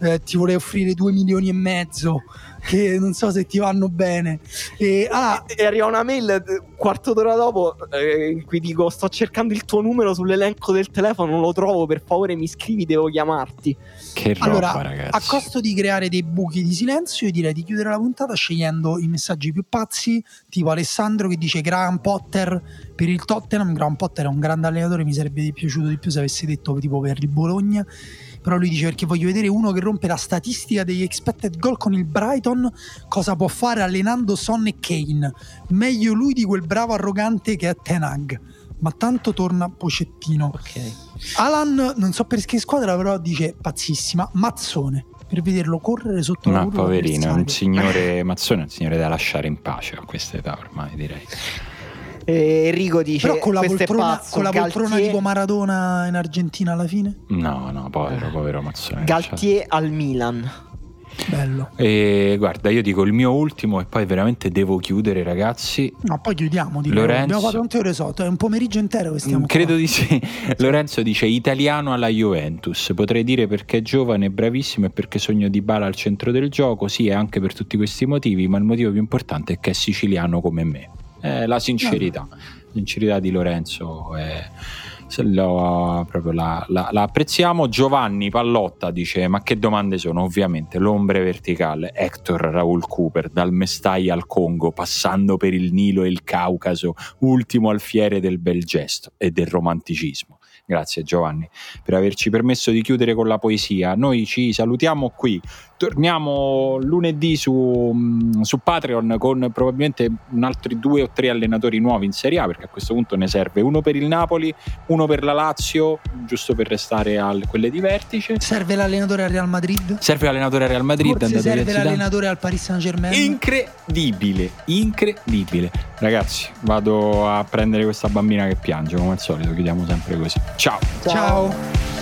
eh, ti vorrei offrire 2 milioni e mezzo che non so se ti vanno bene. E, ah, e arriva una mail quarto d'ora dopo eh, in cui dico sto cercando il tuo numero sull'elenco del telefono, non lo trovo, per favore mi scrivi, devo chiamarti. Che roba, allora, ragazzi. A costo di creare dei buchi di silenzio, io direi di chiudere la puntata scegliendo i messaggi più pazzi, tipo Alessandro che dice Graham Potter per il Tottenham. Graham Potter è un grande allenatore, mi sarebbe piaciuto di più se avessi detto tipo per il Bologna però lui dice perché voglio vedere uno che rompe la statistica degli expected goal con il Brighton, cosa può fare allenando Son e Kane. Meglio lui di quel bravo arrogante che è Tenag. Ma tanto torna Pocettino. Okay. Alan, non so per che squadra, però dice pazzissima. Mazzone per vederlo correre sotto la curva. Ma poverino, un signore Mazzone è un signore da lasciare in pace a questa età ormai, direi. Eh, Enrico dice: Però con la poltrona, con la poltrona Galtier... tipo Maradona in Argentina alla fine? No, no, povero, povero Mazzone. Galtier al Milan. Bello. E guarda, io dico il mio ultimo e poi veramente devo chiudere, ragazzi. No, poi chiudiamo. Di Lorenzo... Abbiamo fatto un ore sotto, è un pomeriggio intero che stiamo Credo qua. di sì. Lorenzo dice italiano alla Juventus. Potrei dire perché è giovane e bravissimo e perché sogno di Bala al centro del gioco. Sì, è anche per tutti questi motivi, ma il motivo più importante è che è siciliano come me eh, la sincerità. La sincerità di Lorenzo è, lo, proprio la, la, la, apprezziamo. Giovanni Pallotta dice: Ma che domande sono? Ovviamente l'ombre verticale, Hector Raul Cooper, dal Mestai al Congo, passando per il Nilo e il Caucaso, ultimo alfiere del bel gesto e del romanticismo. Grazie Giovanni per averci permesso di chiudere con la poesia. Noi ci salutiamo qui torniamo lunedì su, mm, su, Patreon con probabilmente un altri due o tre allenatori nuovi in Serie A perché a questo punto ne serve uno per il Napoli, uno per la Lazio, giusto per restare a quelle di vertice. Serve l'allenatore al Real Madrid? Serve l'allenatore al Real Madrid. Forse serve l'allenatore al Paris Saint Germain. Incredibile, incredibile. Ragazzi, vado a prendere questa bambina che piange come al solito, chiudiamo sempre così. Ciao. Ciao. Ciao.